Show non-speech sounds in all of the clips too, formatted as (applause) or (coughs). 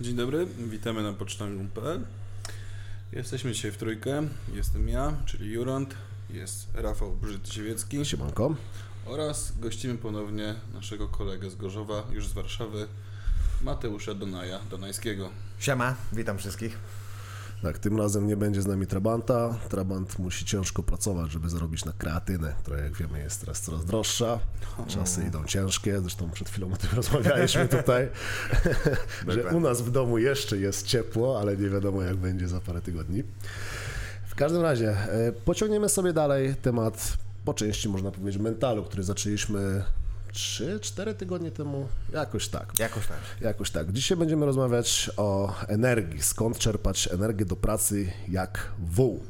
Dzień dobry, witamy na pocztangum.pl. Jesteśmy dzisiaj w trójkę. Jestem ja, czyli Jurand, jest Rafał Brzyt-Siewiecki Siemanko. oraz gościmy ponownie naszego kolegę z Gorzowa, już z Warszawy, Mateusza Donaja, Donajskiego. Siema, witam wszystkich. Tak, tym razem nie będzie z nami Trabanta. Trabant musi ciężko pracować, żeby zarobić na kreatynę, która jak wiemy jest teraz coraz droższa. Czasy idą ciężkie, zresztą przed chwilą o tym (laughs) rozmawialiśmy tutaj, (laughs) że u nas w domu jeszcze jest ciepło, ale nie wiadomo jak będzie za parę tygodni. W każdym razie e, pociągniemy sobie dalej temat po części można powiedzieć mentalu, który zaczęliśmy 3-4 tygodnie temu, jakoś tak. Jakoś tak. Jakoś tak. Dzisiaj będziemy rozmawiać o energii. Skąd czerpać energię do pracy jak wół.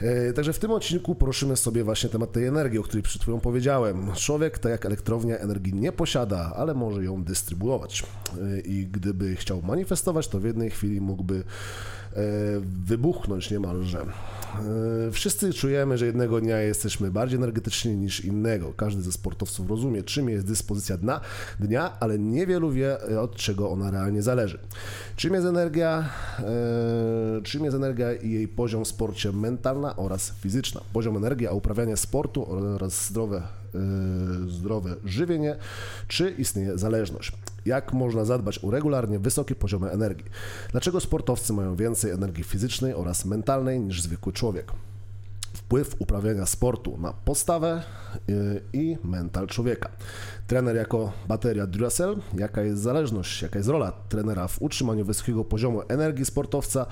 E, Także w tym odcinku poruszymy sobie właśnie temat tej energii, o której przed chwilą powiedziałem. Człowiek, tak jak elektrownia, energii nie posiada, ale może ją dystrybuować. E, I gdyby chciał manifestować, to w jednej chwili mógłby e, wybuchnąć niemalże. E, Wszyscy czujemy, że jednego dnia jesteśmy bardziej energetyczni niż innego. Każdy ze sportowców rozumie, czym jest dyspozycja dna, dnia, ale niewielu wie, e, od czego ona realnie zależy. Czym jest energia, e, czym jest energia i jej poziom w sporcie mentalna oraz fizyczna. Poziom energii, a uprawianie sportu oraz zdrowe, zdrowe żywienie, czy istnieje zależność. Jak można zadbać o regularnie wysokie poziomy energii? Dlaczego sportowcy mają więcej energii fizycznej oraz mentalnej niż zwykły człowiek? Wpływ uprawiania sportu na postawę y, i mental człowieka. Trener jako bateria Duracell, jaka jest zależność, jaka jest rola trenera w utrzymaniu wysokiego poziomu energii sportowca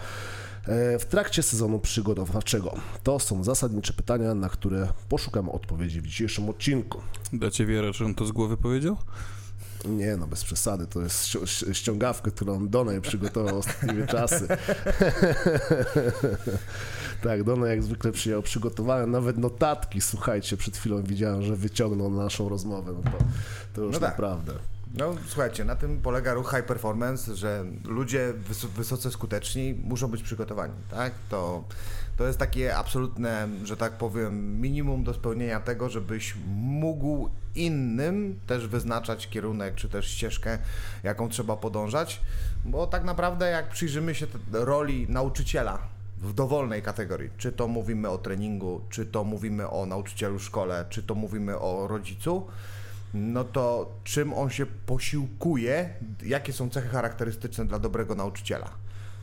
e, w trakcie sezonu przygotowawczego? To są zasadnicze pytania, na które poszukam odpowiedzi w dzisiejszym odcinku. Dacie wiarę, że on to z głowy powiedział? Nie no, bez przesady, to jest ści- ści- ściągawka, którą Donaj przygotował ostatnimi czasy. (laughs) tak, Donaj jak zwykle przyjął przygotowałem nawet notatki, słuchajcie, przed chwilą widziałem, że wyciągnął na naszą rozmowę, no to, to już No tak. naprawdę. No słuchajcie, na tym polega ruch high performance, że ludzie wys- wysoce skuteczni muszą być przygotowani, tak? To, to jest takie absolutne, że tak powiem, minimum do spełnienia tego, żebyś mógł innym też wyznaczać kierunek, czy też ścieżkę, jaką trzeba podążać, bo tak naprawdę jak przyjrzymy się roli nauczyciela w dowolnej kategorii, czy to mówimy o treningu, czy to mówimy o nauczycielu w szkole, czy to mówimy o rodzicu, no to czym on się posiłkuje, jakie są cechy charakterystyczne dla dobrego nauczyciela?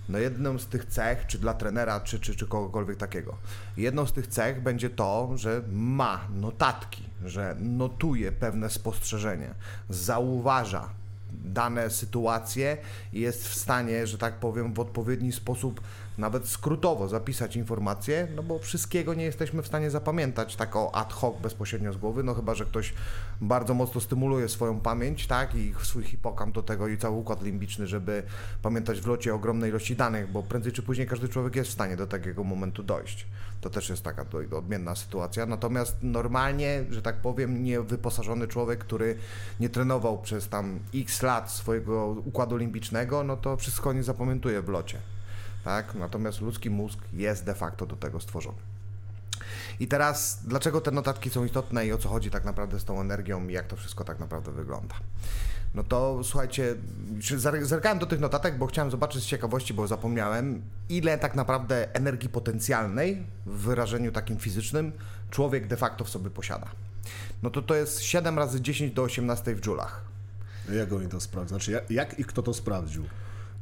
No jedną z tych cech, czy dla trenera, czy, czy, czy kogokolwiek takiego, jedną z tych cech będzie to, że ma notatki, że notuje pewne spostrzeżenie, zauważa dane sytuacje i jest w stanie, że tak powiem, w odpowiedni sposób, nawet skrótowo zapisać informacje, no bo wszystkiego nie jesteśmy w stanie zapamiętać tak o ad hoc bezpośrednio z głowy, no chyba, że ktoś bardzo mocno stymuluje swoją pamięć, tak, i swój hipokamp do tego i cały układ limbiczny, żeby pamiętać w locie ogromnej ilości danych, bo prędzej czy później każdy człowiek jest w stanie do takiego momentu dojść. To też jest taka odmienna sytuacja. Natomiast normalnie, że tak powiem, niewyposażony człowiek, który nie trenował przez tam x lat swojego układu limbicznego, no to wszystko nie zapamiętuje w locie. Tak? Natomiast ludzki mózg jest de facto do tego stworzony. I teraz, dlaczego te notatki są istotne i o co chodzi tak naprawdę z tą energią i jak to wszystko tak naprawdę wygląda? No to słuchajcie, zerkałem do tych notatek, bo chciałem zobaczyć z ciekawości, bo zapomniałem, ile tak naprawdę energii potencjalnej w wyrażeniu takim fizycznym człowiek de facto w sobie posiada. No to to jest 7 razy 10 do 18 w dżulach. Jak oni to sprawdzą? Znaczy, jak, jak i kto to sprawdził?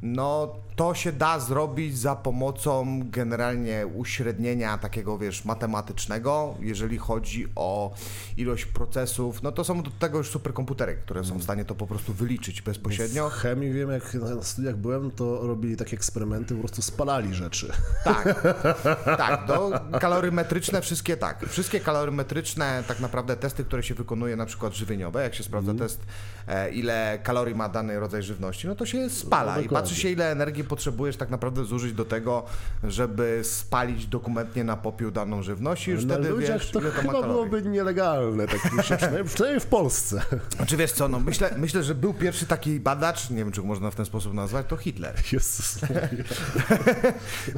No, to się da zrobić za pomocą generalnie uśrednienia takiego, wiesz, matematycznego, jeżeli chodzi o ilość procesów. No to są do tego już superkomputery, które są w stanie to po prostu wyliczyć bezpośrednio. W chemii wiem, jak na studiach byłem, to robili takie eksperymenty, po prostu spalali rzeczy. Tak, (laughs) tak, do kalorymetryczne wszystkie tak. Wszystkie kalorymetryczne tak naprawdę testy, które się wykonuje na przykład żywieniowe, jak się sprawdza test e, ile kalorii ma dany rodzaj żywności, no to się spala No, i patrzy się ile energii potrzebujesz tak naprawdę zużyć do tego, żeby spalić dokumentnie na popiół daną żywność i już Na wtedy ludziach wiesz to ile to chyba byłoby nielegalne, tak się (laughs) przynajmniej, w Polsce. Czy wiesz co, no myślę, myślę, że był pierwszy taki badacz, nie wiem czy można w ten sposób nazwać, to Hitler. (laughs) Jezus. (laughs)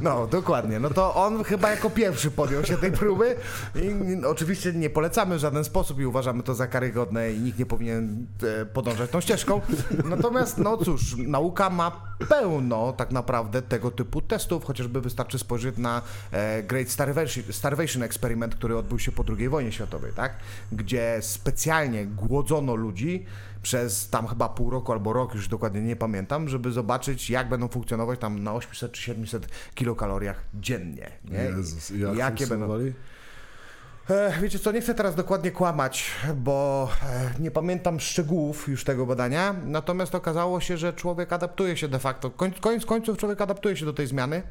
No, dokładnie. No to on chyba jako pierwszy podjął się tej próby i i oczywiście nie polecamy w żaden sposób i uważamy to za karygodne i nikt nie powinien e, podążać tą ścieżką. Natomiast, no cóż, nauka ma pełno tak naprawdę tego typu testów, chociażby wystarczy spojrzeć na e, Great Starvation, Starvation Experiment, który odbył się po II wojnie światowej, tak? Gdzie specjalnie głodzono ludzi przez tam chyba pół roku albo rok, już dokładnie nie pamiętam, żeby zobaczyć, jak będą funkcjonować tam na 800 czy 700 kilokaloriach dziennie. Nie? Jezus, jak jakie będą. E, Wiecie co, nie chcę teraz dokładnie kłamać, bo e, nie pamiętam szczegółów już tego badania, natomiast okazało się, że człowiek adaptuje się de facto, koń, koniec końców człowiek adaptuje się do tej zmiany.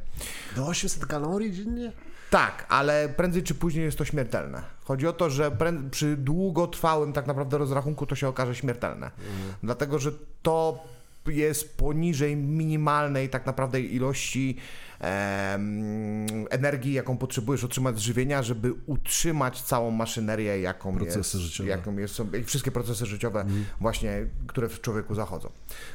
Do 800 kalorii dziennie? Tak, ale prędzej czy później jest to śmiertelne. Chodzi o to, że przy długotrwałym tak naprawdę rozrachunku to się okaże śmiertelne. Dlatego, że to jest poniżej minimalnej tak naprawdę ilości energii, jaką potrzebujesz otrzymać z żywienia, żeby utrzymać całą maszynerię, jaką Procesy jest, życiowe. jaką jest, wszystkie procesy życiowe właśnie, które w człowieku zachodzą.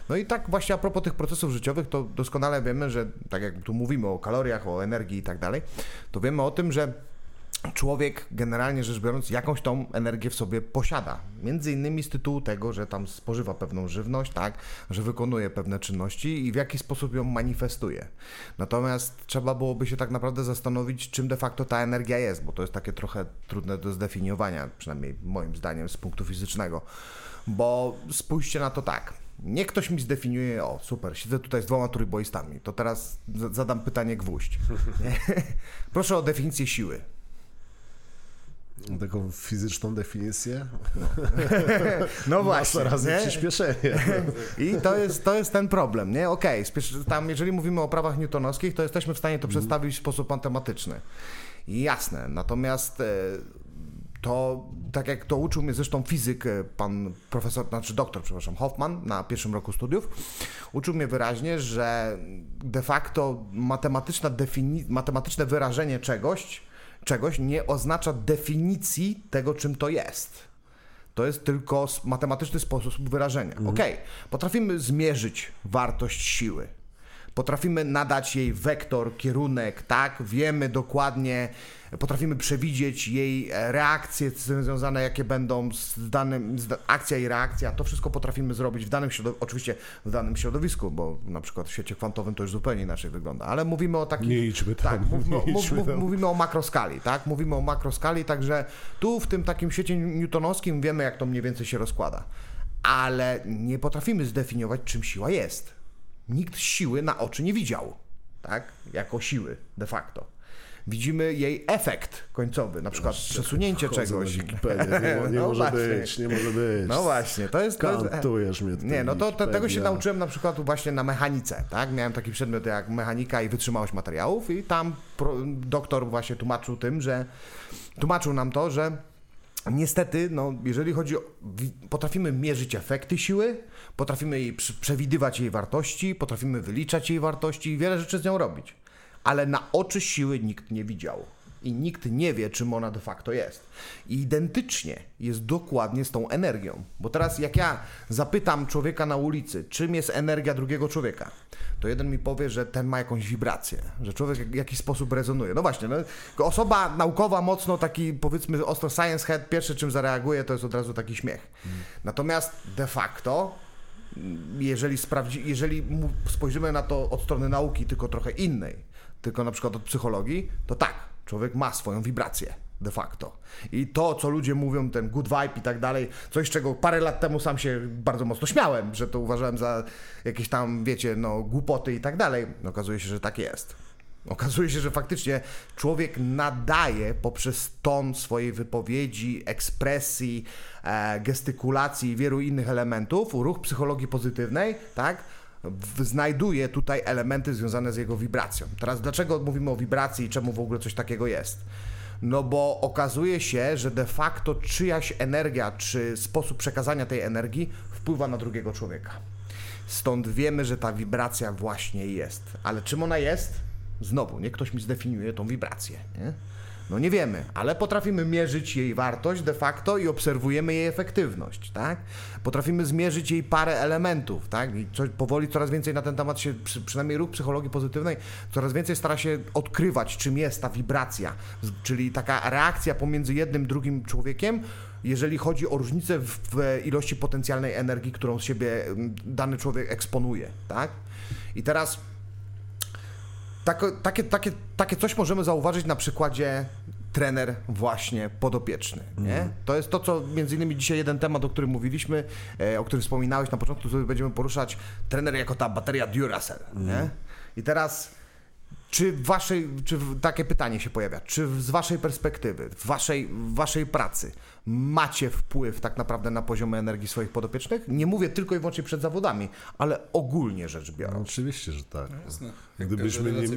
No i tak właśnie a propos tych procesów życiowych, to doskonale wiemy, że tak jak tu mówimy o kaloriach, o energii i tak dalej, to wiemy o tym, że człowiek generalnie rzecz biorąc jakąś tą energię w sobie posiada. Między innymi z tytułu tego, że tam spożywa pewną żywność, tak, że wykonuje pewne czynności i w jaki sposób ją manifestuje. Natomiast trzeba byłoby się tak naprawdę zastanowić, czym de facto ta energia jest, bo to jest takie trochę trudne do zdefiniowania, przynajmniej moim zdaniem z punktu fizycznego. Bo spójrzcie na to tak. Niech ktoś mi zdefiniuje, o super, siedzę tutaj z dwoma trójboistami, to teraz zadam pytanie gwóźdź. (laughs) Proszę o definicję siły. Taką fizyczną definicję? (laughs) No Masa razy nie? przyspieszenie. (laughs) I to jest, to jest ten problem, nie? Okej, spiesz- tam jeżeli mówimy o prawach newtonowskich, to jesteśmy w stanie to przedstawić w sposób matematyczny. Jasne, natomiast e, to, tak jak to uczył mnie zresztą fizyk, e, pan profesor, znaczy doktor, przepraszam, Hoffman na pierwszym roku studiów, uczył mnie wyraźnie, że de facto matematyczna defini- matematyczne wyrażenie czegoś, czegoś nie oznacza definicji tego, czym to jest. To jest tylko matematyczny sposób wyrażenia. Okej, potrafimy zmierzyć wartość siły. Potrafimy nadać jej wektor, kierunek, tak? Wiemy dokładnie, potrafimy przewidzieć jej e, reakcje związane, jakie będą z danym, z akcja i reakcja. To wszystko potrafimy zrobić w danym środowisku, oczywiście w danym środowisku, bo na przykład w świecie kwantowym to już zupełnie inaczej wygląda, ale mówimy o takim... Nie idźmy tam, Tak, mów, nie mów, idźmy mów, tam. mówimy o makroskali, tak? Mówimy o makroskali, także tu w tym takim świecie newtonowskim wiemy, jak to mniej więcej się rozkłada. Ale nie potrafimy zdefiniować, czym siła jest. Nikt siły na oczy nie widział, tak? Jako siły, de facto. Widzimy jej efekt końcowy, na przykład przesunięcie czegoś. Wikipedię. (laughs) Nie, nie No może właśnie. być, nie może być. No właśnie, to jest... Kantujesz mnie nie, no to, to tego się nauczyłem na przykład właśnie na mechanice, tak? Miałem taki przedmiot jak mechanika i wytrzymałość materiałów i tam pro, doktor właśnie tłumaczył tym, że tłumaczył nam to, że niestety, no, jeżeli chodzi o, potrafimy mierzyć efekty siły, potrafimy jej przewidywać jej wartości, potrafimy wyliczać jej wartości i wiele rzeczy z nią robić, ale na oczy siły nikt nie widział. I nikt nie wie, czym ona de facto jest. I identycznie jest dokładnie z tą energią. Bo teraz, jak ja zapytam człowieka na ulicy, czym jest energia drugiego człowieka, to jeden mi powie, że ten ma jakąś wibrację, że człowiek w jakiś sposób rezonuje. No właśnie, no, osoba naukowa, mocno taki powiedzmy ostro science head, pierwsze czym zareaguje, to jest od razu taki śmiech. Natomiast de facto jeżeli, sprawdzi, jeżeli spojrzymy na to od strony nauki, tylko trochę innej, tylko na przykład od psychologii, to tak, człowiek ma swoją wibrację de facto. I to, co ludzie mówią, ten good vibe i tak dalej, coś, czego parę lat temu sam się bardzo mocno śmiałem, że to uważałem za jakieś tam, wiecie, no, głupoty i tak dalej, okazuje się, że tak jest. Okazuje się, że faktycznie człowiek nadaje poprzez ton swojej wypowiedzi, ekspresji, e, gestykulacji i wielu innych elementów, ruch psychologii pozytywnej, tak? Znajduje tutaj elementy związane z jego wibracją. Teraz dlaczego mówimy o wibracji i czemu w ogóle coś takiego jest? No bo okazuje się, że de facto czyjaś energia, czy sposób przekazania tej energii wpływa na drugiego człowieka. Stąd wiemy, że ta wibracja właśnie jest. Ale czym ona jest? Znowu, niech ktoś mi zdefiniuje tą wibrację. Nie? No nie wiemy, ale potrafimy mierzyć jej wartość de facto i obserwujemy jej efektywność, tak? Potrafimy zmierzyć jej parę elementów, tak? I co, powoli coraz więcej na ten temat się, przy, przynajmniej ruch psychologii pozytywnej, coraz więcej stara się odkrywać, czym jest ta wibracja, czyli taka reakcja pomiędzy jednym, drugim człowiekiem, jeżeli chodzi o różnicę w, w ilości potencjalnej energii, którą z siebie mm, dany człowiek eksponuje, tak? I teraz tako, takie, takie, takie coś możemy zauważyć na przykładzie trener właśnie podopieczny. Nie? Mhm. To jest to, co między innymi dzisiaj jeden temat, o którym mówiliśmy, e, o którym wspominałeś na początku, który będziemy poruszać, trener jako ta bateria Duracell. Mhm. Nie? I teraz czy w waszej, czy takie pytanie się pojawia, czy z waszej perspektywy, w waszej, w waszej pracy macie wpływ tak naprawdę na poziom energii swoich podopiecznych? Nie mówię tylko i wyłącznie przed zawodami, ale ogólnie rzecz No, biorąc. oczywiście, że tak. Jasne. Gdybyśmy nie,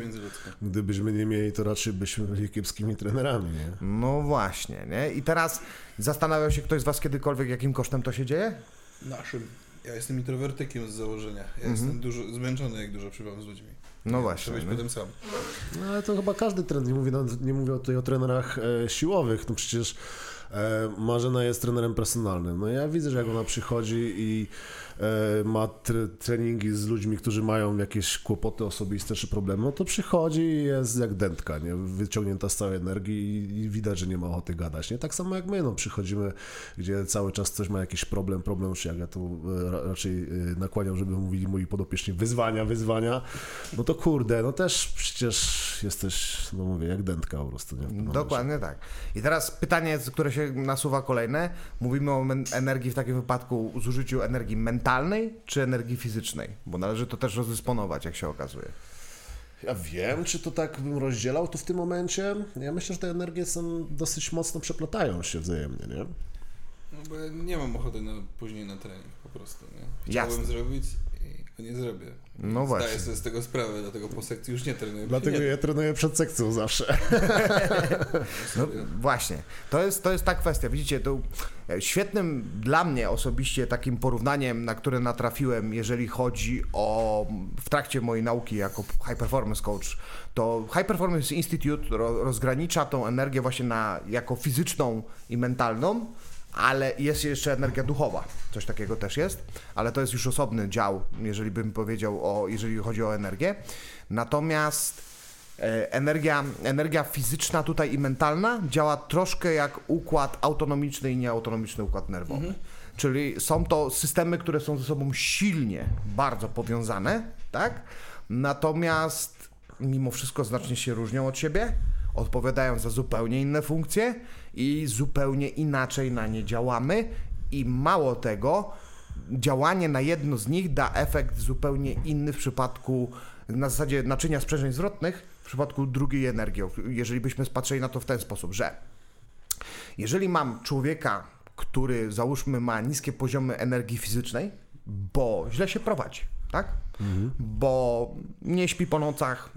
gdybyśmy nie mieli, to raczej byśmy byli kiepskimi trenerami, nie? No właśnie, nie? I teraz zastanawiał się ktoś z was kiedykolwiek, jakim kosztem to się dzieje? Naszym. Ja jestem introwertykiem z założenia. Ja Mhm. jestem dużo, zmęczony, jak dużo przybywam z ludźmi. No właśnie. być nie? potem sam. No ale to chyba każdy trener, nie mówię, nawet- nie mówię tutaj o trenerach e, siłowych, no przecież e, Marzena jest trenerem personalnym. No ja widzę, że jak ona przychodzi i ma tre, treningi z ludźmi, którzy mają jakieś kłopoty osobiste czy problemy, no to przychodzi i jest jak dętka, nie? wyciągnięta z całej energii i, widać, że nie ma ochoty gadać. Nie? Tak samo jak my, no przychodzimy, gdzie cały czas ktoś ma jakiś problem, problem, czy jak ja tu e, ra, raczej e, nakłaniam, żeby mówili moi podopieczni wyzwania, wyzwania, no to kurde, no też przecież jesteś, no mówię, jak dętka po prostu. Nie? Dokładnie tak. I teraz pytanie, które się nasuwa kolejne. Mówimy o energii w takim wypadku, zużyciu energii mentalnej czy energii fizycznej? Bo należy to też rozdysponować, jak się okazuje. Ja wiem, czy to tak bym rozdzielał tu w tym momencie. Ja myślę, że te energie są dosyć mocno przeplatają się wzajemnie, nie? No bo ja nie mam ochoty na, później na trening po prostu, nie? Jasne. Chciałbym zrobić i go nie zrobię. No właśnie. Zdaję sobie z tego sprawę, dlatego po sekcji już nie trenuję. Dlatego nie ja trenuję przed sekcją zawsze. (laughs) No właśnie, to jest, to jest ta kwestia. Widzicie, to e, świetnym dla mnie osobiście takim porównaniem, na które natrafiłem, jeżeli chodzi o w trakcie mojej nauki jako High Performance Coach, to High Performance Institute ro, rozgranicza tą energię właśnie na jako fizyczną i mentalną. Ale jest jeszcze energia duchowa, coś takiego też jest, ale to jest już osobny dział, jeżeli bym powiedział o, jeżeli chodzi o energię. Natomiast E, Energia, energia fizyczna tutaj i mentalna działa troszkę jak układ autonomiczny i nieautonomiczny układ nerwowy. Czyli są to systemy, które są ze sobą silnie, bardzo powiązane, tak? Natomiast mimo wszystko znacznie się różnią od siebie, odpowiadają za zupełnie inne funkcje i zupełnie inaczej na nie działamy. I mało tego, działanie na jedno z nich da efekt zupełnie inny w przypadku na zasadzie naczynia sprzężeń zwrotnych, w przypadku drugiej energii, jeżeli byśmy spatrzyli na to w ten sposób, że jeżeli mam człowieka, który załóżmy ma niskie poziomy energii fizycznej, bo źle się prowadzi, tak? Bo nie śpi po nocach,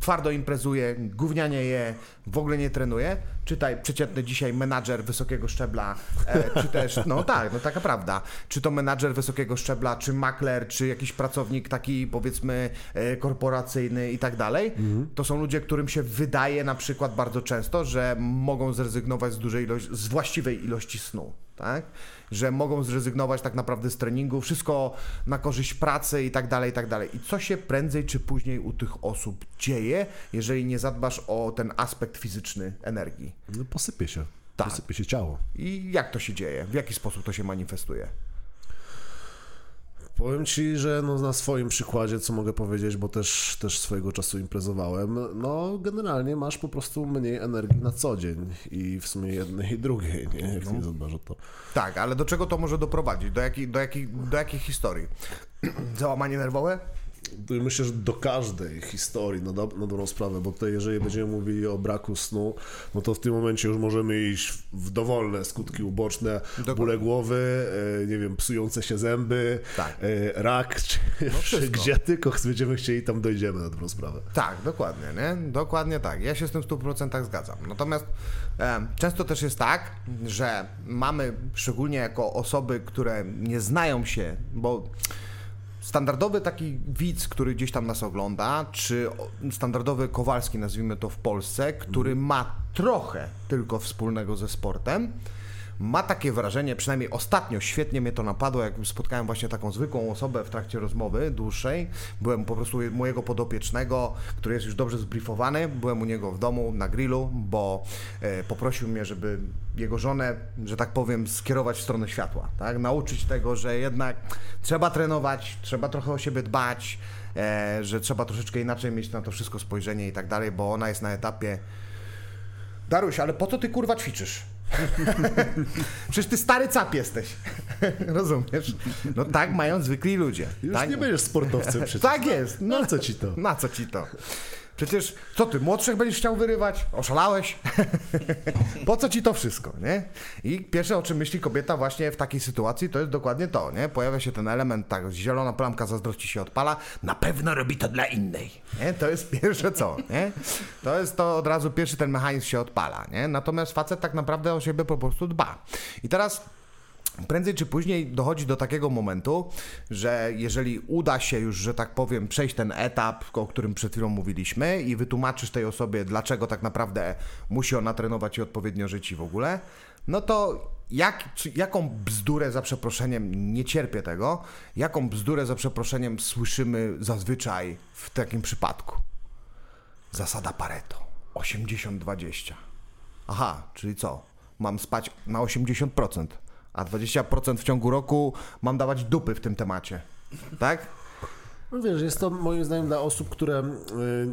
twardo imprezuje, gównianie je, w ogóle nie trenuje. Czytaj przeciętny dzisiaj menadżer wysokiego szczebla, e, czy też, no tak, no taka prawda. Czy to menadżer wysokiego szczebla, czy makler, czy jakiś pracownik taki powiedzmy e, korporacyjny i tak dalej. To są ludzie, którym się wydaje na przykład bardzo często, że mogą zrezygnować z dużej ilości, z właściwej ilości snu. Tak? Że mogą zrezygnować tak naprawdę z treningu, wszystko na korzyść pracy i tak dalej, i tak dalej. I co się prędzej czy później u tych osób dzieje, jeżeli nie zadbasz o ten aspekt fizyczny energii? No posypie się. Tak. Posypie się ciało. I jak to się dzieje? W jaki sposób to się manifestuje? Powiem Ci, że no na swoim przykładzie, co mogę powiedzieć, bo też, też swojego czasu imprezowałem, no generalnie masz po prostu mniej energii na co dzień i w sumie jednej i drugiej, nie? Jak nie zadbasz o to. Tak, ale do czego to może doprowadzić? Do jakich, do jakich, do jakich historii? (clears throat) Załamanie nerwowe? Myślę, że do każdej historii, na, do, na dobrą sprawę, bo tutaj jeżeli będziemy mówili o braku snu, no to w tym momencie już możemy iść w- dowolne skutki uboczne, Dokładnie. bóle głowy, e, nie wiem, psujące się zęby, Tak. e, rak, (laughs) czy wszystko. (laughs) gdzie tylko będziemy chcieli, tam dojdziemy na dobrą sprawę. Tak, dokładnie, nie? Dokładnie tak. Ja się z tym w 100% zgadzam. Natomiast e, często też jest tak, że mamy, szczególnie jako osoby, które nie znają się, bo standardowy taki widz, który gdzieś tam nas ogląda, czy standardowy Kowalski, nazwijmy to w Polsce, który ma trochę tylko wspólnego ze sportem, ma takie wrażenie, przynajmniej ostatnio świetnie mnie to napadło, jak spotkałem właśnie taką zwykłą osobę w trakcie rozmowy dłuższej. Byłem po prostu mojego podopiecznego, który jest już dobrze zbriefowany. Byłem u niego w domu na grillu, bo e, poprosił mnie, żeby jego żonę, że tak powiem, skierować w stronę światła. Tak? Nauczyć tego, że jednak trzeba trenować, trzeba trochę o siebie dbać, e, że trzeba troszeczkę inaczej mieć na to wszystko spojrzenie i tak dalej, bo ona jest na etapie Daruś, ale po co ty kurwa ćwiczysz? (laughs) Przecież ty stary cap jesteś. (laughs) Rozumiesz? No tak mają zwykli ludzie. Już tak? nie będziesz sportowcem przecież. Tak jest. No Na co ci to? Na co ci to? Przecież co ty, młodszych będziesz chciał wyrywać? Oszalałeś? (laughs) po co ci to wszystko, nie? I pierwsze o czym myśli kobieta właśnie w takiej sytuacji to jest dokładnie to, nie? Pojawia się ten element, tak, zielona plamka zazdrości się odpala, na pewno robi to dla innej, nie? To jest pierwsze co, nie? To jest to od razu pierwszy ten mechanizm się odpala, nie? Natomiast facet tak naprawdę o siebie po prostu dba. I teraz Prędzej czy później dochodzi do takiego momentu, że jeżeli uda się już, że tak powiem, przejść ten etap, o którym przed chwilą mówiliśmy, i wytłumaczysz tej osobie, dlaczego tak naprawdę musi ona trenować i odpowiednio żyć i w ogóle, no to jak, jaką bzdurę za przeproszeniem, nie cierpię tego, jaką bzdurę za przeproszeniem słyszymy zazwyczaj w takim przypadku? Zasada Pareto 80-20. Aha, czyli co? Mam spać na 80% a 20% w ciągu roku mam dawać dupy w tym temacie. Tak? No wiesz, jest to moim zdaniem dla osób, które y,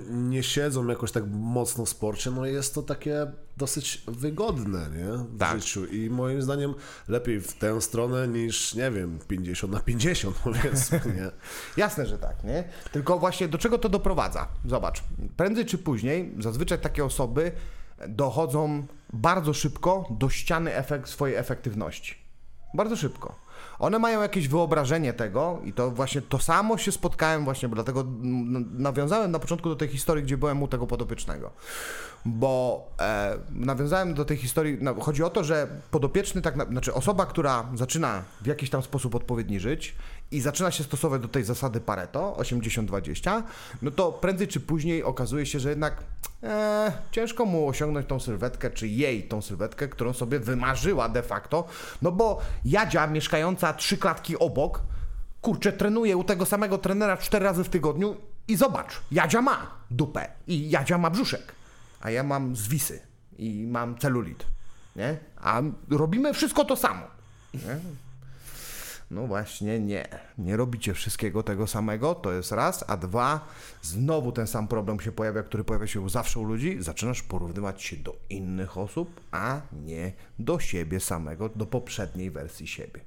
nie siedzą jakoś tak mocno w sporcie, no jest to takie dosyć wygodne, nie? W Tak. życiu. I moim zdaniem lepiej w tę stronę niż, nie wiem, 50 na 50 (laughs) powiedzmy, nie? Jasne, że tak, nie? Tylko właśnie do czego to doprowadza? Zobacz, prędzej czy później zazwyczaj takie osoby dochodzą bardzo szybko do ściany efekt swojej efektywności. Bardzo szybko. One mają jakieś wyobrażenie tego i to właśnie to samo się spotkałem właśnie, bo dlatego nawiązałem na początku do tej historii, gdzie byłem u tego podopiecznego. Bo e, nawiązałem do tej historii, no, chodzi o to, że podopieczny, tak na, znaczy osoba, która zaczyna w jakiś tam sposób odpowiedni żyć i zaczyna się stosować do tej zasady Pareto 80-20, no to prędzej czy później okazuje się, że jednak e, ciężko mu osiągnąć tą sylwetkę, czy jej tą sylwetkę, którą sobie wymarzyła de facto, no bo Jadzia mieszkająca trzy klatki obok, kurczę, trenuje u tego samego trenera cztery razy w tygodniu i zobacz, Jadzia ma dupę i Jadzia ma brzuszek, a ja mam zwisy i mam celulit, nie? A robimy wszystko to samo, nie? No właśnie nie. Nie robicie wszystkiego tego samego, to jest raz, a dwa, znowu ten sam problem się pojawia, który pojawia się zawsze u ludzi. Zaczynasz porównywać się do innych osób, a nie do siebie samego, do poprzedniej wersji siebie.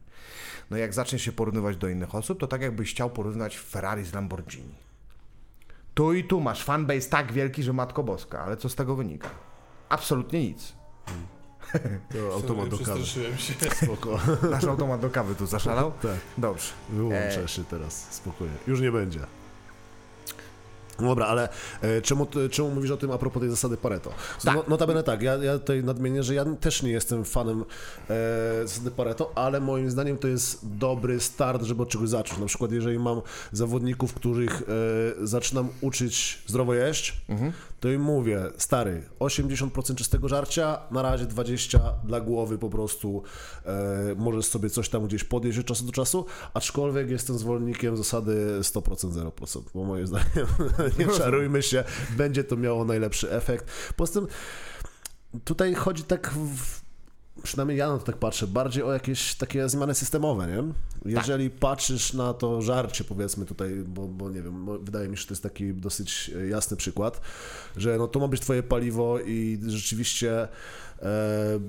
No jak zaczniesz się porównywać do innych osób, to tak jakbyś chciał porównywać Ferrari z Lamborghini. Tu i tu masz fanbase tak wielki, że Matko Boska, ale co z tego wynika? Absolutnie nic. To automat do kawy. Się. Spoko. Nasz automat do kawy tu zaszalał? Tak. Dobrze. Wyłączę E. się teraz, spokojnie. Już nie będzie. No Dobra, ale e, czemu, czemu mówisz o tym a propos tej zasady Pareto? Tak. No, notabene tak, ja, ja tutaj nadmienię, że ja też nie jestem fanem e, zasady Pareto, ale moim zdaniem to jest dobry start, żeby od czegoś zacząć. Na przykład jeżeli mam zawodników, których e, zaczynam uczyć zdrowo jeść, to im mówię, stary, 80% czystego żarcia, na razie 20% dla głowy po prostu e, możesz sobie coś tam gdzieś podjeść od czasu do czasu, aczkolwiek jestem zwolennikiem zasady 100% 0%, bo moim zdaniem (laughs) (laughs) nie czarujmy się, będzie to miało najlepszy efekt. Poza tym tutaj chodzi tak, w, przynajmniej ja na to tak patrzę, bardziej o jakieś takie zmiany systemowe, nie? Jeżeli patrzysz na to żarcie, powiedzmy tutaj, bo, bo nie wiem, wydaje mi się, że to jest taki dosyć e, jasny przykład, że no to ma być twoje paliwo i rzeczywiście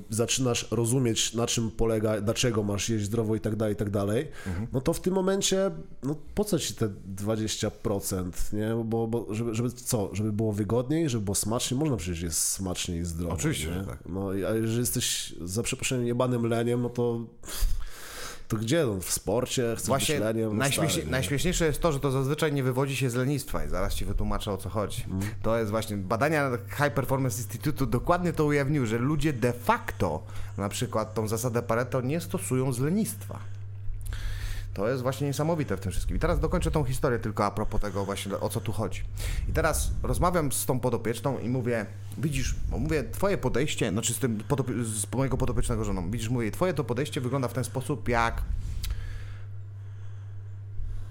zaczynasz rozumieć, na czym polega, dlaczego masz jeść zdrowo i tak dalej, i tak dalej, no to w tym momencie, no po co ci te 20%, nie? Bo, bo żeby, żeby co, żeby było wygodniej, żeby było smaczniej, można przecież jest smaczniej i zdrowo, Oczywiście, nie? tak. No, i- a jeżeli jesteś, za przeproszeniem, jebanym leniem, no to to gdzie? No, w sporcie, chcesz Właśnie być leniem? Najśmiesznie, stary, nie? najśmieszniejsze jest to, że to zazwyczaj nie wywodzi się z lenistwa i zaraz Ci wytłumaczę o co chodzi. Mhm. To jest właśnie, badania High Performance Institute dokładnie to ujawniły, że ludzie de facto na przykład tą zasadę Pareto nie stosują z lenistwa. To jest właśnie niesamowite w tym wszystkim. I teraz dokończę tą historię tylko a propos tego właśnie, o co tu chodzi. I teraz rozmawiam z tą podopieczną i mówię, widzisz, mówię, twoje podejście, znaczy z tym podopie- z mojego podopiecznego żoną, widzisz, mówię, twoje to podejście wygląda w ten sposób jak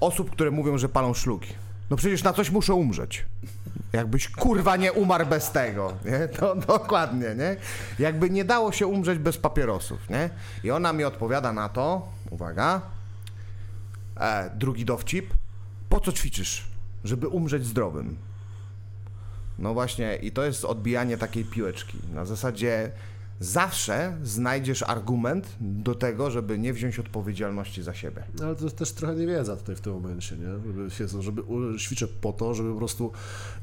osób, które mówią, że palą szlugi. No przecież na coś muszę umrzeć. Jakbyś kurwa nie umarł bez tego, nie? To dokładnie, nie? Jakby nie dało się umrzeć bez papierosów, nie? I ona mi odpowiada na to, uwaga, e, drugi dowcip, po co ćwiczysz? Żeby umrzeć zdrowym. No właśnie, i to jest odbijanie takiej piłeczki. Na zasadzie zawsze znajdziesz argument do tego, żeby nie wziąć odpowiedzialności za siebie. No, Ale to jest też trochę niewiedza tutaj w tym momencie, nie? Żeby, się, żeby u- ćwiczę po to, żeby po prostu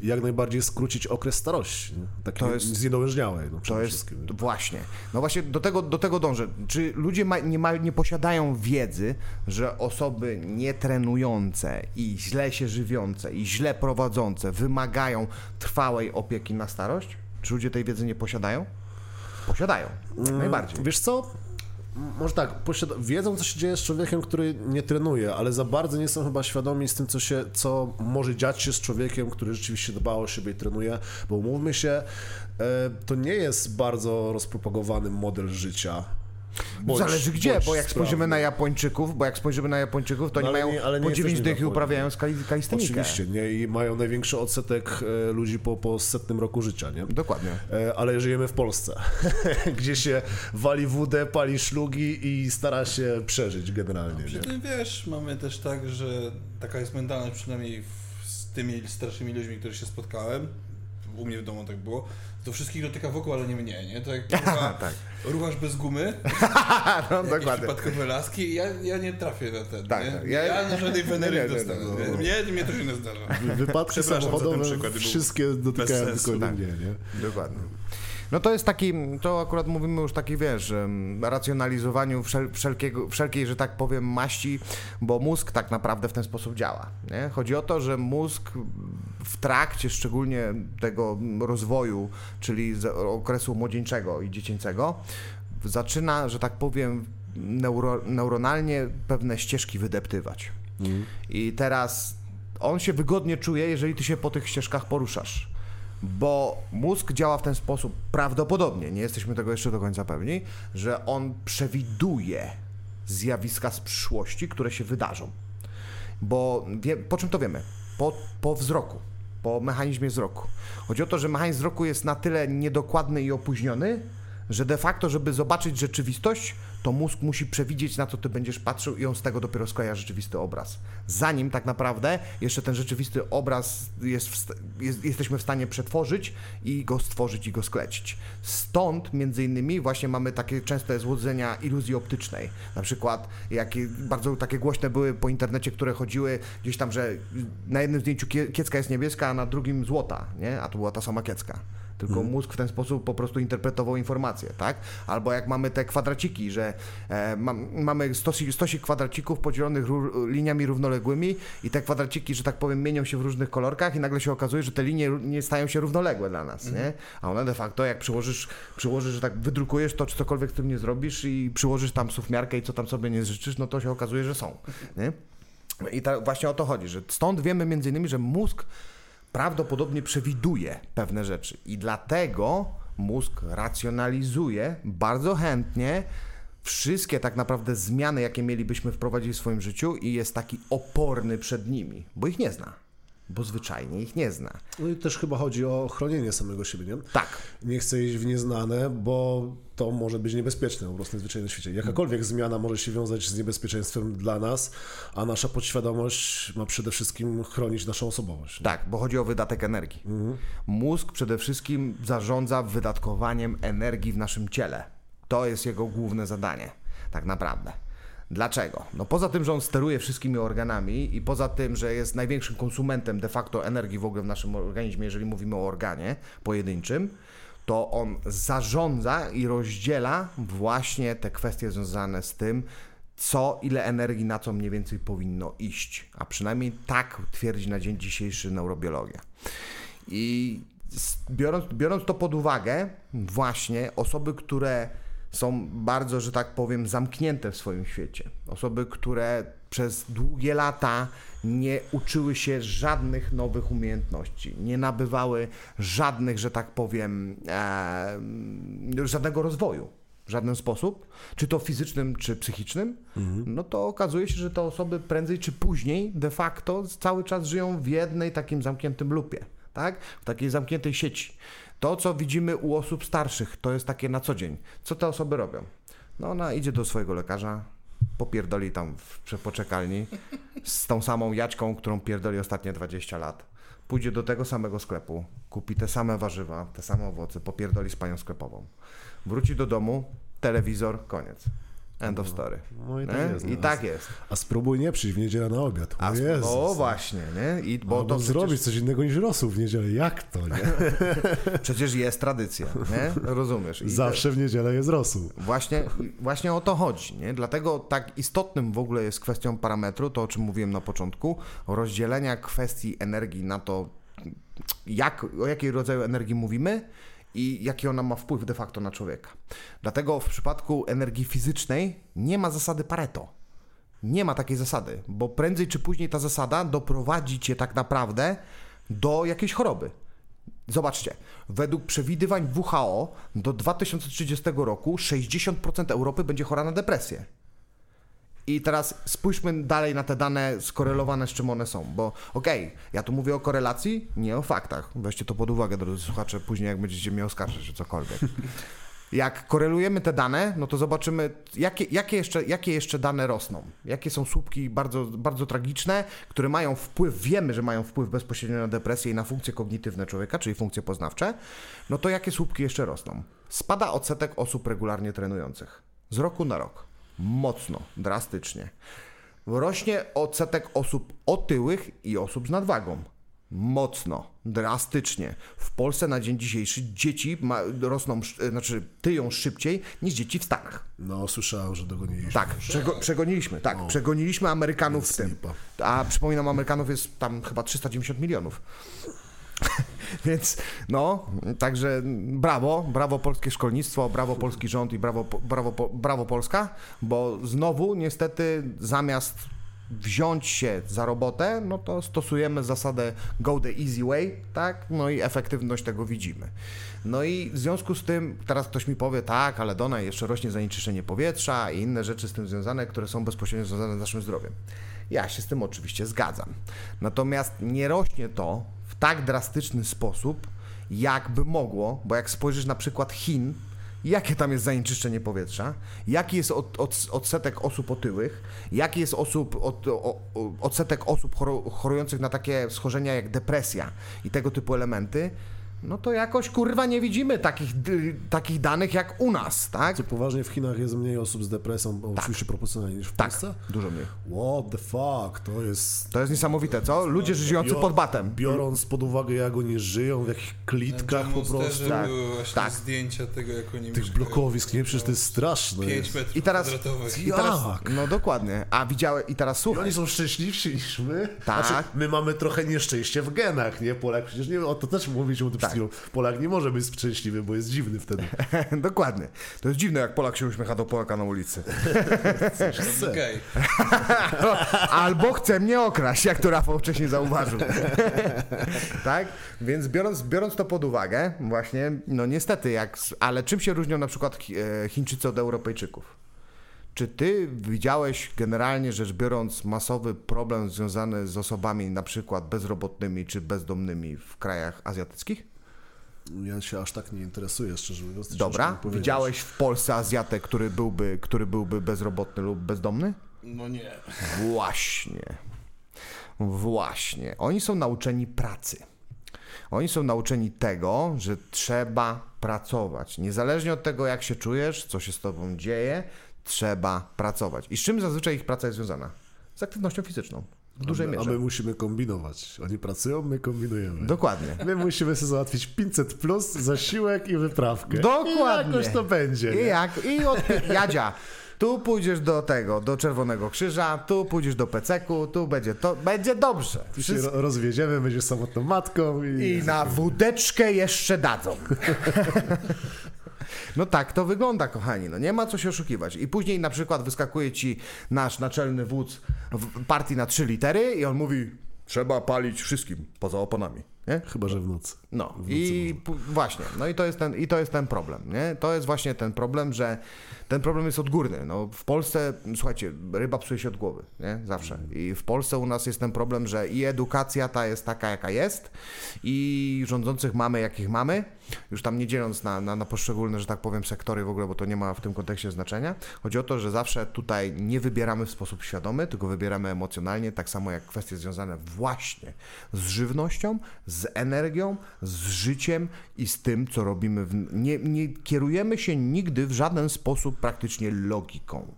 jak najbardziej skrócić okres starości. Nie? Takiej To jest- zniedołężniałej, no, To jest właśnie. No właśnie do tego, do tego dążę. Czy ludzie ma, nie, ma, nie posiadają wiedzy, że osoby nietrenujące i źle się żywiące i źle prowadzące wymagają trwałej opieki na starość? Czy ludzie tej wiedzy nie posiadają? Posiadają. Jak najbardziej. Wiesz co? Może tak, posiada- wiedzą, co się dzieje z człowiekiem, który nie trenuje, ale za bardzo nie są chyba świadomi z tym, co, się, co może dziać się z człowiekiem, który rzeczywiście dba o siebie i trenuje, bo umówmy się, e, to nie jest bardzo rozpropagowany model życia. Bądź- Zależy gdzie, bo jak spojrzymy sprawny. na Japończyków, bo jak spojrzymy na Japończyków, to No oni mają nie- ale nie po 9 jesteśmy dych i uprawiają skali- kalistenikę. Oczywiście, nie? I mają największy odsetek e, ludzi po, po setnym roku życia, nie? Dokładnie. E, Ale żyjemy w Polsce, (laughs) gdzie się wali wódę, pali szlugi i stara się przeżyć generalnie. Tym wiesz, mamy też tak, że taka jest mentalność przynajmniej w, z tymi starszymi ludźmi, których się spotkałem. U mnie w domu tak było. To wszystkich dotyka wokół, ale nie mnie, nie? To jak (laughs) tak. ruchasz bez gumy, (laughs) no, dokładnie. przypadkowe laski, ja, ja nie trafię na ten, Tak, nie? tak. Ja, Ja- na żadnej (laughs) Nie, wenerii nie, nie, dostanę. nie, nie, Mnie, mnie to się nie zdarza. Wypadki samochodowe wszystkie dotykają tylko Tak. mnie, nie? Dokładnie. No to jest taki, to akurat mówimy już taki, wiesz, racjonalizowaniu wszel, wszelkiego, wszelkiej, że tak powiem, maści, bo mózg tak naprawdę w ten sposób działa. Nie? Chodzi o to, że mózg w trakcie szczególnie tego rozwoju, czyli z okresu młodzieńczego i dziecięcego, zaczyna, że tak powiem, neuro, neuronalnie pewne ścieżki wydeptywać. I teraz on się wygodnie czuje, jeżeli ty się po tych ścieżkach poruszasz. Bo mózg działa w ten sposób prawdopodobnie, nie jesteśmy tego jeszcze do końca pewni, że on przewiduje zjawiska z przyszłości, które się wydarzą. Bo wie, po czym to wiemy? Po, po wzroku, po mechanizmie wzroku. Chodzi o to, że mechanizm wzroku jest na tyle niedokładny i opóźniony, że de facto, żeby zobaczyć rzeczywistość, to mózg musi przewidzieć, na co ty będziesz patrzył i on z tego dopiero skleja rzeczywisty obraz. Zanim tak naprawdę jeszcze ten rzeczywisty obraz jest, w, jest jesteśmy w stanie przetworzyć i go stworzyć i go sklecić. Stąd między innymi właśnie mamy takie częste złudzenia iluzji optycznej. Na przykład jakie bardzo takie głośne były po internecie, które chodziły gdzieś tam, że na jednym zdjęciu kie- kiecka jest niebieska, a na drugim złota, nie? A to była ta sama kiecka. Tylko mózg w ten sposób po prostu interpretował informacje, tak? Albo jak mamy te kwadraciki, że e, mam, mamy stosik, stosik kwadracików podzielonych ró, liniami równoległymi i te kwadraciki, że tak powiem, mienią się w różnych kolorkach i nagle się okazuje, że te linie nie stają się równoległe dla nas, nie? A one de facto, jak przyłożysz, przyłożysz, że tak wydrukujesz to, czy cokolwiek z tym nie zrobisz i przyłożysz tam sufmiarkę i co tam sobie nie życzysz, no to się okazuje, że są, nie? I ta, właśnie o to chodzi, że stąd wiemy między innymi, że mózg prawdopodobnie przewiduje pewne rzeczy i dlatego mózg racjonalizuje bardzo chętnie wszystkie tak naprawdę zmiany, jakie mielibyśmy wprowadzić w swoim życiu i jest taki oporny przed nimi, bo ich nie zna, bo zwyczajnie ich nie zna. No i też chyba chodzi o chronienie samego siebie, nie? Tak, Nie chcę iść w nieznane, bo to może być niebezpieczne po prostu na zwyczajnym świecie. Jakakolwiek zmiana może się wiązać z niebezpieczeństwem dla nas, a nasza podświadomość ma przede wszystkim chronić naszą osobowość. tak, bo chodzi o wydatek energii. Mózg przede wszystkim zarządza wydatkowaniem energii w naszym ciele. To jest jego główne zadanie, tak naprawdę. Dlaczego? No poza tym, że on steruje wszystkimi organami i poza tym, że jest największym konsumentem de facto energii w ogóle w naszym organizmie, jeżeli mówimy o organie pojedynczym, to on zarządza i rozdziela właśnie te kwestie związane z tym, co, ile energii na co mniej więcej powinno iść. A przynajmniej tak twierdzi na dzień dzisiejszy neurobiologia. I biorąc, biorąc to pod uwagę, właśnie osoby, które są bardzo, że tak powiem, zamknięte w swoim świecie, osoby, które przez długie lata nie uczyły się żadnych nowych umiejętności, nie nabywały żadnych, że tak powiem, e, żadnego rozwoju w żaden sposób, czy to fizycznym, czy psychicznym, no to okazuje się, że te osoby prędzej czy później de facto cały czas żyją w jednej takim zamkniętym lupie, tak? W takiej zamkniętej sieci. To, co widzimy u osób starszych, to jest takie na co dzień. Co te osoby robią? No ona idzie do swojego lekarza, popierdoli tam w poczekalni z tą samą jaćką, którą pierdoli ostatnie 20 lat. Pójdzie do tego samego sklepu, kupi te same warzywa, te same owoce, popierdoli z panią sklepową. Wróci do domu, telewizor, koniec. End of story. No i tak Nie? jest. I no. tak jest. A spróbuj nie przyjść w niedzielę na obiad. A O sp- Jezus. no właśnie, nie? I, bo to zrobić przecież, coś innego niż rosół w niedzielę. Jak to, nie? (laughs) przecież jest tradycja, nie? Rozumiesz? I Zawsze w niedzielę jest rosół. Właśnie, właśnie o to chodzi. Nie? Dlatego tak istotnym w ogóle jest kwestią parametru, to o czym mówiłem na początku, rozdzielenia kwestii energii na to, jak, o jakiej rodzaju energii mówimy i jaki ona ma wpływ de facto na człowieka. Dlatego w przypadku energii fizycznej nie ma zasady Pareto. Nie ma takiej zasady, bo prędzej czy później ta zasada doprowadzi cię tak naprawdę do jakiejś choroby. Zobaczcie, według przewidywań WHO do 2030 roku 60% Europy będzie chora na depresję. I teraz spójrzmy dalej na te dane skorelowane, z czym one są, bo okej, ja tu mówię o korelacji, nie o faktach. Weźcie to pod uwagę, drodzy słuchacze, później jak będziecie mnie oskarżyć, czy cokolwiek. (laughs) Jak korelujemy te dane, no to zobaczymy, jakie, jakie, jeszcze, jakie jeszcze dane rosną. Jakie są słupki bardzo, bardzo tragiczne, które mają wpływ, wiemy, że mają wpływ bezpośrednio na depresję i na funkcje kognitywne człowieka, czyli funkcje poznawcze. No to jakie słupki jeszcze rosną? Spada odsetek osób regularnie trenujących. Z roku na rok. Mocno, drastycznie. Rośnie odsetek osób otyłych i osób z nadwagą. Mocno, drastycznie. W Polsce na dzień dzisiejszy dzieci ma, rosną, sz- znaczy tyją szybciej niż dzieci w Stanach. No, słyszałem, że dogoniliśmy. Tak, przego, przegoniliśmy, tak, przegoniliśmy Amerykanów w tym. Slipa. A przypominam, Amerykanów jest tam chyba 390 milionów. (laughs) Więc no, także brawo, brawo polskie szkolnictwo, brawo polski rząd i brawo, brawo, brawo Polska, bo znowu niestety zamiast wziąć się za robotę, no to stosujemy zasadę go the easy way, tak? No i efektywność tego widzimy. No i w związku z tym, teraz ktoś mi powie, tak, ale Dona jeszcze rośnie zanieczyszczenie powietrza i inne rzeczy z tym związane, które są bezpośrednio związane z naszym zdrowiem. Ja się z tym oczywiście zgadzam. Natomiast nie rośnie to tak drastyczny sposób, jakby mogło, bo jak spojrzysz na przykład Chin, jakie tam jest zanieczyszczenie powietrza, jaki jest od, od, odsetek osób otyłych, jaki jest osób, od, odsetek osób chorujących na takie schorzenia jak depresja i tego typu elementy, no to jakoś kurwa nie widzimy takich, d- takich danych jak u nas, tak? Co poważnie w Chinach jest mniej osób z depresją, oczywiście proporcjonalnie niż w Tak, Polsce? dużo mniej. What the fuck, to jest... To jest niesamowite, co? Ludzie żyjący pod batem. Biorąc pod uwagę, jak oni żyją, w jakich klitkach po prostu. Tak, były właśnie tak. zdjęcia tego, jak oni Tych blokowisk, nie? Przecież to jest straszne. 5 jest. metrów I teraz- kwadratowych. I teraz, no dokładnie. A widziałem, i teraz I słuchaj. oni są szczęśliwsi niż my. Tak. Znaczy, my mamy trochę nieszczęście w genach, nie? Polak przecież nie, o to też mówiliśmy o tym Tak. Tak. Polak nie może być szczęśliwy, bo jest dziwny wtedy. (laughs) Dokładnie. To jest dziwne, jak Polak się uśmiecha do Polaka na ulicy. (laughs) Chce. Okej. (laughs) Albo chce mnie okraść, jak to Rafał wcześniej zauważył. tak? Więc biorąc, biorąc to pod uwagę, właśnie, no niestety, jak, ale czym się różnią na przykład Chi- e, Chińczycy od Europejczyków? Czy ty widziałeś generalnie rzecz biorąc masowy problem związany z osobami na przykład bezrobotnymi czy bezdomnymi w krajach azjatyckich? Ja się aż tak nie interesuję, szczerze mówiąc. Dobra. Widziałeś w Polsce Azjatę, który byłby, który byłby bezrobotny lub bezdomny? No nie. Właśnie. Właśnie. Oni są nauczeni pracy. Oni są nauczeni tego, że trzeba pracować. Niezależnie od tego, jak się czujesz, co się z tobą dzieje, trzeba pracować. I z czym zazwyczaj ich praca jest związana? Z aktywnością fizyczną. W dużej a my, mierze. A my musimy kombinować. Oni pracują, my kombinujemy. Dokładnie. My musimy sobie załatwić 500 plus, zasiłek i wyprawkę. Dokładnie. I jakoś to będzie. I nie? jak? I od... Jadzia, tu pójdziesz do tego, do Czerwonego Krzyża, tu pójdziesz do Peceku, tu będzie to, będzie dobrze. Tu się ro- rozwiedziemy, będziesz samotną matką i... I na wódeczkę jeszcze dadzą. (laughs) No tak to wygląda, kochani. No nie ma co się oszukiwać. I później na przykład wyskakuje ci nasz naczelny wódz partii na trzy litery i on mówi trzeba palić wszystkim poza oponami. Nie? Chyba, że w nocy. No i p- właśnie, no i to, jest ten, i to jest ten problem, nie? To jest właśnie ten problem, że ten problem jest odgórny. No, w Polsce, słuchajcie, ryba psuje się od głowy, nie? Zawsze. I w Polsce u nas jest ten problem, że i edukacja ta jest taka, jaka jest i rządzących mamy, jakich mamy, już tam nie dzieląc na, na, na poszczególne, że tak powiem, sektory w ogóle, bo to nie ma w tym kontekście znaczenia. Chodzi o to, że zawsze tutaj nie wybieramy w sposób świadomy, tylko wybieramy emocjonalnie, tak samo jak kwestie związane właśnie z żywnością, z energią, z życiem i z tym, co robimy. W... Nie, nie kierujemy się nigdy w żaden sposób praktycznie logiką.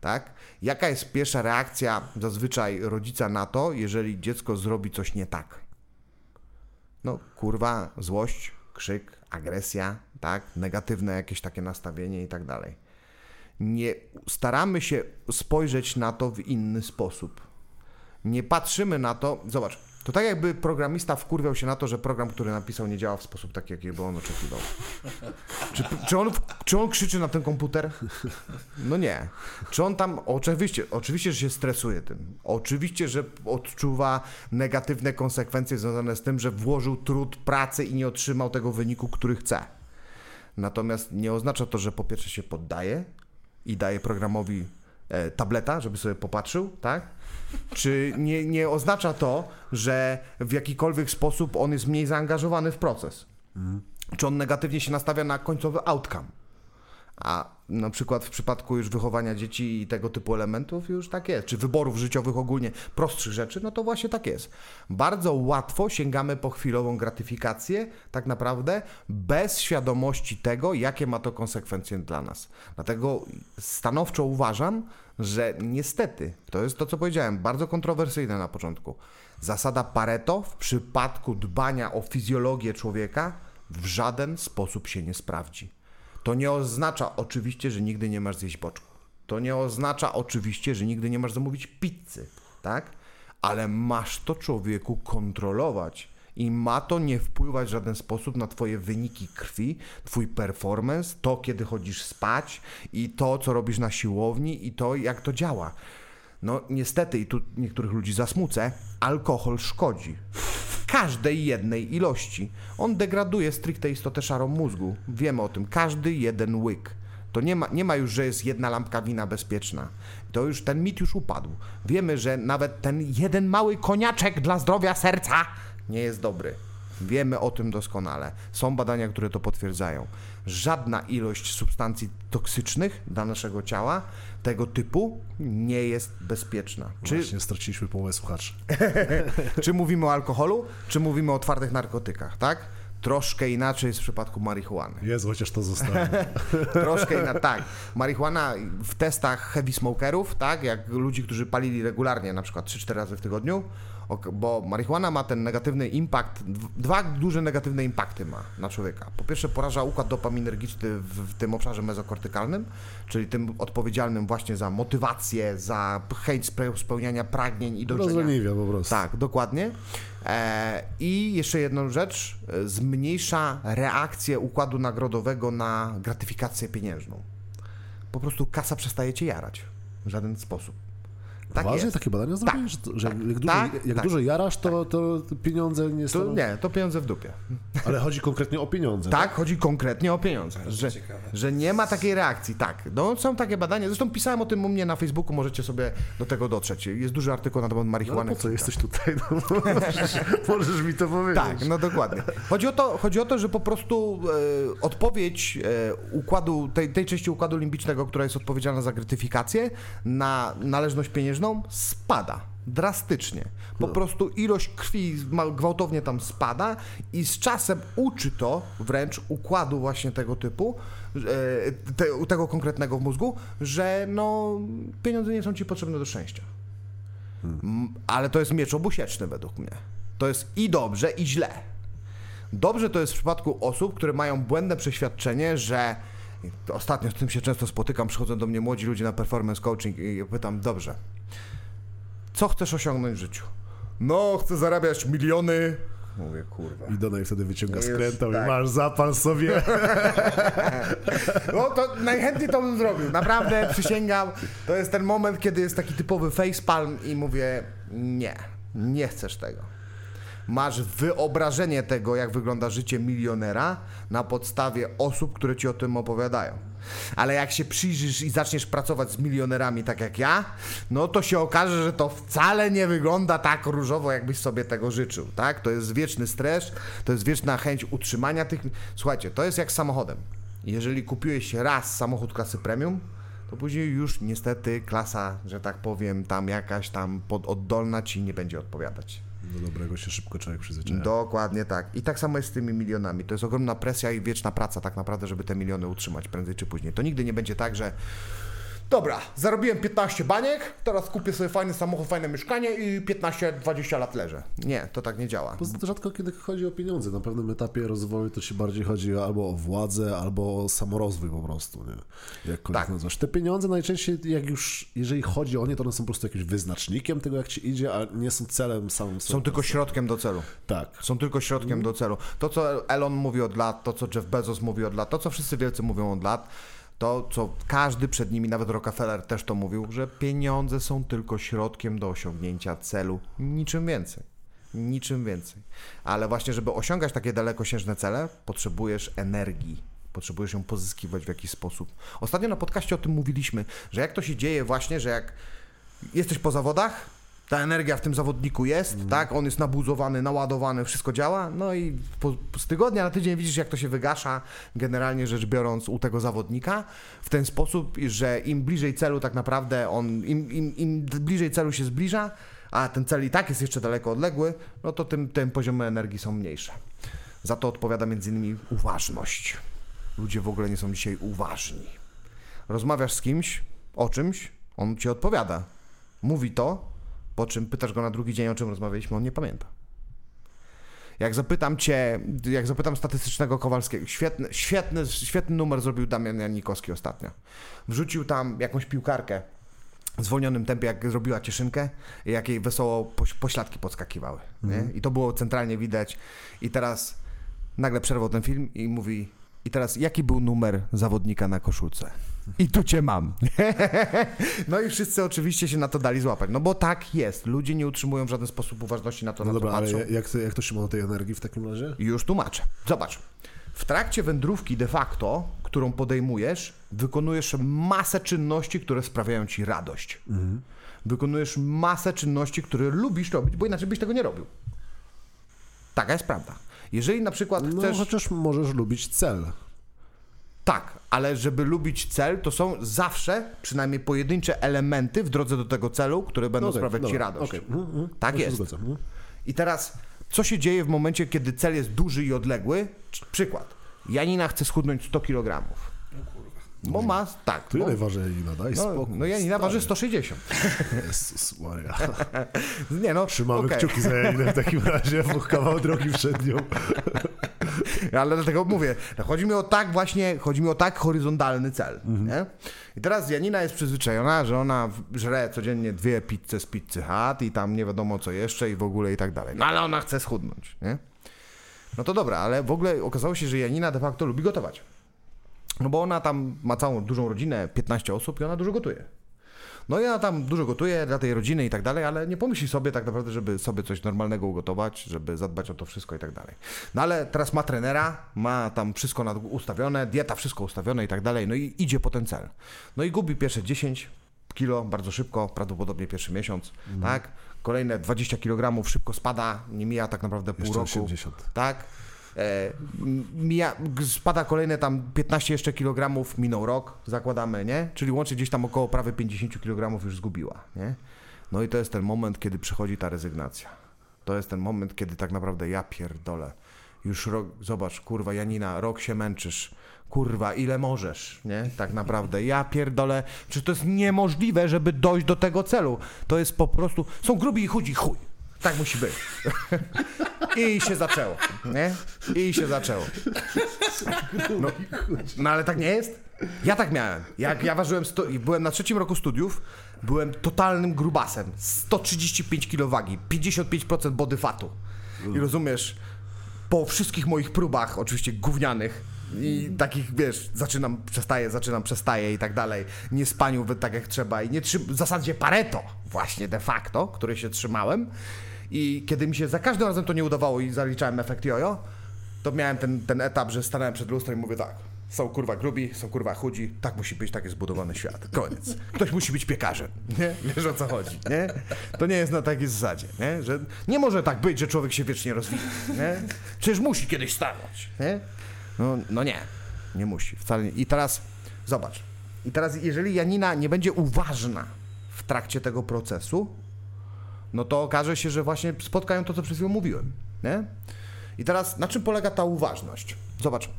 Tak? Jaka jest pierwsza reakcja zazwyczaj rodzica na to, jeżeli dziecko zrobi coś nie tak? No, kurwa, złość, krzyk, agresja, tak? Negatywne jakieś takie nastawienie i tak dalej. Nie staramy się spojrzeć na to w inny sposób. Nie patrzymy na to. Zobacz, to tak jakby programista wkurwiał się na to, że program, który napisał, nie działa w sposób taki, jakiego on oczekiwał. Czy, czy, on, czy on krzyczy na ten komputer? No nie. Czy on tam, oczywiście, oczywiście, że się stresuje tym. Oczywiście, że odczuwa negatywne konsekwencje związane z tym, że włożył trud pracy i nie otrzymał tego wyniku, który chce. Natomiast nie oznacza to, że po pierwsze się poddaje i daje programowi e, tableta, żeby sobie popatrzył, tak? Czy nie, nie oznacza to, że w jakikolwiek sposób on jest mniej zaangażowany w proces? Czy on negatywnie się nastawia na końcowy outcome? A na przykład w przypadku już wychowania dzieci i tego typu elementów już tak jest, czy wyborów życiowych ogólnie, prostszych rzeczy, no to właśnie tak jest. Bardzo łatwo sięgamy po chwilową gratyfikację, tak naprawdę bez świadomości tego, jakie ma to konsekwencje dla nas. Dlatego stanowczo uważam, że niestety, to jest to, co powiedziałem, bardzo kontrowersyjne na początku. Zasada Pareto w przypadku dbania o fizjologię człowieka w żaden sposób się nie sprawdzi. To nie oznacza oczywiście, że nigdy nie masz zjeść boczku. To nie oznacza oczywiście, że nigdy nie masz zamówić pizzy, tak? Ale masz to człowieku kontrolować i ma to nie wpływać w żaden sposób na twoje wyniki krwi, twój performance, to kiedy chodzisz spać i to, co robisz na siłowni i to, jak to działa. No niestety, i tu niektórych ludzi zasmucę, alkohol szkodzi. W każdej jednej ilości. On degraduje stricte istotę szarą mózgu. Wiemy o tym. Każdy jeden łyk. To nie ma, nie ma już, że jest jedna lampka wina bezpieczna. To już ten mit już upadł. Wiemy, że nawet ten jeden mały koniaczek dla zdrowia serca nie jest dobry. Wiemy o tym doskonale. Są badania, które to potwierdzają. Żadna ilość substancji toksycznych dla naszego ciała tego typu nie jest bezpieczna. Czy, Właśnie straciliśmy połowę słuchaczy. (laughs) czy mówimy o alkoholu, czy mówimy o twardych narkotykach, tak? Troszkę inaczej jest w przypadku marihuany. Jezu, chociaż to zostało. (laughs) Troszkę inaczej, tak. Marihuana w testach heavy smokerów, tak, jak ludzi, którzy palili regularnie, na przykład 3-4 razy w tygodniu, bo marihuana ma ten negatywny impact, dw- dwa duże negatywne impakty ma na człowieka. Po pierwsze poraża układ dopaminergiczny w, w tym obszarze mezokortykalnym, czyli tym odpowiedzialnym właśnie za motywację, za chęć spe- spełniania pragnień i dążenia. Rozleniwia po prostu. Tak, dokładnie. E, I jeszcze jedną rzecz, e, zmniejsza reakcję układu nagrodowego na gratyfikację pieniężną. Po prostu kasa przestaje cię jarać w żaden sposób. Tak Poważnie jest. takie badania zrobione? że, to- że tak, jak, dużo, tak, jak tak. dużo jarasz, to, to pieniądze nie są... nie, to pieniądze w dupie. Ale chodzi konkretnie o pieniądze. Tak, chodzi konkretnie o pieniądze. Że, ciekawe. że nie ma takiej reakcji. Tak, no, są takie badania. Zresztą pisałem o tym u mnie na Facebooku, możecie sobie do tego dotrzeć. Jest duży artykuł na temat No, marihuany. po co jesteś tutaj? No, możesz, możesz mi to powiedzieć. Tak, no dokładnie. Chodzi o to, chodzi o to że po prostu e, odpowiedź e, układu, tej, tej części układu limbicznego, która jest odpowiedzialna za gratyfikację, na należność pieniężną spada. Drastycznie. Po prostu ilość krwi gwałtownie tam spada i z czasem uczy to wręcz układu właśnie tego typu, e, te, tego konkretnego w mózgu, że no, pieniądze nie są ci potrzebne do szczęścia. M, Ale to jest miecz obusieczny według mnie. To jest i dobrze, i źle. Dobrze to jest w przypadku osób, które mają błędne przeświadczenie, że ostatnio z tym się często spotykam, przychodzą do mnie młodzi ludzie na performance coaching i pytam, dobrze, co chcesz osiągnąć w życiu? No, chcę zarabiać miliony, Mówię, kurwa. I Donaj wtedy wyciąga Już, skrętą tak. i masz zapal sobie. (laughs) No to najchętniej to bym zrobił. Naprawdę, przysięgam. To jest ten moment, kiedy jest taki typowy facepalm i mówię, nie, nie chcesz tego. Masz wyobrażenie tego, jak wygląda życie milionera na podstawie osób, które ci o tym opowiadają. Ale jak się przyjrzysz i zaczniesz pracować z milionerami tak jak ja, no to się okaże, że to wcale nie wygląda tak różowo, jakbyś sobie tego życzył, tak? To jest wieczny stres, to jest wieczna chęć utrzymania tych... Słuchajcie, to jest jak z samochodem. Jeżeli kupiłeś raz samochód klasy premium, to później już niestety klasa, że tak powiem, tam jakaś tam pododdolna ci nie będzie odpowiadać. Do dobrego się szybko człowiek przyzwyczaja. Dokładnie tak. I tak samo jest z tymi milionami. To jest ogromna presja i wieczna praca tak naprawdę, żeby te miliony utrzymać prędzej czy później. To nigdy nie będzie tak, że dobra, zarobiłem 15 baniek, teraz kupię sobie fajny samochód, fajne mieszkanie i 15-20 lat leżę. Nie, to tak nie działa. Poza tym rzadko kiedy chodzi o pieniądze. Na pewnym etapie rozwoju to ci bardziej chodzi albo o władzę, albo o samorozwój po prostu, nie? Jakkolwiek Tak. nazwasz. Te pieniądze najczęściej, jak już, jeżeli chodzi o nie, to one są po prostu jakimś wyznacznikiem tego, jak ci idzie, a nie są celem samym. Są tylko środkiem do celu. Tak. Są tylko środkiem do celu. To, co Elon mówi od lat, to, co Jeff Bezos mówi od lat, to, co wszyscy wielcy mówią od lat, to, co każdy przed nimi, nawet Rockefeller też to mówił, że pieniądze są tylko środkiem do osiągnięcia celu, niczym więcej. Niczym więcej. Ale właśnie, żeby osiągać takie dalekosiężne cele, potrzebujesz energii. Potrzebujesz ją pozyskiwać w jakiś sposób. Ostatnio na podcaście o tym mówiliśmy, że jak to się dzieje właśnie, że jak jesteś po zawodach, ta energia w tym zawodniku jest, tak? On jest nabuzowany, naładowany, wszystko działa, no i po, z tygodnia na tydzień widzisz, jak to się wygasza, generalnie rzecz biorąc, u tego zawodnika, w ten sposób, że im bliżej celu tak naprawdę on, im, im, im bliżej celu się zbliża, a ten cel i tak jest jeszcze daleko odległy, no to tym, tym poziomy energii są mniejsze. Za to odpowiada między innymi uważność. Ludzie w ogóle nie są dzisiaj uważni. Rozmawiasz z kimś o czymś, on ci odpowiada. Mówi to, po czym pytasz go na drugi dzień, o czym rozmawialiśmy, on nie pamięta. Jak zapytam cię, jak zapytam statystycznego Kowalskiego, świetny, świetny, świetny numer zrobił Damian Janikowski ostatnio. Wrzucił tam jakąś piłkarkę w zwolnionym tempie, jak zrobiła cieszynkę jak jej wesoło poś, pośladki podskakiwały. Nie? I to było centralnie widać. I teraz nagle przerwał ten film i mówi i teraz jaki był numer zawodnika na koszulce? I tu cię mam. (laughs) No i wszyscy oczywiście się na to dali złapać. No bo tak jest. Ludzie nie utrzymują w żaden sposób uważności na to, No na dobra, to ale patrzą. jak, to- jak to się ma do tej energii w takim razie? Już tłumaczę. Zobacz. W trakcie wędrówki de facto, którą podejmujesz, wykonujesz masę czynności, które sprawiają ci radość. Wykonujesz masę czynności, które lubisz robić, bo inaczej byś tego nie robił. Taka jest prawda. Jeżeli na przykład No chcesz... chociaż możesz lubić cel. Tak, ale żeby lubić cel, to są zawsze przynajmniej pojedyncze elementy w drodze do tego celu, które będą okej, sprawiać ci dobra, radość. okej. Mhm, mhm. Tak jest. zgadzam, mhm. I teraz, co się dzieje w momencie, kiedy cel jest duży i odległy? Przykład. Janina chce schudnąć 100 kg. Bo ma, tak. Tu bo, waży Janina? Daj no, spokój. no Janina waży 160. Jezus Maria. (laughs) Nie no, Trzymamy okej. kciuki za Janinę w takim razie, bo kawał drogi przed nią. (laughs) Ale dlatego mówię, no chodzi mi o tak właśnie, chodzi mi o tak horyzontalny cel. Mhm. I teraz Janina jest przyzwyczajona, że ona żre codziennie dwie pizze z pizzy Hut i tam nie wiadomo co jeszcze i w ogóle i tak dalej. No ale ona chce schudnąć, nie? No to dobra, ale w ogóle okazało się, że Janina de facto lubi gotować. No bo ona tam ma całą dużą rodzinę, 15 osób i ona dużo gotuje. No i ona tam dużo gotuje dla tej rodziny i tak dalej, ale nie pomyśli sobie tak naprawdę, żeby sobie coś normalnego ugotować, żeby zadbać o to wszystko i tak dalej. No ale teraz ma trenera, ma tam wszystko ustawione, dieta, wszystko ustawione i tak dalej, no i idzie po ten cel. No i gubi pierwsze 10 kilo bardzo szybko, prawdopodobnie pierwszy miesiąc, tak? Kolejne 20 kg szybko spada, nie mija tak naprawdę pół Jeszcze roku. 80. Tak. E, mija, spada kolejne tam 15 jeszcze kilogramów, minął rok, zakładamy, nie? Czyli łącznie gdzieś tam około prawie 50 kg już zgubiła, nie? No i to jest ten moment, kiedy przychodzi ta rezygnacja. To jest ten moment, kiedy tak naprawdę ja pierdolę. Już rok, zobacz, kurwa, Janina, rok się męczysz. Kurwa, ile możesz, nie? Tak naprawdę. Ja pierdolę. Czy to jest niemożliwe, żeby dojść do tego celu? To jest po prostu... Są grubi i chudzi, chuj. Tak musi być. I się zaczęło, nie? I się zaczęło. No, no ale tak nie jest? Ja tak miałem. Jak ja ważyłem, sto, byłem na trzecim roku studiów, byłem totalnym grubasem. 135 kg wagi, 55% body fatu. I rozumiesz, po wszystkich moich próbach, oczywiście gównianych, i takich, wiesz, zaczynam, przestaję, zaczynam, przestaję i tak dalej. Nie spaniu we- tak jak trzeba i nie trzym, w zasadzie pareto właśnie de facto, który się trzymałem. I kiedy mi się za każdym razem to nie udawało i zaliczałem efekt jojo, to miałem ten, ten etap, że stanąłem przed lustrem i mówię tak, są kurwa grubi, są kurwa chudzi, tak musi być, tak jest zbudowany świat. Koniec. Ktoś musi być piekarzem, nie? Wiesz o co chodzi, nie? To nie jest na takiej zasadzie, nie? Że nie może tak być, że człowiek się wiecznie rozwija, nie? Przecież musi kiedyś stanąć, nie? No, no nie, nie musi, wcale nie. I teraz, zobacz, i teraz jeżeli Janina nie będzie uważna w trakcie tego procesu, no to okaże się, że właśnie spotkają to, co przed chwilą mówiłem, nie? I teraz, na czym polega ta uważność? Zobacz,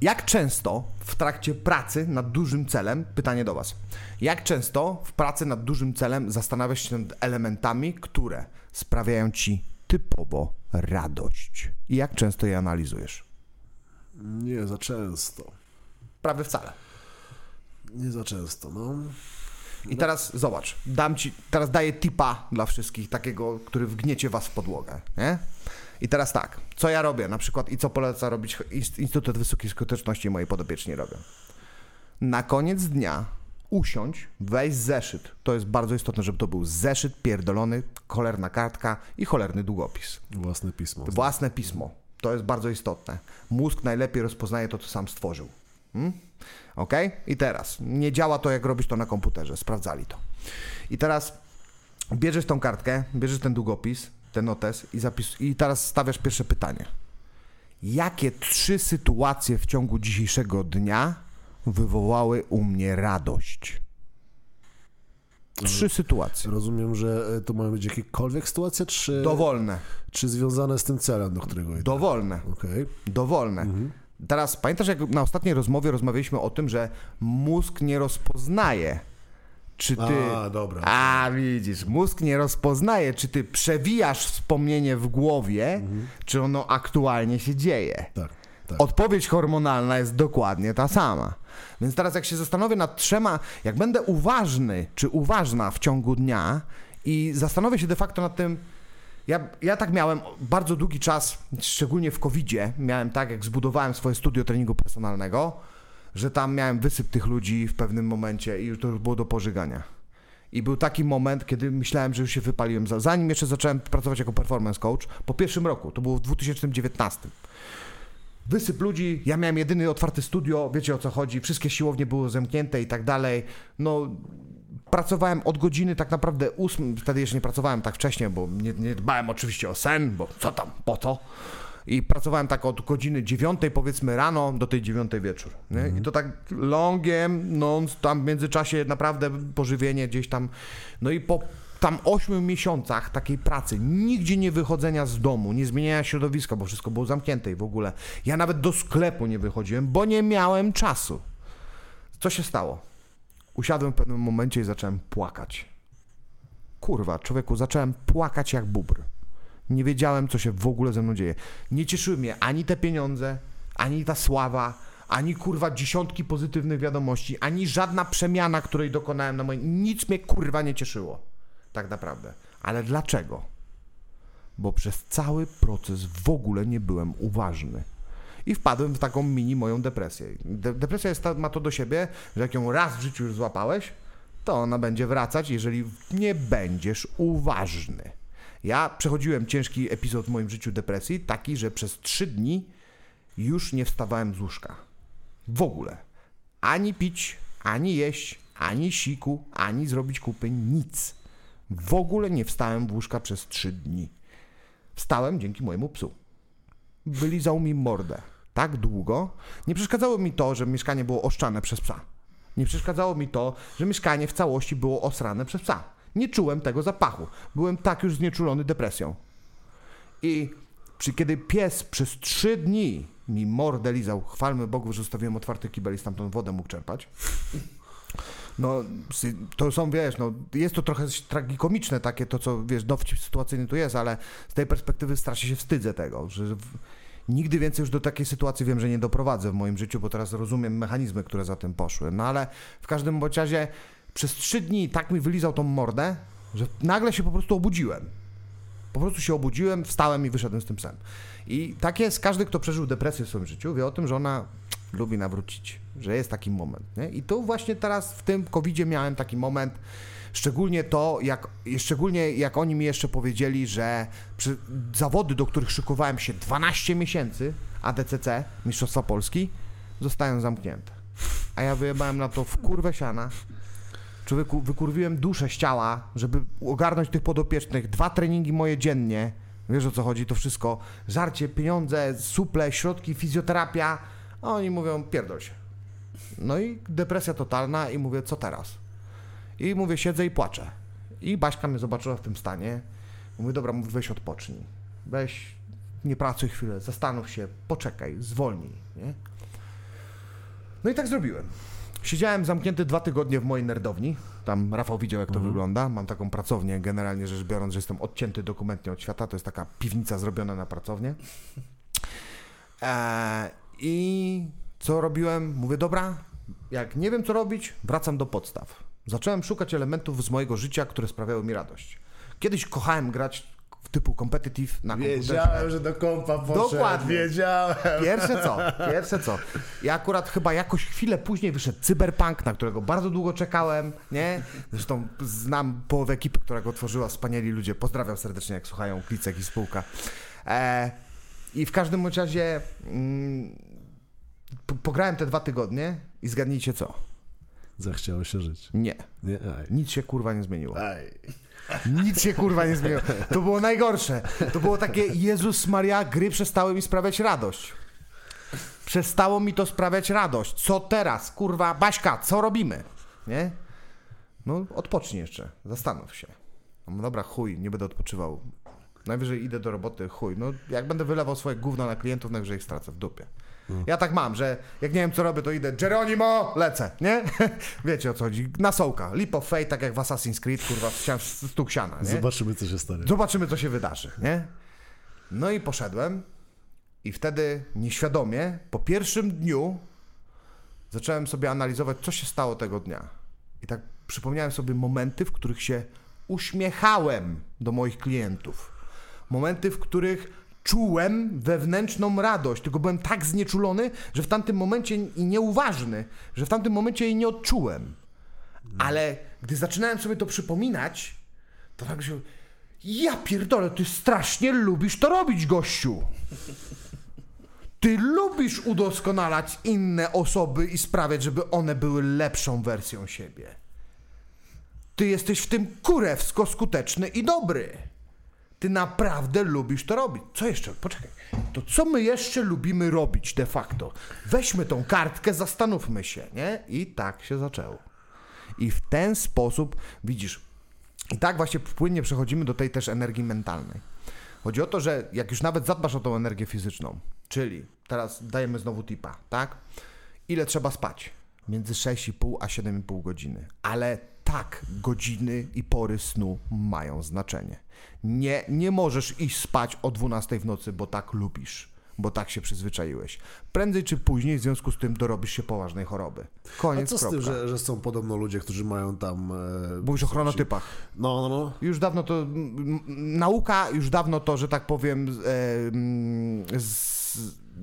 jak często w trakcie pracy nad dużym celem, pytanie do Was, jak często w pracy nad dużym celem zastanawiasz się nad elementami, które sprawiają Ci typowo radość? I jak często je analizujesz? Nie za często. Prawie wcale. Nie za często, no. I teraz zobacz, dam ci, teraz daję tipa dla wszystkich, takiego, który wgniecie was w podłogę, nie? I teraz tak, co ja robię na przykład i co poleca robić Inst- Instytut Wysokiej Skuteczności i moi podopieczni robią. Na koniec dnia usiądź, weź zeszyt. To jest bardzo istotne, żeby to był zeszyt pierdolony, cholerna kartka i cholerny długopis. Własne pismo. Własne pismo. To jest bardzo istotne. Mózg najlepiej rozpoznaje to, co sam stworzył. Hmm? Ok? I teraz. Nie działa to, jak robisz to na komputerze. Sprawdzali to. I teraz bierzesz tą kartkę, bierzesz ten długopis, ten notes i zapis. I teraz stawiasz pierwsze pytanie. Jakie trzy sytuacje w ciągu dzisiejszego dnia wywołały u mnie radość? Trzy sytuacje. Rozumiem, że e, to mają być jakiekolwiek sytuacje, czy, Dowolne. czy związane z tym celem, do którego idę? Dowolne. Okej. Dowolne. Teraz pamiętasz, jak na ostatniej rozmowie rozmawialiśmy o tym, że mózg nie rozpoznaje, czy ty. A, dobra. A widzisz, mózg nie rozpoznaje, czy ty przewijasz wspomnienie w głowie, czy ono aktualnie się dzieje. Tak, tak. Odpowiedź hormonalna jest dokładnie ta sama. Więc teraz jak się zastanowię nad trzema, jak będę uważny czy uważna w ciągu dnia i zastanowię się de facto nad tym, ja, ja tak miałem bardzo długi czas, szczególnie w COVID-zie, miałem tak, jak zbudowałem swoje studio treningu personalnego, że tam miałem wysyp tych ludzi w pewnym momencie i już to już było do pożygania. I był taki moment, kiedy myślałem, że już się wypaliłem. za- Zanim jeszcze zacząłem pracować jako performance coach, po pierwszym roku, to było w 2019 wysyp ludzi, ja miałem jedyny otwarty studio, wiecie o co chodzi, wszystkie siłownie były zamknięte i tak dalej. No, pracowałem od godziny tak naprawdę ósm, wtedy jeszcze nie pracowałem tak wcześnie, bo nie, nie dbałem oczywiście o sen, bo co tam, po co? I pracowałem tak od godziny dziewiątej powiedzmy rano do tej dziewiątej wieczór. Nie? I to tak longiem, no tam w międzyczasie naprawdę pożywienie gdzieś tam. No i po tam ośmiu miesiącach takiej pracy, nigdzie nie wychodzenia z domu, nie zmieniania środowiska, bo wszystko było zamknięte i w ogóle. Ja nawet do sklepu nie wychodziłem, bo nie miałem czasu. Co się stało? Usiadłem w pewnym momencie i zacząłem płakać. Kurwa, człowieku, zacząłem płakać jak bubr. Nie wiedziałem, co się w ogóle ze mną dzieje. Nie cieszyły mnie ani te pieniądze, ani ta sława, ani kurwa dziesiątki pozytywnych wiadomości, ani żadna przemiana, której dokonałem na moim. Nic mnie kurwa nie cieszyło. Tak naprawdę. Ale dlaczego? Bo przez cały proces w ogóle nie byłem uważny. I wpadłem w taką mini moją depresję. De- depresja jest ta, ma to do siebie, że jak ją raz w życiu już złapałeś, to ona będzie wracać, jeżeli nie będziesz uważny. Ja przechodziłem ciężki epizod w moim życiu depresji, taki, że przez trzy dni już nie wstawałem z łóżka. W ogóle. Ani pić, ani jeść, ani siku, ani zrobić kupy, nic. W ogóle nie wstałem w łóżka przez trzy dni. Wstałem dzięki mojemu psu. Wylizał mi mordę. Tak długo. Nie przeszkadzało mi to, że mieszkanie było oszczane przez psa. Nie przeszkadzało mi to, że mieszkanie w całości było osrane przez psa. Nie czułem tego zapachu. Byłem tak już znieczulony depresją. I przy, kiedy pies przez trzy dni mi mordę lizał, chwalmy Bogu, że zostawiłem otwarty kibel i stamtąd wodę mógł czerpać. No, to są, wiesz, no, jest to trochę tragikomiczne takie, to co, wiesz, dowcip sytuacyjny tu jest, ale z tej perspektywy strasznie się wstydzę tego, że nigdy więcej już do takiej sytuacji wiem, że nie doprowadzę w moim życiu, bo teraz rozumiem mechanizmy, które za tym poszły. No ale w każdym bądź razie przez trzy dni tak mi wylizał tą mordę, że nagle się po prostu obudziłem. Po prostu się obudziłem, wstałem i wyszedłem z tym psem. I tak jest, każdy, kto przeżył depresję w swoim życiu, wie o tym, że ona lubi nawrócić, że jest taki moment. Nie? I tu właśnie teraz w tym covid miałem taki moment, szczególnie to, jak, szczególnie jak oni mi jeszcze powiedzieli, że zawody, do których szykowałem się 12 miesięcy, ADCC, Mistrzostwa Polski, zostają zamknięte. A ja wyjebałem na to w kurwę siana. Człowieku, wykurwiłem duszę z ciała, żeby ogarnąć tych podopiecznych. Dwa treningi moje dziennie. Wiesz o co chodzi, to wszystko. Żarcie, pieniądze, suple, środki, fizjoterapia. A oni mówią, pierdol się. No i depresja totalna i mówię, co teraz? I mówię, siedzę i płaczę. I Baśka mnie zobaczyła w tym stanie. Mówię, dobra, mówię, weź odpocznij. Weź, nie pracuj chwilę, zastanów się, poczekaj, zwolnij, nie? No i tak zrobiłem. Siedziałem zamknięty dwa tygodnie w mojej nerdowni. Tam Rafał widział, jak to wygląda. Mam taką pracownię, generalnie rzecz biorąc, że jestem odcięty dokumentnie od świata. To jest taka piwnica zrobiona na pracownię. Eee, I co robiłem? Mówię, dobra, jak nie wiem co robić, wracam do podstaw. Zacząłem szukać elementów z mojego życia, które sprawiały mi radość. Kiedyś kochałem grać w typu competitive na komputerze. Wiedziałem, że do kompa poszedł. Dokładnie. Wiedziałem. Pierwsze co? (laughs) Pierwsze co? Ja akurat chyba jakoś chwilę później wyszedł Cyberpunk, na którego bardzo długo czekałem, nie? Zresztą znam połowę ekipy, która go tworzyła, wspaniali ludzie. Pozdrawiam serdecznie, jak słuchają Klicek i spółka. E, I w każdym razie mm, po- pograłem te dwa tygodnie i zgadnijcie co? Zachciało się żyć. Nie. Nie. Nic się kurwa nie zmieniło. Aj. Nic się kurwa nie zmieniło. To było najgorsze. To było takie, Jezus Maria, gry przestały mi sprawiać radość. Przestało mi to sprawiać radość. Co teraz? Kurwa, Baśka, co robimy? Nie? No, odpocznij jeszcze. Zastanów się. No dobra, chuj, nie będę odpoczywał. Najwyżej idę do roboty, chuj. No, jak będę wylewał swoje gówno na klientów, najwyżej ich stracę w dupie. Ja tak mam, że jak nie wiem co robię, to idę Geronimo, lecę, nie? (laughs) Wiecie o co chodzi. Na sołka. Leap of Faith, tak jak w Assassin's Creed, kurwa, stuk siana, nie? Zobaczymy, co się stanie. Zobaczymy, co się wydarzy, nie? No i poszedłem i wtedy nieświadomie, po pierwszym dniu zacząłem sobie analizować, co się stało tego dnia. I tak przypomniałem sobie momenty, w których się uśmiechałem do moich klientów. Momenty, w których czułem wewnętrzną radość, tylko byłem tak znieczulony, że w tamtym momencie i nieuważny, że w tamtym momencie jej nie odczułem. Ale gdy zaczynałem sobie to przypominać, to tak się. Ja pierdolę, ty strasznie lubisz to robić, gościu. Ty lubisz udoskonalać inne osoby i sprawiać, żeby one były lepszą wersją siebie. Ty jesteś w tym kurewsko skuteczny i dobry. Ty naprawdę lubisz to robić. Co jeszcze? Poczekaj. To co my jeszcze lubimy robić de facto? Weźmy tą kartkę, zastanówmy się, nie? I tak się zaczęło. I w ten sposób, widzisz, i tak właśnie płynnie przechodzimy do tej też energii mentalnej. Chodzi o to, że jak już nawet zadbasz o tą energię fizyczną, czyli teraz dajemy znowu tipa, tak? Ile trzeba spać? Między 6,5 a 7,5 godziny. Ale tak, godziny i pory snu mają znaczenie. Nie, nie możesz iść spać o 12 w nocy, bo tak lubisz, bo tak się przyzwyczaiłeś. Prędzej czy później w związku z tym dorobisz się poważnej choroby. A Koniec, co z kropka. tym, że, że są podobno ludzie, którzy mają tam... E, Mówisz o chronotypach. No, no, no. Już dawno to. m, Nauka, już dawno to, że tak powiem. e, z,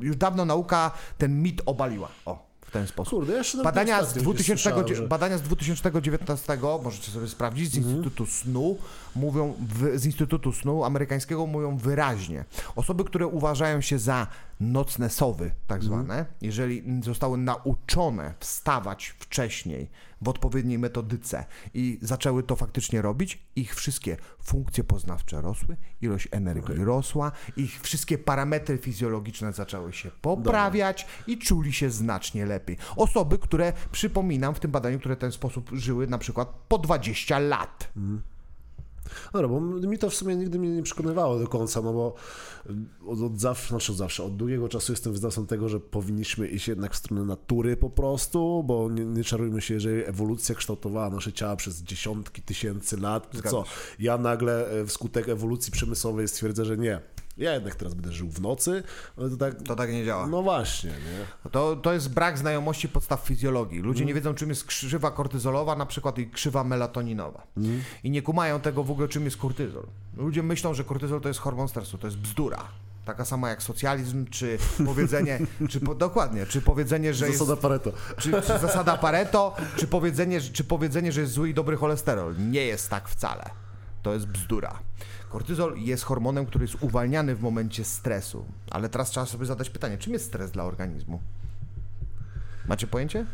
już dawno nauka ten mit obaliła. O, w ten sposób. Kurde, jeszcze nawet Badania z, ostatnio 2000, gdzieś słyszałem, że- badania z 2019, możecie sobie sprawdzić, z Mhm. Instytutu Snu mówią, w, z Instytutu Snu amerykańskiego mówią wyraźnie. Osoby, które uważają się za nocne sowy, tak Mhm. zwane, jeżeli zostały nauczone wstawać wcześniej w odpowiedniej metodyce i zaczęły to faktycznie robić, ich wszystkie funkcje poznawcze rosły, ilość energii rosła, ich wszystkie parametry fizjologiczne zaczęły się poprawiać i czuli się znacznie lepiej. Osoby, które, przypominam, w tym badaniu, które w ten sposób żyły na przykład po 20 lat. Dobra, bo mi to w sumie nigdy mnie nie przekonywało do końca, no bo od, od zawsze, znaczy od zawsze, od długiego czasu jestem wyznawcą tego, że powinniśmy iść jednak w stronę natury po prostu, bo nie, nie czarujmy się, jeżeli ewolucja kształtowała nasze ciała przez dziesiątki tysięcy lat, to co, ja nagle e, wskutek ewolucji przemysłowej stwierdzę, że nie. Ja jednak teraz będę żył w nocy, ale to tak, To tak nie działa. no właśnie, nie? To, to jest brak znajomości podstaw fizjologii. Ludzie Mm. nie wiedzą, czym jest krzywa kortyzolowa, na przykład i krzywa melatoninowa. Mm. I nie kumają tego w ogóle, czym jest kortyzol. Ludzie myślą, że kortyzol to jest hormon stresu, to jest bzdura. Taka sama jak socjalizm, czy (laughs) powiedzenie, czy po, dokładnie, czy powiedzenie, że jest, Zasada Pareto. czy, czy zasada Pareto, czy powiedzenie, czy powiedzenie, że jest zły i dobry cholesterol. Nie jest tak wcale. To jest bzdura. Kortyzol jest hormonem, który jest uwalniany w momencie stresu. Ale teraz trzeba sobie zadać pytanie, czym jest stres dla organizmu? Macie pojęcie?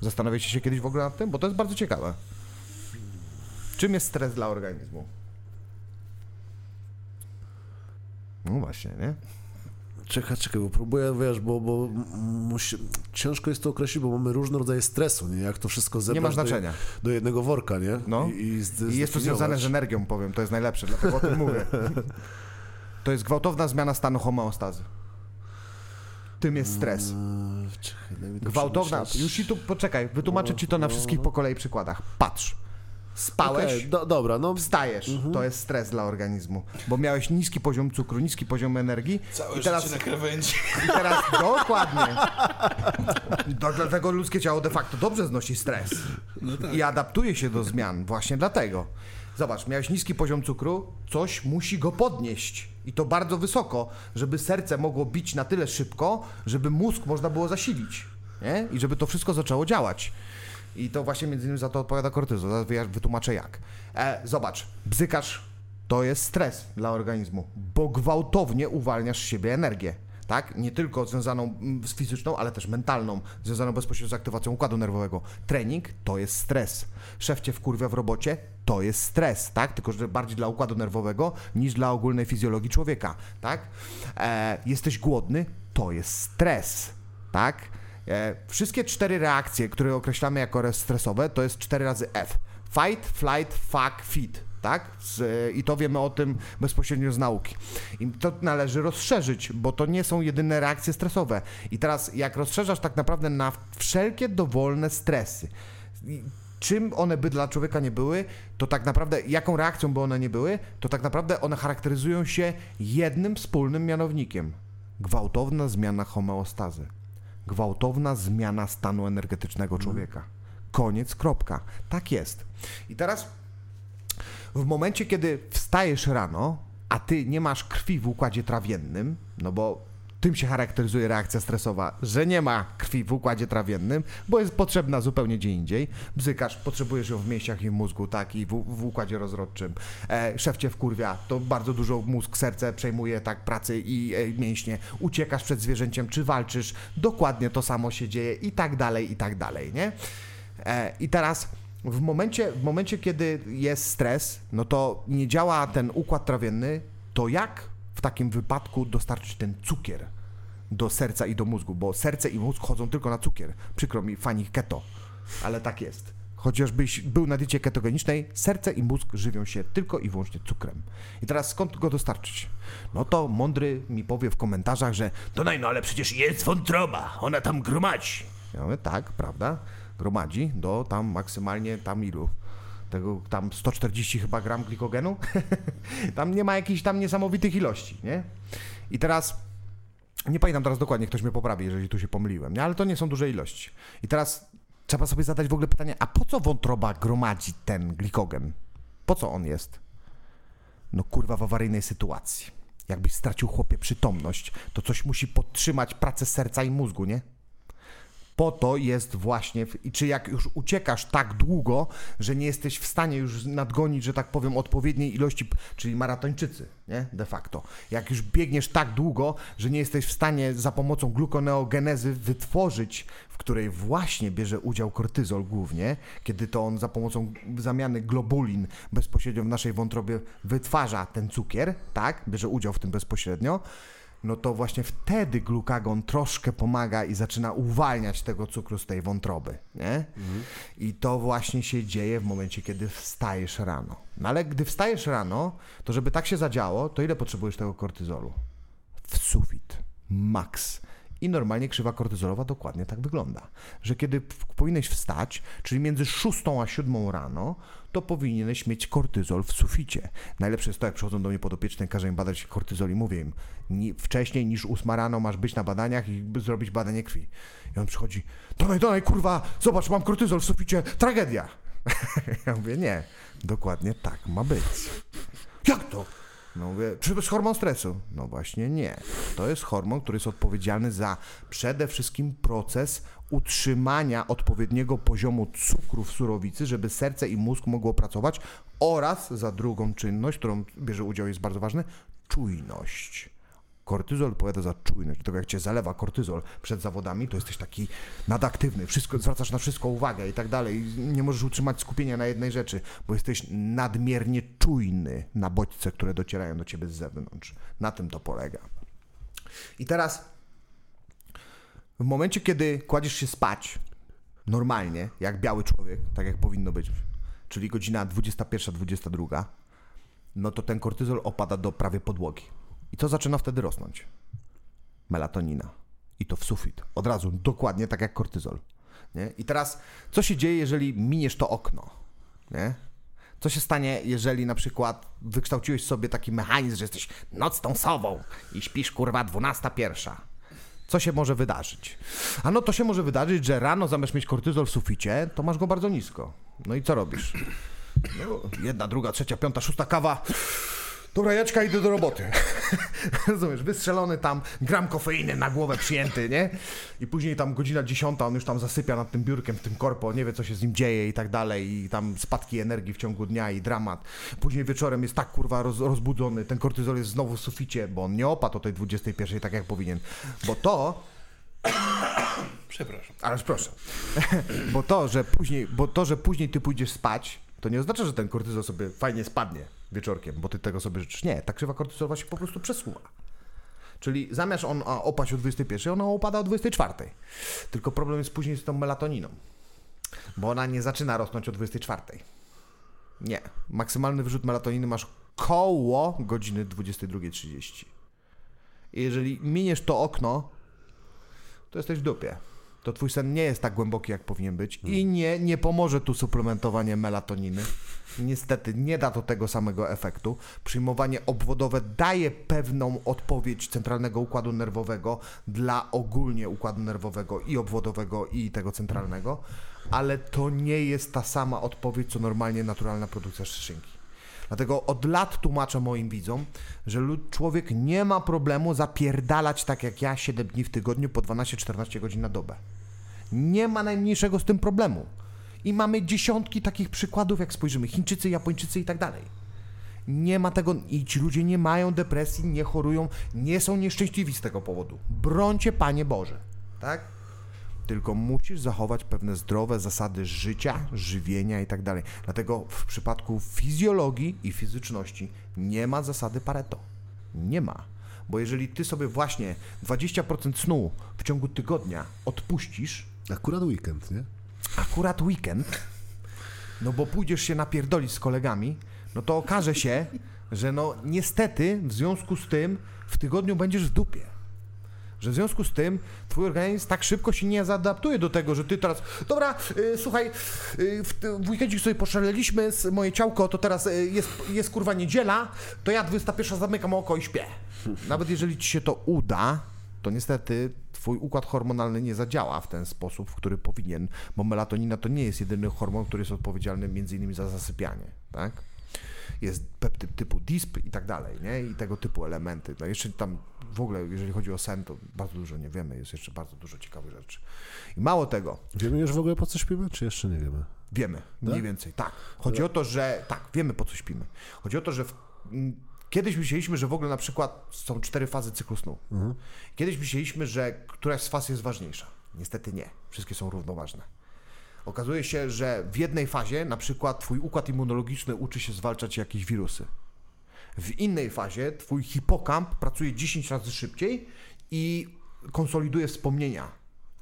Zastanawiacie się kiedyś w ogóle nad tym? Bo to jest bardzo ciekawe. Czym jest stres dla organizmu? No właśnie, nie? Czekaj, czekaj, bo próbuję, wiesz, bo, bo musi, ciężko jest to określić, bo mamy różne rodzaje stresu, nie? Jak to wszystko zebrać Nie ma do, znaczenia. do jednego worka, nie? No. I, i, zde- I jest to związane z energią, powiem, to jest najlepsze, dlatego o tym mówię. (laughs) To jest gwałtowna zmiana stanu homeostazy. Tym jest stres. Eee, Czekaj, Gwałtowna. Już ci tu poczekaj, wytłumaczę ci to na wszystkich po kolei przykładach. Patrz. Spałeś, Okej, do, dobra, no wstajesz. To jest stres dla organizmu, bo miałeś niski poziom cukru, niski poziom energii. Całe I teraz, życie na krawędzi. I teraz dokładnie. Do, dlatego ludzkie ciało de facto dobrze znosi stres. I adaptuje się do zmian właśnie dlatego. Zobacz, miałeś niski poziom cukru, coś musi go podnieść. I to bardzo wysoko, żeby serce mogło bić na tyle szybko, żeby mózg można było zasilić. Nie? I żeby to wszystko zaczęło działać. I to właśnie między innymi za to odpowiada kortyzol. Zaraz wytłumaczę jak. E, zobacz, bzykasz to jest stres dla organizmu, bo gwałtownie uwalniasz z siebie energię. Tak? Nie tylko związaną mm, z fizyczną, ale też mentalną, związaną bezpośrednio z aktywacją układu nerwowego. Trening to jest stres. Szef cię wkurwia w robocie, to jest stres, tak? Tylko, że bardziej dla układu nerwowego niż dla ogólnej fizjologii człowieka, tak? E, jesteś głodny, to jest stres, tak? E, wszystkie cztery reakcje, które określamy jako stresowe, to jest cztery razy F. Fight, flight, fuck, fit. Tak? Z, I to wiemy o tym bezpośrednio z nauki. I to należy rozszerzyć, bo to nie są jedyne reakcje stresowe. I teraz, jak rozszerzasz tak naprawdę na wszelkie dowolne stresy, czym one by dla człowieka nie były, to tak naprawdę, jaką reakcją by one nie były, to tak naprawdę one charakteryzują się jednym wspólnym mianownikiem. Gwałtowna zmiana homeostazy gwałtowna zmiana stanu energetycznego człowieka. Koniec, kropka. Tak jest. I teraz w momencie, kiedy wstajesz rano, a ty nie masz krwi w układzie trawiennym, no bo tym się charakteryzuje reakcja stresowa, że nie ma krwi w układzie trawiennym, bo jest potrzebna zupełnie gdzie indziej. Bzykasz, potrzebujesz ją w mięśniach i w mózgu, tak, i w, w układzie rozrodczym. E, szef cię wkurwia, to bardzo dużo mózg, serce przejmuje tak pracy i e, mięśnie. Uciekasz przed zwierzęciem, czy walczysz, dokładnie to samo się dzieje i tak dalej, i tak dalej, nie? E, I teraz w momencie, w momencie, kiedy jest stres, no to nie działa ten układ trawienny, to jak w takim wypadku dostarczyć ten cukier do serca i do mózgu? Bo serce i mózg chodzą tylko na cukier. Przykro mi, fani keto, ale tak jest. Chociażbyś był na diecie ketogenicznej, serce i mózg żywią się tylko i wyłącznie cukrem. I teraz skąd go dostarczyć? No to mądry mi powie w komentarzach, że to no, no ale przecież jest wątroba, ona tam gromadzi. Ja mówię, tak, prawda, gromadzi do tam maksymalnie tam ilu? Tego tam 140 chyba gram glikogenu? (laughs) tam nie ma jakichś tam niesamowitych ilości, nie? I teraz nie pamiętam teraz dokładnie, ktoś mnie poprawi, jeżeli tu się pomyliłem, nie? ale to nie są duże ilości. I teraz trzeba sobie zadać w ogóle pytanie, a po co wątroba gromadzi ten glikogen? Po co on jest? No kurwa w awaryjnej sytuacji. Jakbyś stracił chłopie przytomność, to coś musi podtrzymać pracę serca i mózgu, nie? Po to jest właśnie, i czy jak już uciekasz tak długo, że nie jesteś w stanie już nadgonić, że tak powiem, odpowiedniej ilości, czyli maratończycy, nie? De facto. Jak już biegniesz tak długo, że nie jesteś w stanie za pomocą glukoneogenezy wytworzyć, w której właśnie bierze udział kortyzol głównie, kiedy to on za pomocą zamiany globulin bezpośrednio w naszej wątrobie wytwarza ten cukier, tak? Bierze udział w tym bezpośrednio no to właśnie wtedy glukagon troszkę pomaga i zaczyna uwalniać tego cukru z tej wątroby, nie? I to właśnie się dzieje w momencie, kiedy wstajesz rano. No ale gdy wstajesz rano, to żeby tak się zadziało, to ile potrzebujesz tego kortyzolu? W sufit. Max. I normalnie krzywa kortyzolowa dokładnie tak wygląda, że kiedy powinieneś wstać, czyli między 6 a 7 rano, to powinieneś mieć kortyzol w suficie. Najlepsze jest to, jak przychodzą do mnie podopieczne, każę im badać kortyzol i mówię im, ni- wcześniej niż 8 rano masz być na badaniach i zrobić badanie krwi. I on przychodzi, Donaj, Donaj, kurwa, zobacz, mam kortyzol w suficie, tragedia. (laughs) ja mówię, nie, dokładnie tak ma być. Jak to? No mówię, czy to jest hormon stresu? No właśnie nie. To jest hormon, który jest odpowiedzialny za przede wszystkim proces utrzymania odpowiedniego poziomu cukru w surowicy, żeby serce i mózg mogło pracować oraz za drugą czynność, którą bierze udział, jest bardzo ważny, czujność. Kortyzol odpowiada za czujność. Dlatego jak cię zalewa kortyzol przed zawodami, to jesteś taki nadaktywny, wszystko, zwracasz na wszystko uwagę i tak dalej. Nie możesz utrzymać skupienia na jednej rzeczy, bo jesteś nadmiernie czujny na bodźce, które docierają do ciebie z zewnątrz. Na tym to polega. I teraz w momencie, kiedy kładziesz się spać normalnie, jak biały człowiek, tak jak powinno być, czyli godzina 21-22, no to ten kortyzol opada do prawie podłogi. I co zaczyna wtedy rosnąć? Melatonina. I to w sufit. Od razu, dokładnie tak jak kortyzol. Nie? I teraz, co się dzieje, jeżeli miniesz to okno? Nie? Co się stanie, jeżeli na przykład wykształciłeś sobie taki mechanizm, że jesteś nocną sową i śpisz kurwa 12 pierwsza? Co się może wydarzyć? A no to się może wydarzyć, że rano zamiast mieć kortyzol w suficie, to masz go bardzo nisko. No i co robisz? No, jedna, druga, trzecia, piąta, szósta kawa. Dobra, Jaczka, idę do roboty. (laughs) Rozumiesz, wystrzelony tam, gram kofeiny na głowę przyjęty, nie? I później tam godzina dziesiąta, on już tam zasypia nad tym biurkiem w tym korpo, nie wie co się z nim dzieje i tak dalej, i tam spadki energii w ciągu dnia i dramat. Później wieczorem jest tak kurwa roz, rozbudzony, ten kortyzol jest znowu w suficie, bo on nie opadł o tej 21 tak jak powinien. Bo to (coughs) Przepraszam. Ależ proszę. (coughs) bo, to, że później, bo to, że później ty pójdziesz spać, to nie oznacza, że ten kortyzol sobie fajnie spadnie wieczorkiem, bo ty tego sobie życzysz. Nie, ta krzywa kortyzolowa się po prostu przesuwa. Czyli zamiast on opaść o 21, ona opada o 24. Tylko problem jest później z tą melatoniną. Bo ona nie zaczyna rosnąć o 24. Nie. Maksymalny wyrzut melatoniny masz koło godziny 22.30. I jeżeli miniesz to okno, to jesteś w dupie. To twój sen nie jest tak głęboki, jak powinien być i nie, nie pomoże tu suplementowanie melatoniny. Niestety nie da to tego samego efektu. Przyjmowanie obwodowe daje pewną odpowiedź centralnego układu nerwowego dla ogólnie układu nerwowego i obwodowego i tego centralnego, ale to nie jest ta sama odpowiedź, co normalnie naturalna produkcja szczeszynki. Dlatego od lat tłumaczę moim widzom, że człowiek nie ma problemu zapierdalać tak jak ja 7 dni w tygodniu po 12-14 godzin na dobę. Nie ma najmniejszego z tym problemu. I mamy dziesiątki takich przykładów, jak spojrzymy, Chińczycy, Japończycy i tak dalej. Nie ma tego i ci ludzie nie mają depresji, nie chorują, nie są nieszczęśliwi z tego powodu. Brońcie, Panie Boże. Tak? Tylko musisz zachować pewne zdrowe zasady życia, żywienia i tak dalej. Dlatego w przypadku fizjologii i fizyczności nie ma zasady Pareto. Nie ma. Bo jeżeli ty sobie właśnie 20% snu w ciągu tygodnia odpuścisz, Akurat weekend, nie? akurat weekend, no bo pójdziesz się napierdolić z kolegami, no to okaże się, że no niestety w związku z tym w tygodniu będziesz w dupie. Że w związku z tym twój organizm tak szybko się nie zaadaptuje do tego, że ty teraz, dobra, y, słuchaj, y, w, w weekendzie sobie poszaleliśmy z moje ciałko, to teraz y, jest, jest kurwa niedziela, to ja 21 zamykam oko i śpię. Nawet jeżeli ci się to uda, to niestety twój układ hormonalny nie zadziała w ten sposób, w który powinien, bo melatonina to nie jest jedyny hormon, który jest odpowiedzialny między innymi za zasypianie, tak? Jest peptyd typu DISP i tak dalej, nie? I tego typu elementy. No jeszcze tam w ogóle, jeżeli chodzi o sen, to bardzo dużo nie wiemy, jest jeszcze bardzo dużo ciekawych rzeczy. I mało tego, Wiemy już w ogóle po co śpimy, czy jeszcze nie wiemy? Wiemy, mniej więcej, tak. Chodzi o to, że tak, wiemy po co śpimy. Chodzi o to, że w, kiedyś myśleliśmy, że w ogóle na przykład są cztery fazy cyklu snu. Kiedyś myśleliśmy, że któraś z faz jest ważniejsza. Niestety nie. Wszystkie są równoważne. Okazuje się, że w jednej fazie na przykład twój układ immunologiczny uczy się zwalczać jakieś wirusy. W innej fazie twój hipokamp pracuje 10 razy szybciej i konsoliduje wspomnienia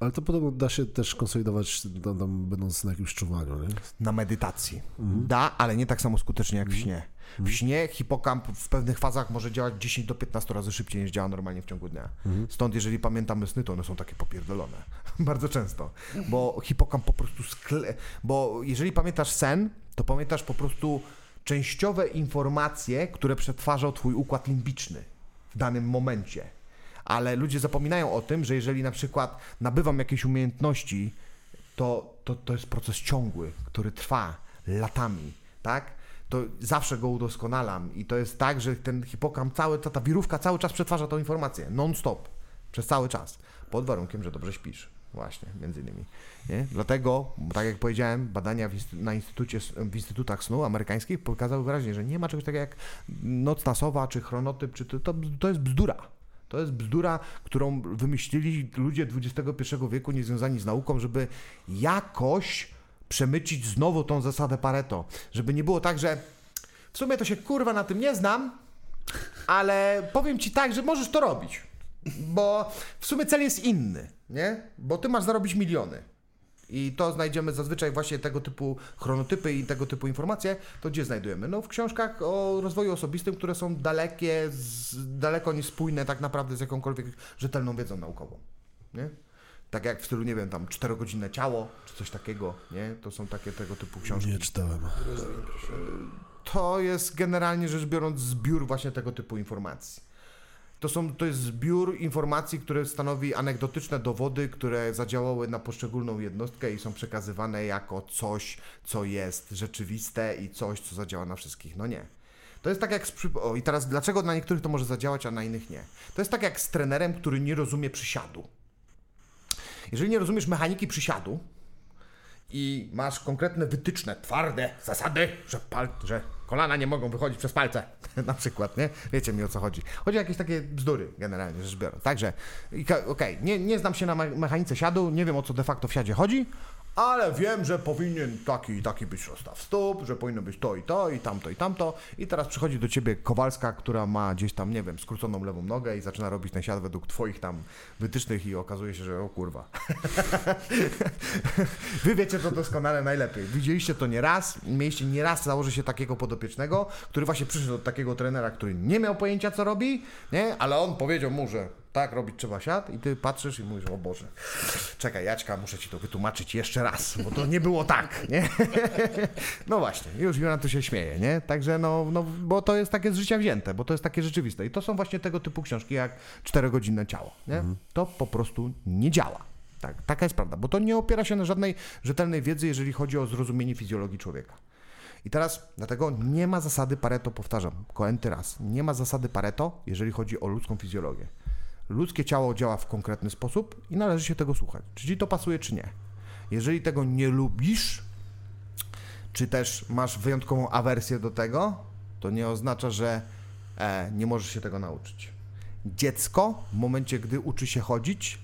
Ale to podobno da się też konsolidować, tam, tam będąc na jakimś czuwaniu, nie? na medytacji. Da, ale nie tak samo skutecznie jak w śnie. W śnie hipokamp w pewnych fazach może działać 10 do 15 razy szybciej niż działa normalnie w ciągu dnia. Stąd jeżeli pamiętamy sny, to one są takie popierdolone. (laughs) Bardzo często. Bo hipokamp po prostu skle... Bo jeżeli pamiętasz sen, to pamiętasz po prostu częściowe informacje, które przetwarzał twój układ limbiczny w danym momencie. Ale ludzie zapominają o tym, że jeżeli na przykład nabywam jakieś umiejętności, to, to, to jest proces ciągły, który trwa latami, tak? To zawsze go udoskonalam i to jest tak, że ten hipokamp, cały, ta, ta wirówka cały czas przetwarza tą informację, non-stop, przez cały czas, pod warunkiem, że dobrze śpisz. Właśnie, między innymi. Nie? Dlatego, tak jak powiedziałem, badania w, na instytucie, w instytutach snu amerykańskich pokazały wyraźnie, że nie ma czegoś takiego jak noc nasowa, czy chronotyp, czy to, to, to jest bzdura. To jest bzdura, którą wymyślili ludzie XXI wieku niezwiązani z nauką, żeby jakoś przemycić znowu tą zasadę Pareto. Żeby nie było tak, że w sumie to się kurwa na tym nie znam, ale powiem ci tak, że możesz to robić. Bo w sumie cel jest inny, nie? Bo ty masz zarobić miliony. I to znajdziemy zazwyczaj właśnie tego typu chronotypy i tego typu informacje, to gdzie znajdujemy? No w książkach o rozwoju osobistym, które są dalekie, z, daleko niespójne tak naprawdę z jakąkolwiek rzetelną wiedzą naukową, nie? Tak jak w stylu, nie wiem, tam czterogodzinne ciało, czy coś takiego, nie? To są takie tego typu książki. Nie czytałem. To jest generalnie rzecz biorąc zbiór właśnie tego typu informacji. To, są, to jest zbiór informacji, które stanowi anegdotyczne dowody, które zadziałały na poszczególną jednostkę i są przekazywane jako coś, co jest rzeczywiste i coś, co zadziała na wszystkich. No nie. To jest tak jak z. O, i teraz dlaczego na niektórych to może zadziałać, a na innych nie? To jest tak jak z trenerem, który nie rozumie przysiadu. Jeżeli nie rozumiesz mechaniki przysiadu, i masz konkretne wytyczne, twarde zasady, że, pal, że kolana nie mogą wychodzić przez palce, (laughs) na przykład, nie? Wiecie mi o co chodzi. Chodzi o jakieś takie bzdury, generalnie rzecz biorąc. Także, okej, nie, nie znam się na me- mechanice siadu, nie wiem o co de facto w siadzie chodzi, ale wiem, że powinien taki i taki być rozstaw stóp, że powinno być to i to, i tamto i tamto. I teraz przychodzi do ciebie Kowalska, która ma gdzieś tam, nie wiem, skróconą lewą nogę i zaczyna robić ten siad według twoich tam wytycznych i okazuje się, że o kurwa. (laughs) Wy wiecie to doskonale najlepiej. Widzieliście to nie raz, mieliście nie raz założyć się takiego podopiecznego, który właśnie przyszedł od takiego trenera, który nie miał pojęcia co robi, nie? Ale on powiedział mu, że tak robić trzeba siat i ty patrzysz i mówisz, o Boże, czekaj Jaćka, muszę ci to wytłumaczyć jeszcze raz, bo to nie było tak, nie? (laughs) No właśnie, już Jona tu się śmieje, nie? Także no, no, bo to jest takie z życia wzięte, bo to jest takie rzeczywiste i to są właśnie tego typu książki jak czterogodzinne ciało, nie? To po prostu nie działa. Tak, taka jest prawda, bo to nie opiera się na żadnej rzetelnej wiedzy, jeżeli chodzi o zrozumienie fizjologii człowieka. I teraz dlatego nie ma zasady Pareto, powtarzam, koenty raz, nie ma zasady Pareto, jeżeli chodzi o ludzką fizjologię. Ludzkie ciało działa w konkretny sposób i należy się tego słuchać. Czy ci to pasuje, czy nie. Jeżeli tego nie lubisz, czy też masz wyjątkową awersję do tego, to nie oznacza, że e, nie możesz się tego nauczyć. Dziecko w momencie, gdy uczy się chodzić,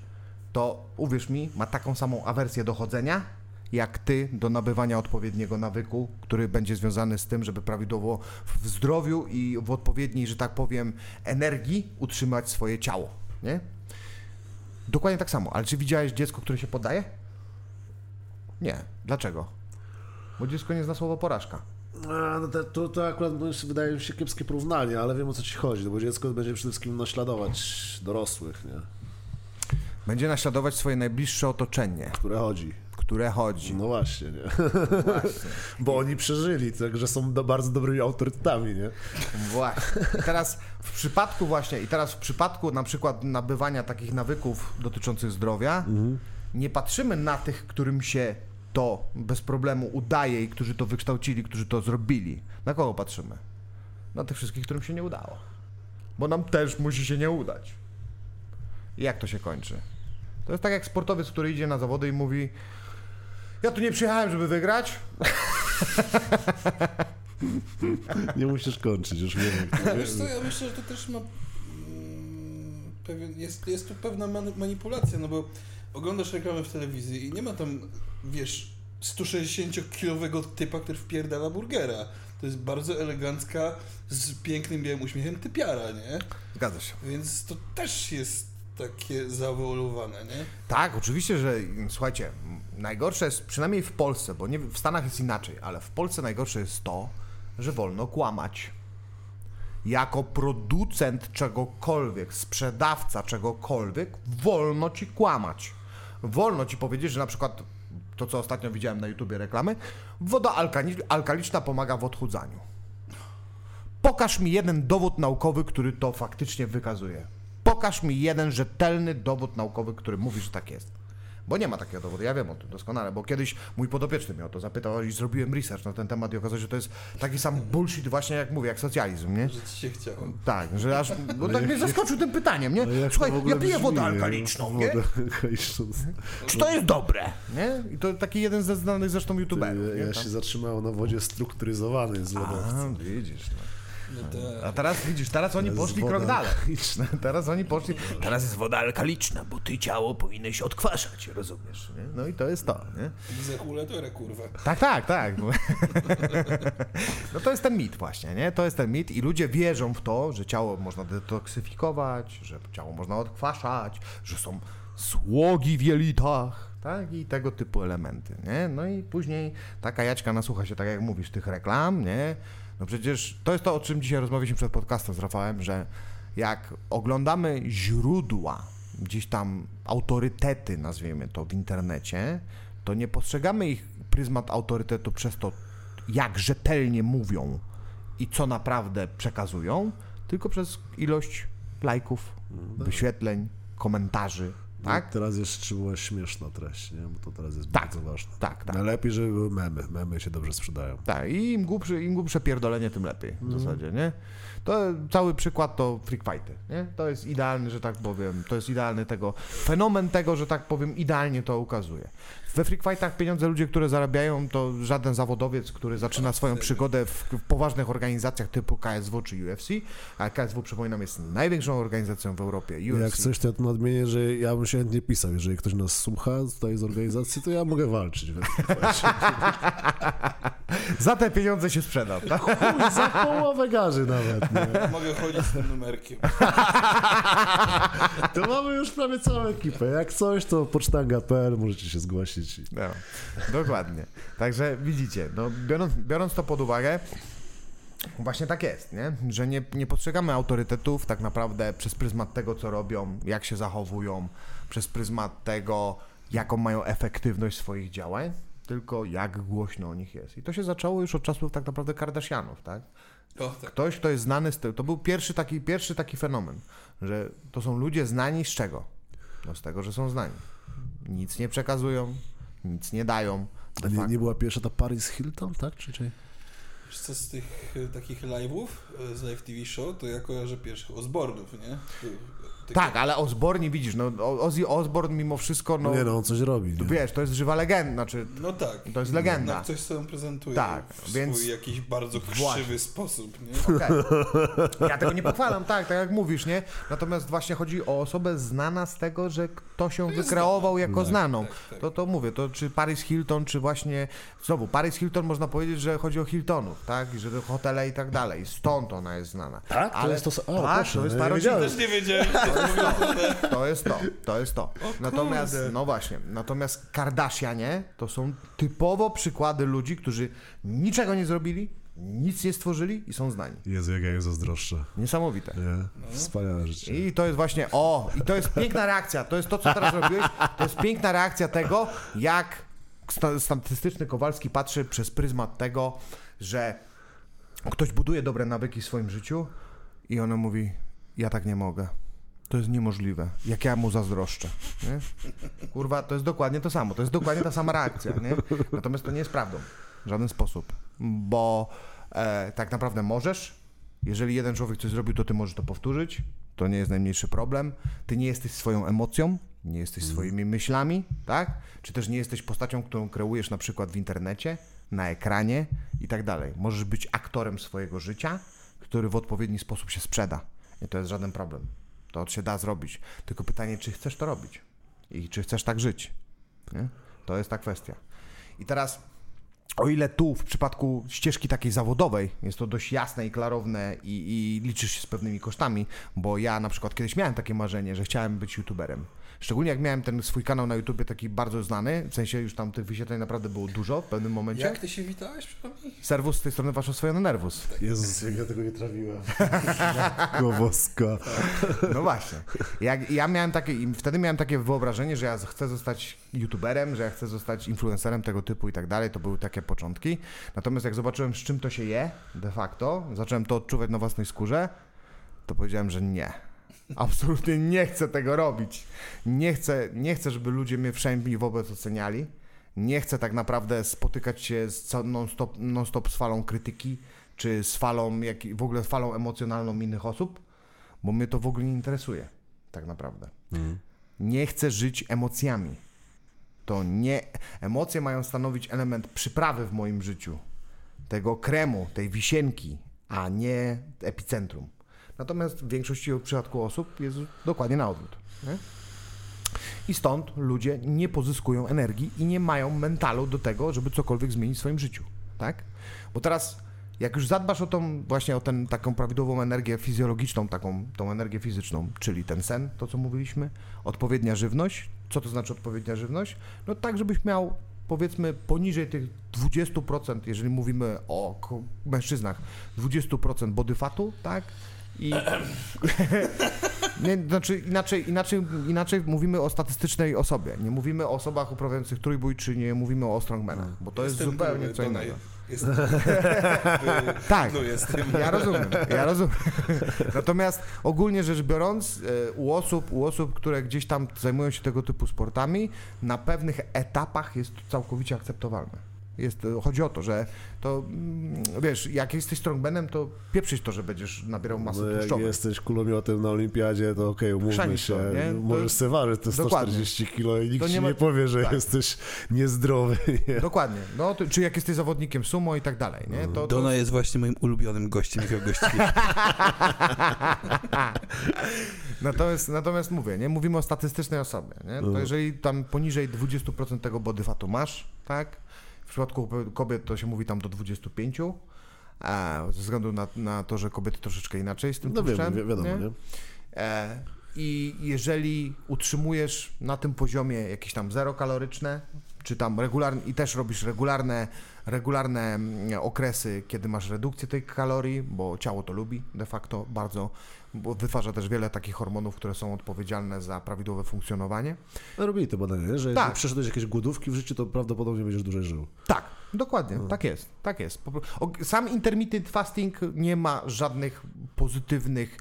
to uwierz mi, ma taką samą awersję do chodzenia, jak ty do nabywania odpowiedniego nawyku, który będzie związany z tym, żeby prawidłowo w zdrowiu i w odpowiedniej, że tak powiem, energii utrzymać swoje ciało. Nie? Dokładnie tak samo. Ale czy widziałeś dziecko, które się poddaje? Nie. Dlaczego? Bo dziecko nie zna słowa porażka. A, no to, to, to akurat no, wydaje mi się kiepskie porównanie, ale wiem o co ci chodzi, no bo dziecko będzie przede wszystkim naśladować dorosłych, nie? Będzie naśladować swoje najbliższe otoczenie, które chodzi. Które chodzi. No właśnie, nie? Właśnie. (laughs) Bo oni przeżyli, także są do, bardzo dobrymi autorytetami, nie? Właśnie. I teraz w przypadku właśnie, i teraz w przypadku na przykład nabywania takich nawyków dotyczących zdrowia, nie patrzymy na tych, którym się to bez problemu udaje i którzy to wykształcili, którzy to zrobili. Na kogo patrzymy? Na tych wszystkich, którym się nie udało. Bo nam też musi się nie udać. I jak to się kończy? To jest tak jak sportowiec, który idzie na zawody i mówi ja tu nie przyjechałem, żeby wygrać, (laughs) Nie musisz kończyć, już wiem. Wiesz co, ja myślę, że to też ma... mm, Pewien, jest, jest tu pewna mani- manipulacja, no bo oglądasz reklamę w telewizji i nie ma tam, wiesz, 160-kilowego typa, który wpierdala burgera. To jest bardzo elegancka, z pięknym białym uśmiechem typiara, nie? Zgadza się. Więc to też jest takie zaewoluowane, nie? Tak, oczywiście, że słuchajcie, najgorsze jest, przynajmniej w Polsce, bo nie, w Stanach jest inaczej, ale w Polsce najgorsze jest to, że wolno kłamać. Jako producent czegokolwiek, sprzedawca czegokolwiek, wolno ci kłamać. Wolno ci powiedzieć, że na przykład to, co ostatnio widziałem na YouTubie reklamy, woda alkali- alkaliczna pomaga w odchudzaniu. Pokaż mi jeden dowód naukowy, który to faktycznie wykazuje. Pokaż mi jeden rzetelny dowód naukowy, który mówi, że tak jest. Bo nie ma takiego dowodu, ja wiem o tym doskonale, bo kiedyś mój podopieczny mnie o to zapytał i zrobiłem research na ten temat i okazało się, że to jest taki sam bullshit właśnie jak mówię, jak socjalizm, nie? Że ci się chciało. Tak, że aż, bo tak mnie zaskoczył tym pytaniem, nie? To Słuchaj, ja piję wodę alkaliczną, Wodę nie? alkaliczną. Czy to jest dobre? Nie? I to taki jeden ze znanych zresztą Ja, youtuberów, nie? ja Tam- się zatrzymałem na wodzie strukturyzowanej z lodowca. A, widzisz, no. No to... A teraz widzisz, teraz oni poszli krok dalej. Teraz oni poszli. Teraz jest woda alkaliczna, bo ty ciało powinieneś odkwaszać, rozumiesz? Nie? No i to jest to, nie? Widzę kulaturę, kurwa. Tak, tak, tak. No to jest ten mit właśnie, nie? To jest ten mit i ludzie wierzą w to, że ciało można detoksyfikować, że ciało można odkwaszać, że są słogi w jelitach, tak? I tego typu elementy, nie? No i później taka jaćka nasłucha się, tak jak mówisz, tych reklam, nie? No przecież to jest to, o czym dzisiaj rozmawialiśmy przed podcastem z Rafałem, że jak oglądamy źródła, gdzieś tam autorytety, nazwijmy to, w internecie, to nie postrzegamy ich pryzmat autorytetu przez to, jak rzetelnie mówią i co naprawdę przekazują, tylko przez ilość lajków, wyświetleń, komentarzy, tak? Tak? Teraz jeszcze była śmieszna treść, nie? Bo to teraz jest Tak. bardzo ważne. Tak, tak. Najlepiej, żeby były memy. Memy się dobrze sprzedają. Tak, i im głupsze, im głupsze pierdolenie, tym lepiej w zasadzie, nie? To cały przykład to freak fighty, nie? To jest idealny, że tak powiem, to jest idealny tego, fenomen tego, że tak powiem, idealnie to ukazuje. We freak fightach pieniądze ludzie, które zarabiają, to żaden zawodowiec, który zaczyna swoją przygodę w, w poważnych organizacjach typu KSW czy UFC, a KSW, przypominam, jest największą organizacją w Europie. UFC. Jak coś, to ja tu nadmienię, że ja bym się chętnie pisał. Jeżeli ktoś nas słucha tutaj z organizacji, to ja mogę walczyć. Więc (laughs) Za te pieniądze się sprzedam, tak? (laughs) chuj, za połowę garzy nawet. Nie? Mogę chodzić z tym numerkiem. (laughs) To mamy już prawie całą ekipę. Jak coś, to pocztanga.pl możecie się zgłosić. No, dokładnie. Także widzicie, no, biorąc, biorąc to pod uwagę, właśnie tak jest, nie? że nie, nie postrzegamy autorytetów tak naprawdę przez pryzmat tego, co robią, jak się zachowują, przez pryzmat tego, jaką mają efektywność swoich działań, tylko jak głośno o nich jest. I to się zaczęło już od czasów tak naprawdę Kardashianów, tak? O, tak. Ktoś, kto jest znany z tego, to był pierwszy taki, pierwszy taki fenomen, że to są ludzie znani z czego? No z tego, że są znani. Nic nie przekazują, nic nie dają. Nie, nie była pierwsza ta Paris Hilton, tak? Czy, czy... Wiesz co, z tych y, takich live'ów y, z Live TV Show, to ja kojarzę pierwszych Osbornów, nie? Tak, ale Osborne widzisz, no Ozzy Osbourne mimo wszystko, no, No nie no, on coś robi. Nie? wiesz, to jest żywa legenda, znaczy No tak. To jest legenda. No, coś sobie prezentuje Tak, w więc- swój jakiś bardzo krzywy Właśnie. sposób, nie? Okej. Ja tego nie pochwalam, tak, tak jak mówisz, nie? Natomiast właśnie chodzi o osobę znana z tego, że ktoś ją wykreował jako Tak, znaną. tak, tak. To, to mówię, to czy Paris Hilton, czy właśnie, znowu, Paris Hilton można powiedzieć, że chodzi o Hiltonów, tak? I że hotele i tak dalej. Stąd ona jest znana. Tak? To jest to o, tak, proszę, to jest wiedziałem. Też nie wiedziałem, to jest to, to jest to. Natomiast, kurde. no właśnie, natomiast Kardashianie to są typowo przykłady ludzi, którzy niczego nie zrobili, nic nie stworzyli i są znani. Jezu, jak ja je zazdroszczę. Niesamowite. Nie? Wspaniałe życie. I to jest właśnie, o, i to jest piękna reakcja, to jest to, co teraz robiłeś, to jest piękna reakcja tego, jak sta- statystyczny Kowalski patrzy przez pryzmat tego, że ktoś buduje dobre nawyki w swoim życiu i ona mówi, ja tak nie mogę. To jest niemożliwe. Jak ja mu zazdroszczę. Nie? Kurwa, to jest dokładnie to samo. To jest dokładnie ta sama reakcja. Nie? Natomiast to nie jest prawdą. W żaden sposób. Bo e, tak naprawdę możesz. Jeżeli jeden człowiek coś zrobił, to ty możesz to powtórzyć. To nie jest najmniejszy problem. Ty nie jesteś swoją emocją, nie jesteś swoimi myślami, tak? Czy też nie jesteś postacią, którą kreujesz na przykład w internecie, na ekranie i tak dalej. Możesz być aktorem swojego życia, który w odpowiedni sposób się sprzeda. I to jest żaden problem. To się da zrobić. Tylko pytanie, czy chcesz to robić? I czy chcesz tak żyć? Nie? To jest ta kwestia. I teraz o ile tu w przypadku ścieżki takiej zawodowej jest to dość jasne i klarowne i, i liczysz się z pewnymi kosztami, bo ja na przykład kiedyś miałem takie marzenie, że chciałem być youtuberem. Szczególnie jak miałem ten swój kanał na YouTubie taki bardzo znany, w sensie już tam tych wyświetleń naprawdę było dużo w pewnym momencie. Jak ty się witałeś? przypomnij? Serwus z tej strony wasz oswojony nerwus. Jezus, jak ja tego nie trawiłem. (laughs) Matko boska. No właśnie. Jak, ja miałem takie, wtedy miałem takie wyobrażenie, że ja chcę zostać youtuberem, że ja chcę zostać influencerem tego typu i tak dalej. To były takie początki. Natomiast jak zobaczyłem, z czym to się je de facto, zacząłem to odczuwać na własnej skórze, to powiedziałem, że nie. Absolutnie nie chcę tego robić. Nie chcę, nie chcę żeby ludzie mnie wszędzie wobec oceniali. Nie chcę tak naprawdę spotykać się z non-stop, non-stop z falą krytyki, czy z falą, jak, w ogóle falą emocjonalną innych osób, bo mnie to w ogóle nie interesuje, tak naprawdę. Nie chcę żyć emocjami. To nie. Emocje mają stanowić element przyprawy w moim życiu. Tego kremu, tej wisienki, a nie epicentrum. Natomiast w większości przypadku osób jest dokładnie na odwrót. Nie? I stąd ludzie nie pozyskują energii i nie mają mentalu do tego, żeby cokolwiek zmienić w swoim życiu. Tak? Bo teraz, jak już zadbasz o tą, właśnie o ten, taką prawidłową energię fizjologiczną, taką tą energię fizyczną, czyli ten sen, to co mówiliśmy, odpowiednia żywność. Co to znaczy odpowiednia żywność? No tak, żebyś miał powiedzmy poniżej tych 20%, jeżeli mówimy o mężczyznach, 20% body fatu, tak? I (clears throat) nie, znaczy inaczej, inaczej, inaczej mówimy o statystycznej osobie. Nie mówimy o osobach uprawiających trójbój, czy nie mówimy o strongmanach, bo to jest zupełnie co innego. Jestem, (laughs) Tak, no jestem. ja rozumiem, ja rozumiem. (laughs) Natomiast ogólnie rzecz biorąc, e, u osób, u osób, które gdzieś tam zajmują się tego typu sportami, na pewnych etapach jest to całkowicie akceptowalne. Jest, chodzi o to, że to, mm, wiesz, jak jesteś strongmanem, to pieprzyć to, że będziesz nabierał masy No, jak tłuszczowej. jesteś kulomiotem na olimpiadzie, to okej, umówmy Chrzanisz się. to, nie? To- Możesz sobie ważyć te Dokładnie. 140 kilo i nikt To ci nie nie, ma- powie, że tak. jesteś niezdrowy. (laughs) Nie? Dokładnie. No, to, czy jak jesteś zawodnikiem sumo i tak dalej, nie? To, to, Dona jest właśnie moim ulubionym gościem, jakiego gościli. (laughs) Natomiast, natomiast mówię, nie? Mówimy o statystycznej osobie, nie? To Mhm. jeżeli tam poniżej 20% tego body fatu masz, tak? W przypadku kobiet to się mówi tam do 25%, a ze względu na, na to, że kobiety troszeczkę inaczej z tym No wiem, wi- wiadomo, nie? nie? E, I jeżeli utrzymujesz na tym poziomie jakieś tam zero kaloryczne, czy tam regularnie, i też robisz regularne, regularne mm, okresy, kiedy masz redukcję tych kalorii, bo ciało to lubi de facto bardzo, bo wytwarza też wiele takich hormonów, które są odpowiedzialne za prawidłowe funkcjonowanie. No, robili to badania, że Tak. przeszedłeś jakieś głodówki w życiu, to prawdopodobnie będziesz dłużej żył. Tak, dokładnie, tak jest, tak jest. Sam intermittent fasting nie ma żadnych pozytywnych,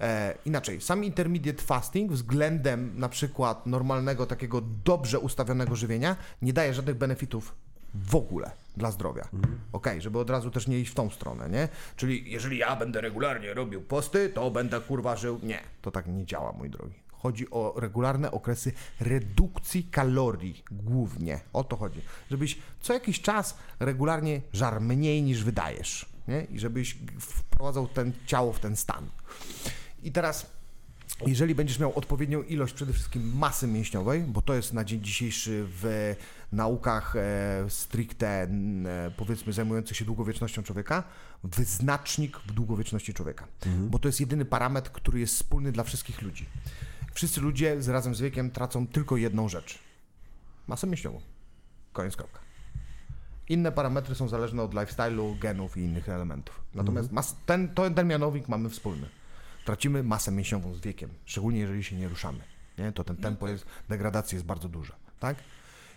e, inaczej, sam intermediate fasting względem na przykład normalnego takiego dobrze ustawionego żywienia nie daje żadnych benefitów w ogóle dla zdrowia. Okej, żeby od razu też nie iść w tą stronę, nie? Czyli jeżeli ja będę regularnie robił posty, to będę kurwa żył. Nie, to tak nie działa, mój drogi. Chodzi o regularne okresy redukcji kalorii głównie. O to chodzi. Żebyś co jakiś czas regularnie żar mniej niż wydajesz. Nie? I żebyś wprowadzał ten ciało w ten stan. I teraz jeżeli będziesz miał odpowiednią ilość przede wszystkim masy mięśniowej, bo to jest na dzień dzisiejszy w naukach e, stricte e, powiedzmy zajmujących się długowiecznością człowieka, wyznacznik w długowieczności człowieka. Bo to jest jedyny parametr, który jest wspólny dla wszystkich ludzi. Wszyscy ludzie z razem z wiekiem tracą tylko jedną rzecz. Masę mięśniową. Koniec kropka. Inne parametry są zależne od lifestyle'u, genów i innych elementów. Natomiast mas- ten, ten mianownik mamy wspólny. Tracimy masę mięśniową z wiekiem, szczególnie jeżeli się nie ruszamy. Nie? To ten tempo jest, degradacji jest bardzo duże. Tak?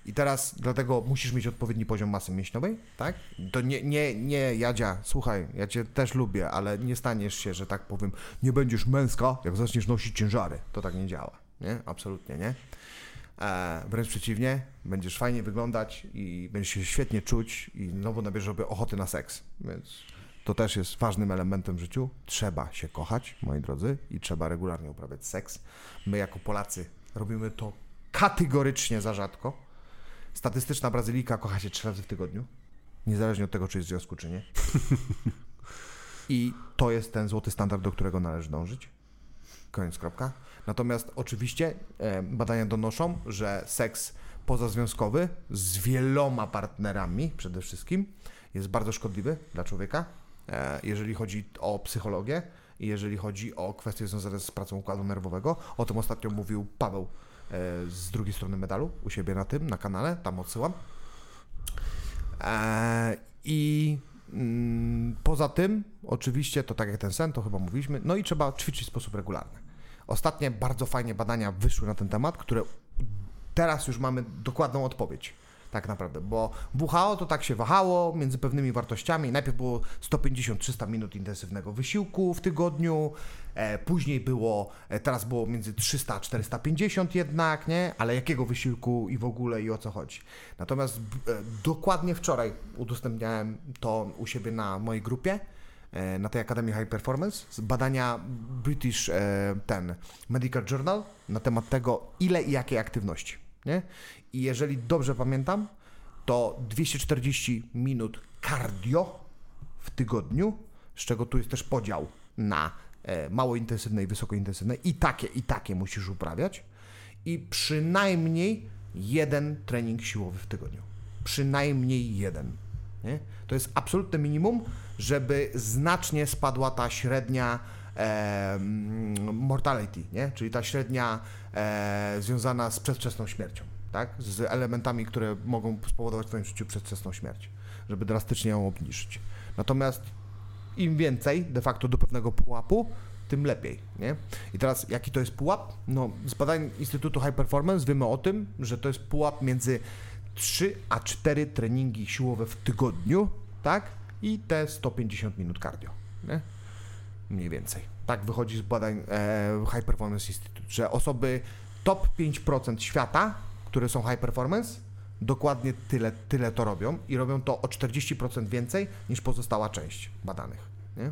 I teraz dlatego musisz mieć odpowiedni poziom masy mięśniowej, tak? To nie, nie, nie, Jadzia, słuchaj, ja cię też lubię, ale nie staniesz się, że tak powiem, nie będziesz męska, jak zaczniesz nosić ciężary. To tak nie działa, nie? Absolutnie, nie? E, wręcz przeciwnie, będziesz fajnie wyglądać i będziesz się świetnie czuć i znowu nabierzesz sobie ochoty na seks. Więc to też jest ważnym elementem w życiu. Trzeba się kochać, moi drodzy, i trzeba regularnie uprawiać seks. My jako Polacy robimy to kategorycznie za rzadko. Statystyczna Brazylika kocha się trzy razy w tygodniu, niezależnie od tego, czy jest w związku, czy nie. (laughs) I to jest ten złoty standard, do którego należy dążyć. Koniec, kropka. Natomiast oczywiście e, badania donoszą, że seks pozazwiązkowy z wieloma partnerami przede wszystkim jest bardzo szkodliwy dla człowieka, jeżeli chodzi o psychologię i jeżeli chodzi o kwestie związane z pracą układu nerwowego. O tym ostatnio mówił Paweł e, z drugiej strony medalu u siebie na tym, na kanale, tam odsyłam. E, I mm, poza tym, oczywiście, to tak jak ten sen, to chyba mówiliśmy, no i trzeba ćwiczyć w sposób regularny. Ostatnie bardzo fajnie badania wyszły na ten temat, które teraz już mamy dokładną odpowiedź. Tak naprawdę, bo WHO to tak się wahało między pewnymi wartościami. Najpierw było 150-300 minut intensywnego wysiłku w tygodniu, e, później było, e, teraz było między 300 a 450 jednak, nie? Ale jakiego wysiłku i w ogóle i o co chodzi. Natomiast e, dokładnie wczoraj udostępniałem to u siebie na mojej grupie e, na tej Akademii High Performance z badania British e, ten Medical Journal na temat tego, ile i jakiej aktywności. Nie? I jeżeli dobrze pamiętam, to 240 minut cardio w tygodniu, z czego tu jest też podział na e, mało intensywne i wysoko intensywne. I takie, i takie musisz uprawiać. I przynajmniej jeden trening siłowy w tygodniu. Przynajmniej jeden. Nie? To jest absolutne minimum, żeby znacznie spadła ta średnia e, mortality, nie? czyli ta średnia e, związana z przedwczesną śmiercią, tak? z elementami, które mogą spowodować w Twoim życiu przedwczesną śmierć, żeby drastycznie ją obniżyć. Natomiast im więcej de facto do pewnego pułapu, tym lepiej. Nie? I teraz jaki to jest pułap? No, z badań Instytutu High Performance wiemy o tym, że to jest pułap między 3 a 4 treningi siłowe w tygodniu, tak? I te 150 minut cardio. Nie? Mniej więcej. Tak wychodzi z badań e, High Performance Institute, że osoby top 5% świata, które są high performance, dokładnie tyle, tyle to robią i robią to o 40% więcej niż pozostała część badanych. Nie?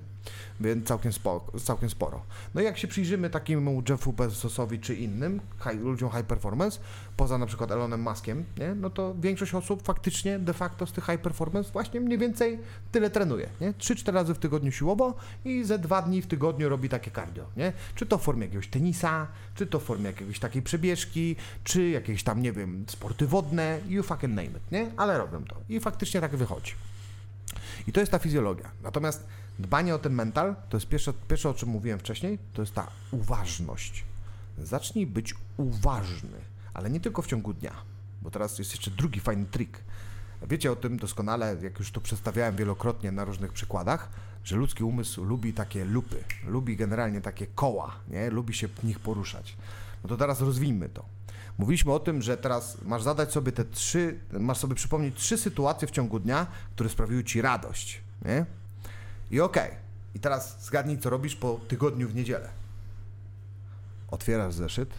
Więc całkiem sporo, całkiem sporo. No i jak się przyjrzymy takiemu Jeffu Bezosowi czy innym high, ludziom high performance, poza na przykład Elonem Muskiem, nie? no to większość osób faktycznie de facto z tych high performance właśnie mniej więcej tyle trenuje. Nie? 3-4 razy w tygodniu siłowo i ze dwa dni w tygodniu robi takie cardio. Nie? Czy to w formie jakiegoś tenisa, czy to w formie jakiejś takiej przebieżki, czy jakieś tam, nie wiem, sporty wodne, you fucking name it, nie? Ale robią to. I faktycznie tak wychodzi. I to jest ta fizjologia. Natomiast dbanie o ten mental, to jest pierwsze, pierwsze, o czym mówiłem wcześniej, to jest ta uważność. Zacznij być uważny, ale nie tylko w ciągu dnia, bo teraz jest jeszcze drugi fajny trik. Wiecie o tym doskonale, jak już to przedstawiałem wielokrotnie na różnych przykładach, że ludzki umysł lubi takie lupy, lubi generalnie takie koła, nie? lubi się w nich poruszać. No to teraz rozwijmy to. Mówiliśmy o tym, że teraz masz zadać sobie te trzy, masz sobie przypomnieć trzy sytuacje w ciągu dnia, które sprawiły ci radość, nie? I okej. I teraz zgadnij, co robisz po tygodniu w niedzielę. Otwierasz zeszyt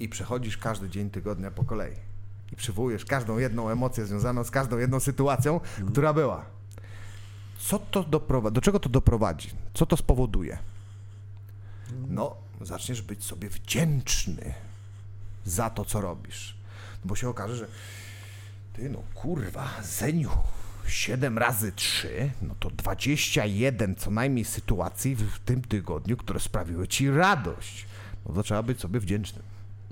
i przechodzisz każdy dzień tygodnia po kolei. I przywołujesz każdą jedną emocję związaną z każdą jedną sytuacją, która była. Co to doprowadzi? Do czego to doprowadzi? Co to spowoduje? No, zaczniesz być sobie wdzięczny za to, co robisz. Bo się okaże, że ty no kurwa, Zeniu, 7 razy 3, no to 21 co najmniej sytuacji w, tym tygodniu, które sprawiły ci radość. No to trzeba być sobie wdzięcznym.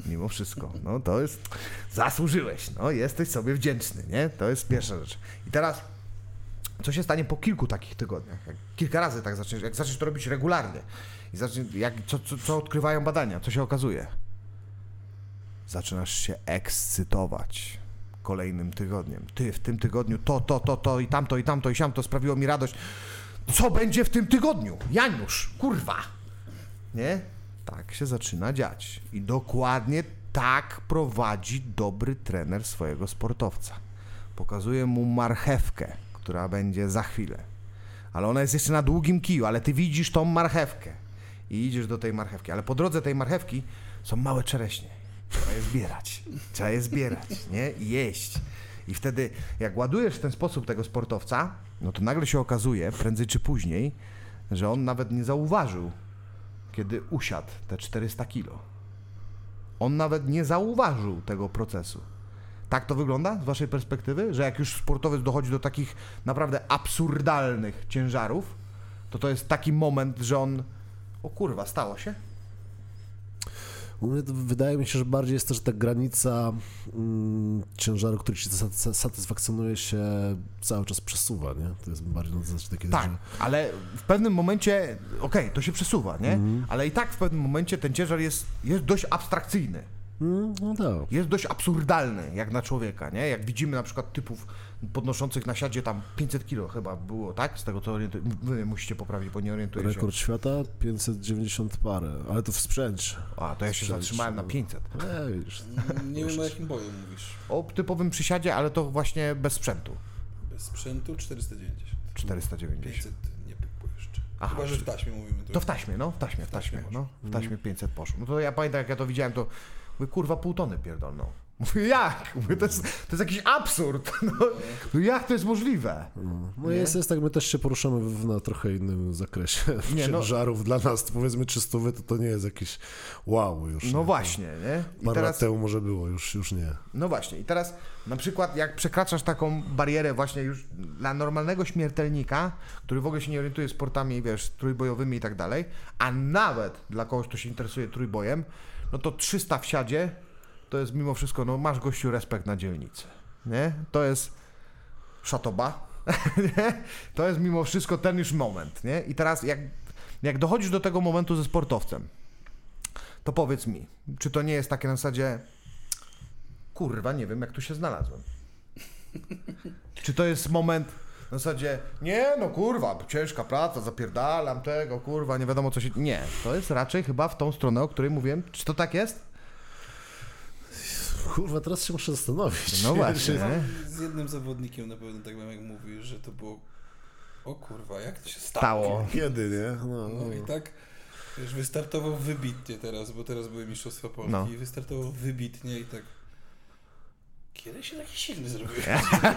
Mimo wszystko. No to jest. Zasłużyłeś. No, jesteś sobie wdzięczny, nie? To jest pierwsza rzecz. I teraz. Co się stanie po kilku takich tygodniach? Jak kilka razy tak zaczniesz, jak zaczniesz to robić regularnie i zaczniesz, jak, co, co, co odkrywają badania, co się okazuje? Zaczynasz się ekscytować kolejnym tygodniem. Ty, w tym tygodniu to, to, to, to i tamto, i tamto, i siamto sprawiło mi radość. Co będzie w tym tygodniu? Janusz, kurwa! Nie? Tak się zaczyna dziać. I dokładnie tak prowadzi dobry trener swojego sportowca. Pokazuje mu marchewkę, która będzie za chwilę. Ale ona jest jeszcze na długim kiju, ale ty widzisz tą marchewkę. I idziesz do tej marchewki. Ale po drodze tej marchewki są małe czereśnie. Trzeba je zbierać. Trzeba je zbierać, nie? Jeść. I wtedy, jak ładujesz w ten sposób tego sportowca, no to nagle się okazuje, prędzej czy później, że on nawet nie zauważył, kiedy usiadł te 400 kilo. On nawet nie zauważył tego procesu. Tak to wygląda z waszej perspektywy, że jak już sportowiec dochodzi do takich naprawdę absurdalnych ciężarów, to to jest taki moment, że on o kurwa, stało się? U mnie to wydaje mi się, że bardziej jest też ta granica mm, ciężaru, który ci sa- satysfakcjonuje się cały czas przesuwa, nie? To jest bardziej na zasadzie takiej, Tak, że ale w pewnym momencie, okej, to się przesuwa, nie? Ale i tak w pewnym momencie ten ciężar jest, jest dość abstrakcyjny. mm, no tak. Jest dość absurdalny, jak na człowieka, nie? Jak widzimy na przykład typów podnoszących na siadzie tam 500 kilo chyba było, tak? Z tego co orientuję. Wy musicie poprawić, bo nie orientuję się. Rekord świata 590 parę, ale to w sprzęcie. A, to ja się zatrzymałem na no. 500. Nie, widzisz. Nie wiem o jakim boju mówisz. O typowym przysiadzie, ale to właśnie bez sprzętu. Bez sprzętu 490. 490. 500 nie pykło jeszcze. Aha, Chyba, że w taśmie mówimy. To w taśmie, no, w taśmie, w taśmie, taśmie no, w taśmie 500 poszło. No to ja pamiętam, jak ja to widziałem, to mówię, kurwa, pół tony pierdolną. Mówię, jak? Mówię, to jest, to jest jakiś absurd. (laughs) No, no jak to jest możliwe? No jest, jest tak, my też się poruszamy w, na trochę innym zakresie (laughs) Nie, no- ciężarów. Dla nas powiedzmy 300 to, to nie jest jakiś wow już. No nie? właśnie, nie? I Parę teraz, lat temu może było, już, już nie. no właśnie, i teraz na przykład jak przekraczasz taką barierę właśnie już dla normalnego śmiertelnika, który w ogóle się nie orientuje sportami, wiesz, trójbojowymi i tak dalej, a nawet dla kogoś, kto się interesuje trójbojem, no to 300 w siadzie to jest mimo wszystko, no masz gościu respekt na dzielnicy, nie? To jest szatoba, (laughs) nie? To jest mimo wszystko ten już moment, nie? I teraz jak, jak dochodzisz do tego momentu ze sportowcem, to powiedz mi, czy to nie jest takie na zasadzie kurwa, nie wiem jak tu się znalazłem. (laughs) Czy to jest moment na zasadzie, nie no kurwa, ciężka praca, zapierdalam tego, kurwa, nie wiadomo co się... Nie, to jest raczej chyba w tą stronę, o której mówiłem. Czy to tak jest? Kurwa, teraz się muszę zastanowić. No (laughs) właśnie, nie? Z jednym zawodnikiem na pewno tak mam jak mówisz, że to było o kurwa, jak to się stało? Stało. Kiedy, nie? No, No i tak, wiesz, wystartował wybitnie teraz, bo teraz były Mistrzostwa Polski No. i wystartował wybitnie i tak kiedy się taki silny zrobił?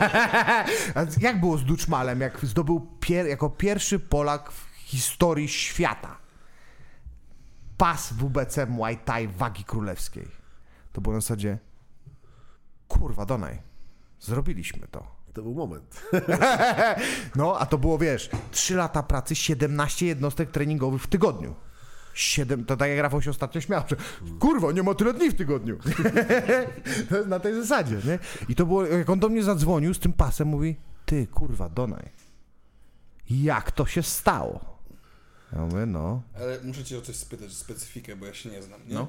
(laughs) A jak było z Duczmalem, jak zdobył pier jako pierwszy Polak w historii świata pas WBC Muay Thai wagi królewskiej? To było na zasadzie, kurwa, Donaj, zrobiliśmy to. To był moment. (laughs) No, a to było, wiesz, 3 lata pracy, 17 jednostek treningowych w tygodniu. 7, to tak jak Rafał się ostatnio śmiał, że kurwa, nie ma tyle dni w tygodniu. (laughs) to jest na tej zasadzie, nie? I to było, jak on do mnie zadzwonił z tym pasem, mówi, ty, kurwa, Donaj, jak to się stało? Ja mówię, no, Ale muszę cię o coś spytać, specyfikę, bo ja się nie znam, nie? No.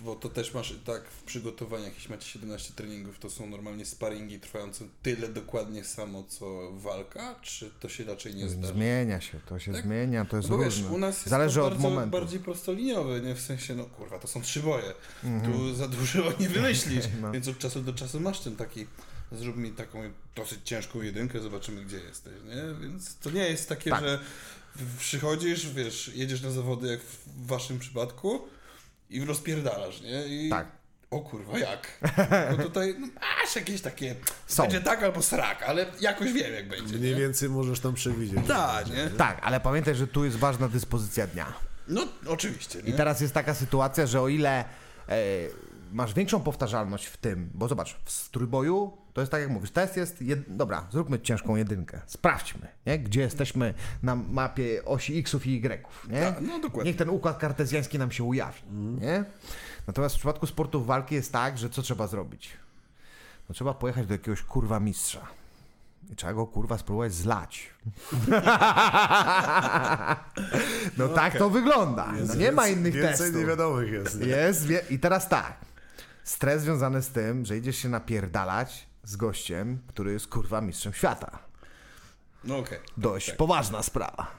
Bo to też masz tak w przygotowaniach, jeśli macie 17 treningów, to są normalnie sparingi trwające tyle dokładnie samo co walka, czy to się raczej nie zdarza? zmienia się, to się Tak? zmienia, to jest Bo wiesz, różne. u nas jest Zależy od momentu. bardziej prostoliniowe, nie? W sensie, no kurwa, to są trzy boje. Tu za dużo (laughs) nie wymyślisz. (laughs) No. Więc od czasu do czasu masz ten taki, zrób mi taką dosyć ciężką jedynkę, zobaczymy gdzie jesteś, nie? Więc to nie jest takie, Tak. że przychodzisz, wiesz, jedziesz na zawody jak w waszym przypadku i rozpierdalasz, nie? I Tak. O kurwa, jak? Bo (laughs) tutaj no, masz jakieś takie, Są. będzie tak albo srak, ale jakoś wiem jak będzie, Mniej nie? więcej możesz tam przewidzieć. Tak, nie? Tak, ale pamiętaj, że tu jest ważna dyspozycja dnia. No oczywiście, nie? I teraz jest taka sytuacja, że o ile e, masz większą powtarzalność w tym, bo zobacz, w trójboju to jest tak jak mówisz, test jest, jed... dobra, zróbmy ciężką jedynkę, sprawdźmy, nie? gdzie jesteśmy na mapie osi xów i y, nie? Tak, no dokładnie. Niech ten układ kartezjański nam się ujawni, nie? Natomiast w przypadku sportów walki jest tak, że co trzeba zrobić? No trzeba pojechać do jakiegoś kurwa mistrza. I trzeba go kurwa spróbować zlać. (laughs) no tak to wygląda. No nie ma innych Więcej testów. niewiadomych jest. Nie? Jest, wie... i teraz tak. Stres związany z tym, że idziesz się napierdalać z gościem, który jest kurwa mistrzem świata. No okej. Dość Tak. poważna sprawa.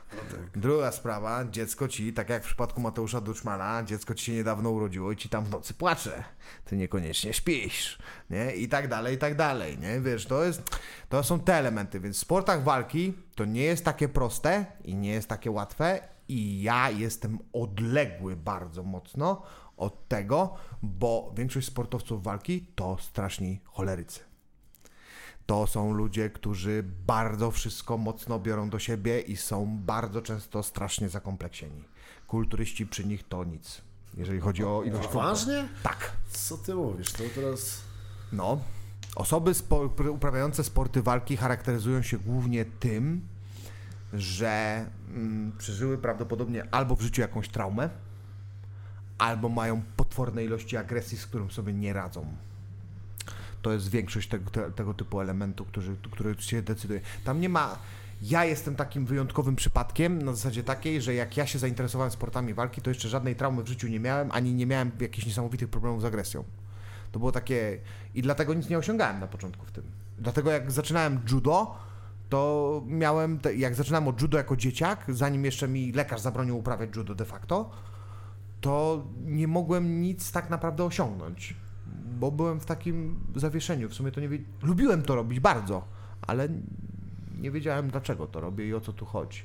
Druga sprawa, dziecko ci, tak jak w przypadku Mateusza Duczmana, dziecko ci się niedawno urodziło i ci tam w nocy płacze. Ty niekoniecznie śpisz, nie? I tak dalej, i tak dalej, nie? Wiesz, to jest, to są te elementy, więc w sportach walki to nie jest takie proste i nie jest takie łatwe i ja jestem odległy bardzo mocno od tego, bo większość sportowców walki to straszni cholerycy. To są ludzie, którzy bardzo wszystko mocno biorą do siebie i są bardzo często strasznie zakompleksieni. Kulturyści przy nich to nic, jeżeli chodzi o ilość Poważnie? Tak. Co ty mówisz? To teraz... No. Osoby spo, uprawiające sporty walki charakteryzują się głównie tym, że mm, przeżyły prawdopodobnie albo w życiu jakąś traumę, albo mają potworne ilości agresji, z którą sobie nie radzą. To jest większość tego, te, tego typu elementu, który, który się decyduje. Tam nie ma. Ja jestem takim wyjątkowym przypadkiem na zasadzie takiej, że jak ja się zainteresowałem sportami walki, to jeszcze żadnej traumy w życiu nie miałem, ani nie miałem jakichś niesamowitych problemów z agresją. To było takie. I dlatego nic nie osiągałem na początku w tym. Dlatego jak zaczynałem judo, to miałem. Te, jak zaczynałem od judo jako dzieciak, zanim jeszcze mi lekarz zabronił uprawiać judo de facto, to nie mogłem nic tak naprawdę osiągnąć. Bo byłem w takim zawieszeniu. W sumie to nie wie... Lubiłem to robić bardzo, ale nie wiedziałem dlaczego to robię i o co tu chodzi.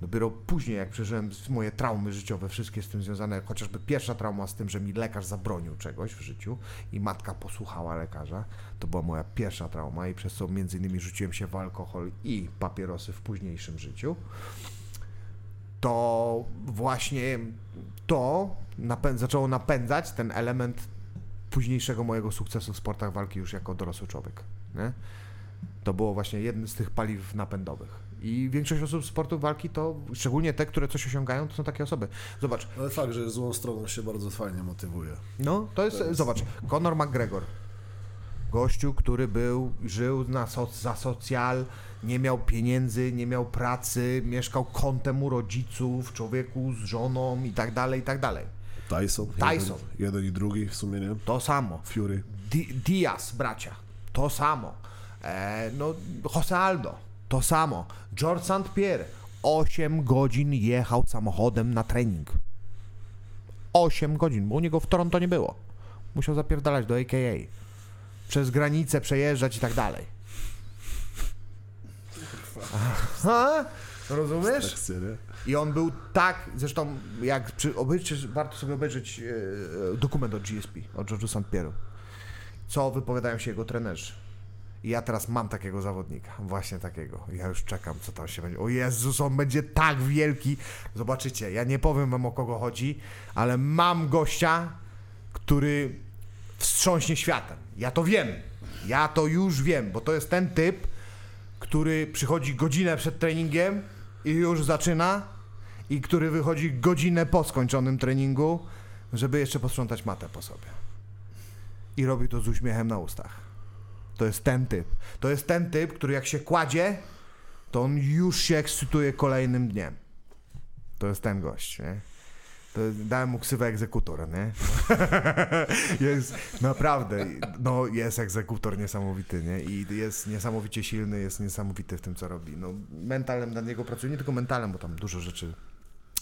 Dopiero później, jak przeżyłem moje traumy życiowe, wszystkie z tym związane, chociażby pierwsza trauma z tym, że mi lekarz zabronił czegoś w życiu i matka posłuchała lekarza, to była moja pierwsza trauma i przez co między innymi rzuciłem się w alkohol i papierosy w późniejszym życiu, to właśnie to napę- zaczęło napędzać ten element późniejszego mojego sukcesu w sportach walki już jako dorosły człowiek. Nie? To było właśnie jednym z tych paliw napędowych. I większość osób z sportów walki to, szczególnie te, które coś osiągają, to są takie osoby. Zobacz, Ale fakt, że złą stroną się bardzo fajnie motywuje. no to jest, zobacz, Conor McGregor. Gościu, który był, żył na soc, za socjal, nie miał pieniędzy, nie miał pracy, mieszkał kątem u rodziców, człowieku z żoną i tak dalej, i tak dalej. Tyson. Tyson. Jeden, jeden i drugi w sumie, nie? To samo. Fury. Di- Diaz, bracia, to samo. E, no, Jose Aldo, to samo. George St. Pierre, 8 godzin jechał samochodem na trening. 8 godzin, bo u niego w Toronto nie było. Musiał zapierdalać do AKA. Przez granicę przejeżdżać i tak dalej. (laughs) Aha, rozumiesz? I on był tak, zresztą jak przy, warto sobie obejrzeć e, dokument o GSP, o George'u St. Pierre'u, co wypowiadają się jego trenerzy. I ja teraz mam takiego zawodnika, właśnie takiego. Ja już czekam, co tam się będzie. O Jezus, on będzie tak wielki. Zobaczycie, ja nie powiem wam o kogo chodzi, ale mam gościa, który wstrząśnie światem. Ja to wiem. Ja to już wiem, bo to jest ten typ, który przychodzi godzinę przed treningiem i już zaczyna, i który wychodzi godzinę po skończonym treningu, żeby jeszcze posprzątać matę po sobie. I robi to z uśmiechem na ustach. To jest ten typ. To jest ten typ, który jak się kładzie, to on już się ekscytuje kolejnym dniem. To jest ten gość, nie? Dałem mu ksywę egzekutor, nie? (laughs) jest naprawdę, no jest egzekutor niesamowity, nie? I jest niesamowicie silny, jest niesamowity w tym, co robi. No mentalem nad niego pracuje, nie tylko mentalem, bo tam dużo rzeczy,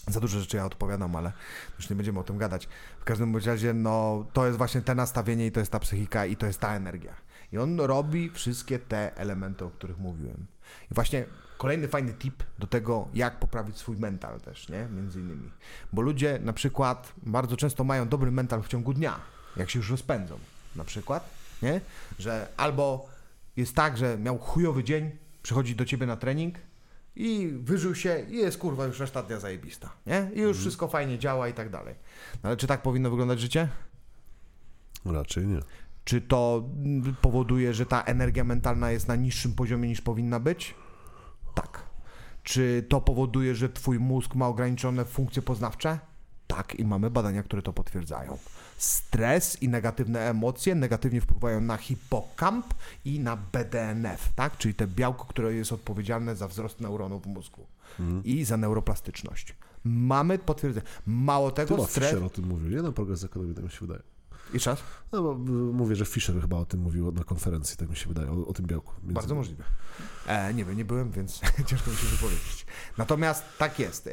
za dużo rzeczy ja odpowiadam, ale już nie będziemy o tym gadać. W każdym razie, no to jest właśnie te nastawienie i to jest ta psychika i to jest ta energia. I on robi wszystkie te elementy, o których mówiłem. I właśnie kolejny fajny tip do tego, jak poprawić swój mental też, nie? Między innymi. Bo ludzie na przykład bardzo często mają dobry mental w ciągu dnia, jak się już rozpędzą. Na przykład, nie? Że albo jest tak, że miał chujowy dzień, przychodzi do ciebie na trening i wyżył się i jest kurwa już reszta dnia zajebista, nie? I już wszystko fajnie działa i tak dalej. No ale czy tak powinno wyglądać życie? Raczej nie. Czy to powoduje, że ta energia mentalna jest na niższym poziomie niż powinna być? Tak. Czy to powoduje, że twój mózg ma ograniczone funkcje poznawcze? Tak, i mamy badania, które to potwierdzają. Stres i negatywne emocje negatywnie wpływają na hipokamp i na BDNF, tak? czyli te białko, które jest odpowiedzialne za wzrost neuronów w mózgu i za neuroplastyczność. Mamy potwierdzenie. Mało tego, Chyba stres. O tym mówił. Jeden program z ekonomii, tak mi się wydaje. Jeszcze raz? No bo y, mówię, że Fischer chyba o tym mówił na konferencji, tak mi się wydaje, o, o tym białku. Bardzo innymi. możliwe. E, nie wiem, nie byłem, więc (laughs) ciężko mi się wypowiedzieć. Natomiast tak jest. E,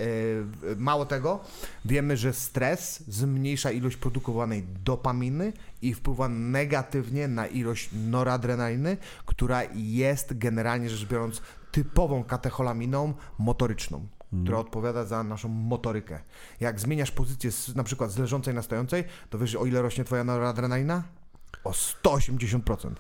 mało tego, wiemy, że stres zmniejsza ilość produkowanej dopaminy i wpływa negatywnie na ilość noradrenaliny, która jest generalnie rzecz biorąc typową katecholaminą motoryczną. Która odpowiada za naszą motorykę. Jak zmieniasz pozycję z, na przykład z leżącej na stojącej, to wiesz, o ile rośnie twoja noradrenalina? O 180%.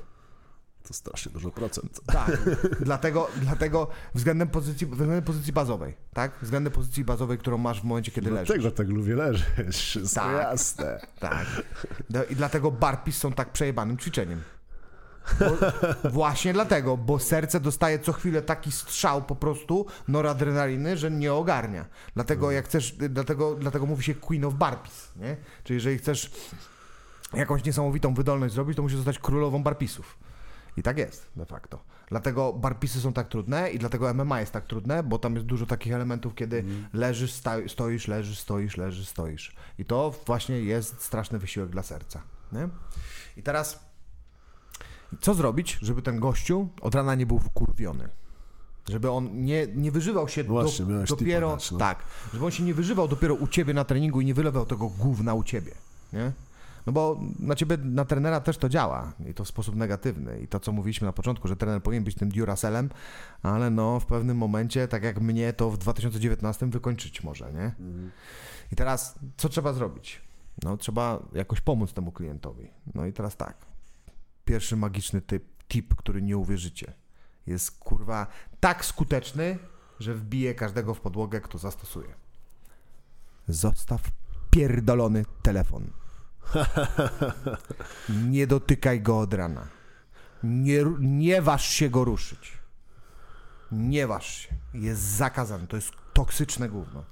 To strasznie dużo procent. Tak, (laughs) dlatego, dlatego względem pozycji, względem pozycji bazowej, tak? Względem pozycji bazowej, którą masz w momencie, kiedy leżysz. Dlatego tak lubię leżeć, wszystko Tak. jasne. Tak. (laughs) I dlatego barpis są tak przejebanym ćwiczeniem. Bo, (laughs) właśnie dlatego, bo serce dostaje co chwilę taki strzał po prostu noradrenaliny, że nie ogarnia. Dlatego jak chcesz, dlatego, dlatego mówi się Queen of Barpis, nie? Czyli jeżeli chcesz jakąś niesamowitą wydolność zrobić, to musisz zostać królową barpisów. I tak jest, de facto. Dlatego barpisy są tak trudne i dlatego MMA jest tak trudne, bo tam jest dużo takich elementów, kiedy leżysz, sta- stoisz, leżysz, stoisz, leżysz, stoisz. I to właśnie jest straszny wysiłek dla serca. Nie? I teraz co zrobić, żeby ten gościu od rana nie był wkurwiony? Żeby on nie, nie wyżywał się Właśnie, do, dopiero. no. Tak, żeby on się nie wyżywał dopiero u ciebie na treningu i nie wylewał tego gówna u ciebie. Nie? No bo na ciebie, na trenera też to działa i to w sposób negatywny. I to, co mówiliśmy na początku, że trener powinien być tym Duracellem, ale no w pewnym momencie, tak jak mnie, to w 2019 wykończyć może, nie? I teraz, co trzeba zrobić? No, trzeba jakoś pomóc temu klientowi. No i teraz tak. Pierwszy magiczny typ, tip, który nie uwierzycie, jest kurwa tak skuteczny, że wbije każdego w podłogę, kto zastosuje. Zostaw pierdolony telefon. (laughs) Nie dotykaj go od rana. Nie, nie waż się go ruszyć. Nie waż się. Jest zakazany. To jest toksyczne gówno.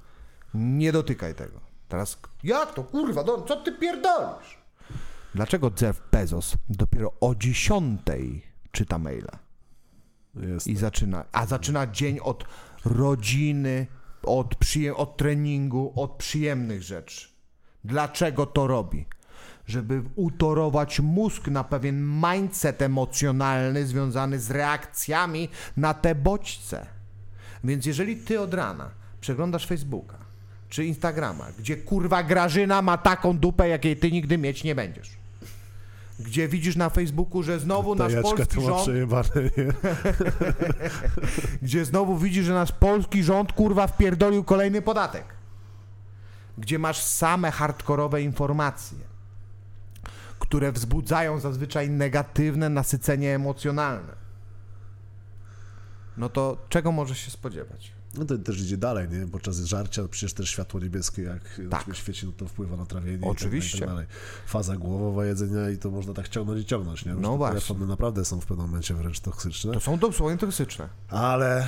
Nie dotykaj tego. Teraz, jak to kurwa, Don, co ty pierdolisz? Dlaczego Jeff Bezos dopiero o 10 czyta maila? Jest. I zaczyna, a zaczyna dzień od rodziny, od, przyje, od treningu, od przyjemnych rzeczy. Dlaczego to robi? Żeby utorować mózg na pewien mindset emocjonalny związany z reakcjami na te bodźce. Więc jeżeli ty od rana przeglądasz Facebooka czy Instagrama, gdzie kurwa Grażyna ma taką dupę, jakiej ty nigdy mieć nie będziesz. Gdzie widzisz na Facebooku, że znowu nasz polski rząd (laughs) gdzie znowu widzisz, że nasz polski rząd kurwa wpierdolił kolejny podatek. Gdzie masz same hardkorowe informacje, które wzbudzają zazwyczaj negatywne nasycenie emocjonalne. No to czego możesz się spodziewać? No to też idzie dalej, nie? Podczas żarcia przecież też światło niebieskie, jak na Tak. ciebie świeci, no to wpływa na trawienie. i tak Oczywiście. dalej, i tak dalej. Faza głowowa jedzenia i to można tak ciągnąć i ciągnąć, nie? Już No właśnie. telefony naprawdę są w pewnym momencie wręcz toksyczne. To są dosłownie toksyczne. Ale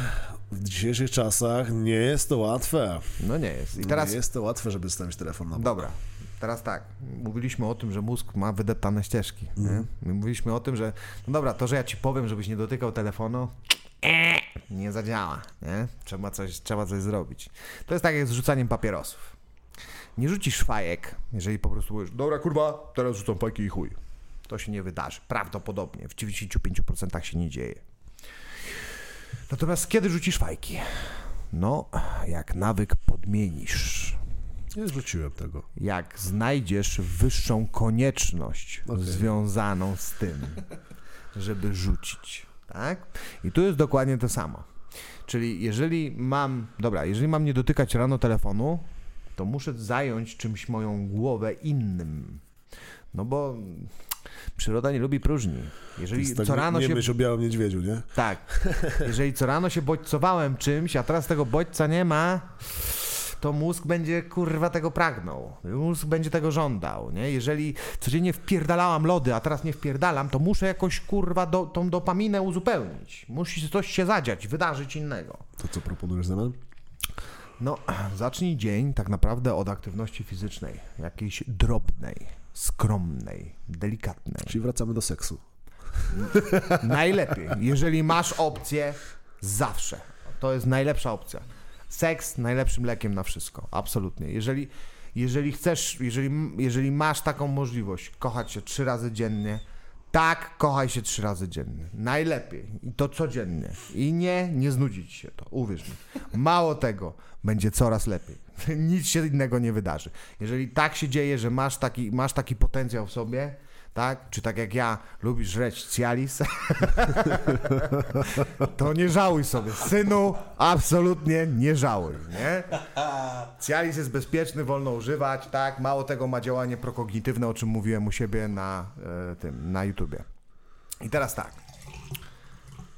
w dzisiejszych czasach nie jest to łatwe. No nie jest. I Teraz... Nie jest to łatwe, żeby stawić telefon na bok. Dobra, teraz tak. Mówiliśmy o tym, że mózg ma wydeptane ścieżki. My mówiliśmy o tym, że no dobra, to, że ja ci powiem, żebyś nie dotykał telefonu, nie zadziała. Nie? Trzeba, coś, trzeba coś zrobić. To jest tak jak z rzucaniem papierosów. Nie rzucisz fajek, jeżeli po prostu powiesz, dobra kurwa, teraz rzucam fajki i chuj. To się nie wydarzy. Prawdopodobnie. W 95% się nie dzieje. Natomiast kiedy rzucisz fajki? No, jak nawyk podmienisz Nie rzuciłem tego. jak znajdziesz wyższą konieczność Okej. związaną z tym, żeby rzucić. Tak? I tu jest dokładnie to samo. Czyli jeżeli mam, dobra, jeżeli mam nie dotykać rano telefonu, to muszę zająć czymś moją głowę innym. No bo przyroda nie lubi próżni. Jeżeli tak, co rano nie się myśl o białym niedźwiedziu, nie? tak. Jeżeli co rano się bodźcowałem czymś, a teraz tego bodźca nie ma, to mózg będzie kurwa tego pragnął. Mózg będzie tego żądał, nie? Jeżeli codziennie wpierdalałam lody, a teraz nie wpierdalam, to muszę jakoś kurwa do, tą dopaminę uzupełnić. Musi coś się zadziać, wydarzyć innego. To co proponujesz Zeman? No, (clears throat) zacznij dzień tak naprawdę od aktywności fizycznej, jakiejś drobnej, skromnej, delikatnej. Czyli wracamy do seksu. Najlepiej. Jeżeli masz opcję, zawsze. To jest najlepsza opcja. Seks najlepszym lekiem na wszystko. Absolutnie. Jeżeli, jeżeli chcesz, jeżeli, jeżeli masz taką możliwość, kochać się trzy razy dziennie, tak, kochaj się trzy razy dziennie. Najlepiej. I to codziennie. I nie, nie znudzić się to. Uwierz mi. Mało tego, będzie coraz lepiej. (laughs) Nic się innego nie wydarzy. Jeżeli tak się dzieje, że masz taki, masz taki potencjał w sobie, tak? Czy tak jak ja lubisz żreć Cialis, (laughs) to nie żałuj sobie. Synu, absolutnie nie żałuj, nie? Cialis jest bezpieczny, wolno używać, tak? Mało tego ma działanie prokognitywne, o czym mówiłem u siebie na e, tym, na YouTubie. I teraz tak.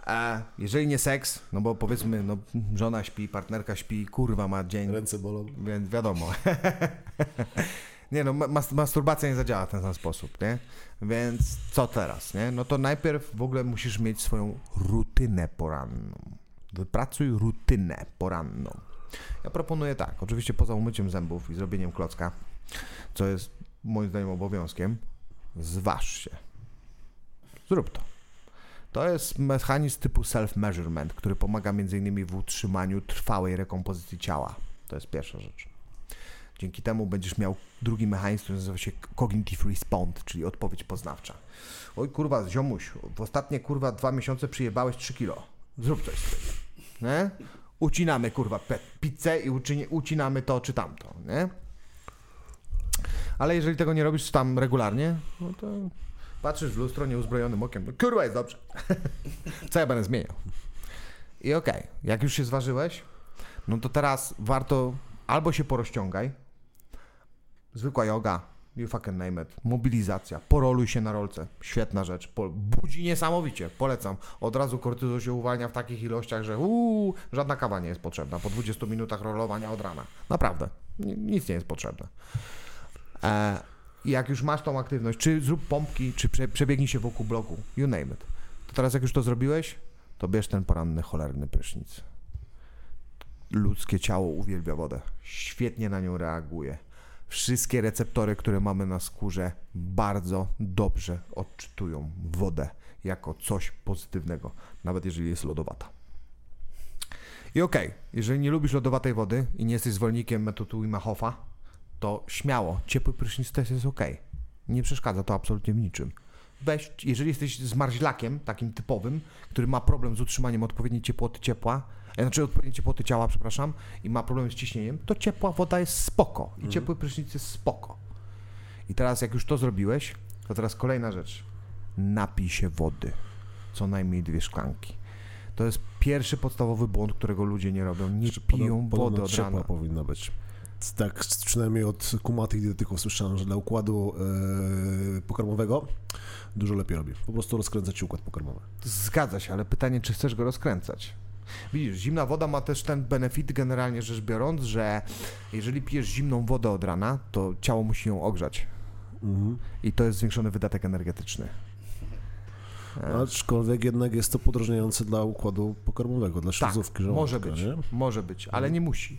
E, jeżeli nie seks, no bo powiedzmy, no żona śpi, partnerka śpi, kurwa ma dzień, Ręce bolą. więc wiadomo. (laughs) Nie no, mas masturbacja nie zadziała w ten sam sposób, nie? Więc co teraz, nie? No to najpierw w ogóle musisz mieć swoją rutynę poranną. Wypracuj rutynę poranną. Ja proponuję tak, oczywiście poza umyciem zębów i zrobieniem klocka, co jest moim zdaniem obowiązkiem, zważ się. Zrób to. To jest mechanizm typu self-measurement, który pomaga m.in. w utrzymaniu trwałej rekompozycji ciała. To jest pierwsza rzecz. Dzięki temu będziesz miał drugi mechanizm, który nazywa się cognitive response, czyli odpowiedź poznawcza. Oj kurwa, ziomuś, w ostatnie kurwa dwa miesiące przyjebałeś 3 kilo. Zrób coś z tym. Nie? Ucinamy kurwa pizzę i ucinamy to czy tamto, nie? Ale jeżeli tego nie robisz tam regularnie, no to patrzysz w lustro nieuzbrojonym okiem, no kurwa jest dobrze. (laughs) Co ja będę zmieniał? I okej, jak już się zważyłeś, no to teraz warto albo się porozciągaj, zwykła yoga, you fucking name it, mobilizacja, poroluj się na rolce, świetna rzecz, po, budzi niesamowicie, polecam. Od razu kortyzol się uwalnia w takich ilościach, że uuu, żadna kawa nie jest potrzebna po 20 minutach rolowania od rana. Naprawdę, Ni- nic nie jest potrzebne. E, jak już masz tą aktywność, czy zrób pompki, czy prze, przebiegnij się wokół bloku, you name it. To teraz jak już to zrobiłeś, to bierz ten poranny cholerny prysznic. Ludzkie ciało uwielbia wodę. Świetnie na nią reaguje. Wszystkie receptory, które mamy na skórze, bardzo dobrze odczytują wodę jako coś pozytywnego, nawet jeżeli jest lodowata. I okej, jeżeli nie lubisz lodowatej wody i nie jesteś zwolennikiem metodu Wima Hofa, to śmiało, ciepły prysznic też jest ok. Nie przeszkadza to absolutnie w niczym. Weź, jeżeli jesteś zmarzlakiem, takim typowym, który ma problem z utrzymaniem odpowiedniej ciepłoty ciepła, znaczy odpowiedniej ciepłoty ciała, przepraszam, i ma problem z ciśnieniem, to ciepła woda jest spoko i ciepły prysznic jest spoko. I teraz jak już to zrobiłeś, to teraz kolejna rzecz. Napij się wody. Co najmniej dwie szklanki. To jest pierwszy podstawowy błąd, którego ludzie nie robią. Nie Jeszcze piją podobno wody od ciepła rana. powinna być. Tak, przynajmniej od kumatych dietetyków słyszałem, że dla układu e, pokarmowego dużo lepiej robi. Po prostu rozkręca ci układ pokarmowy. Zgadza się, ale pytanie, czy chcesz go rozkręcać? Widzisz, zimna woda ma też ten benefit generalnie rzecz biorąc, że jeżeli pijesz zimną wodę od rana, to ciało musi ją ogrzać. Mhm. I to jest zwiększony wydatek energetyczny. E, Aczkolwiek jednak jest to podrażniające dla układu pokarmowego, dla śluzówki Tak, żołądka, może być, Nie? może być, ale nie musi.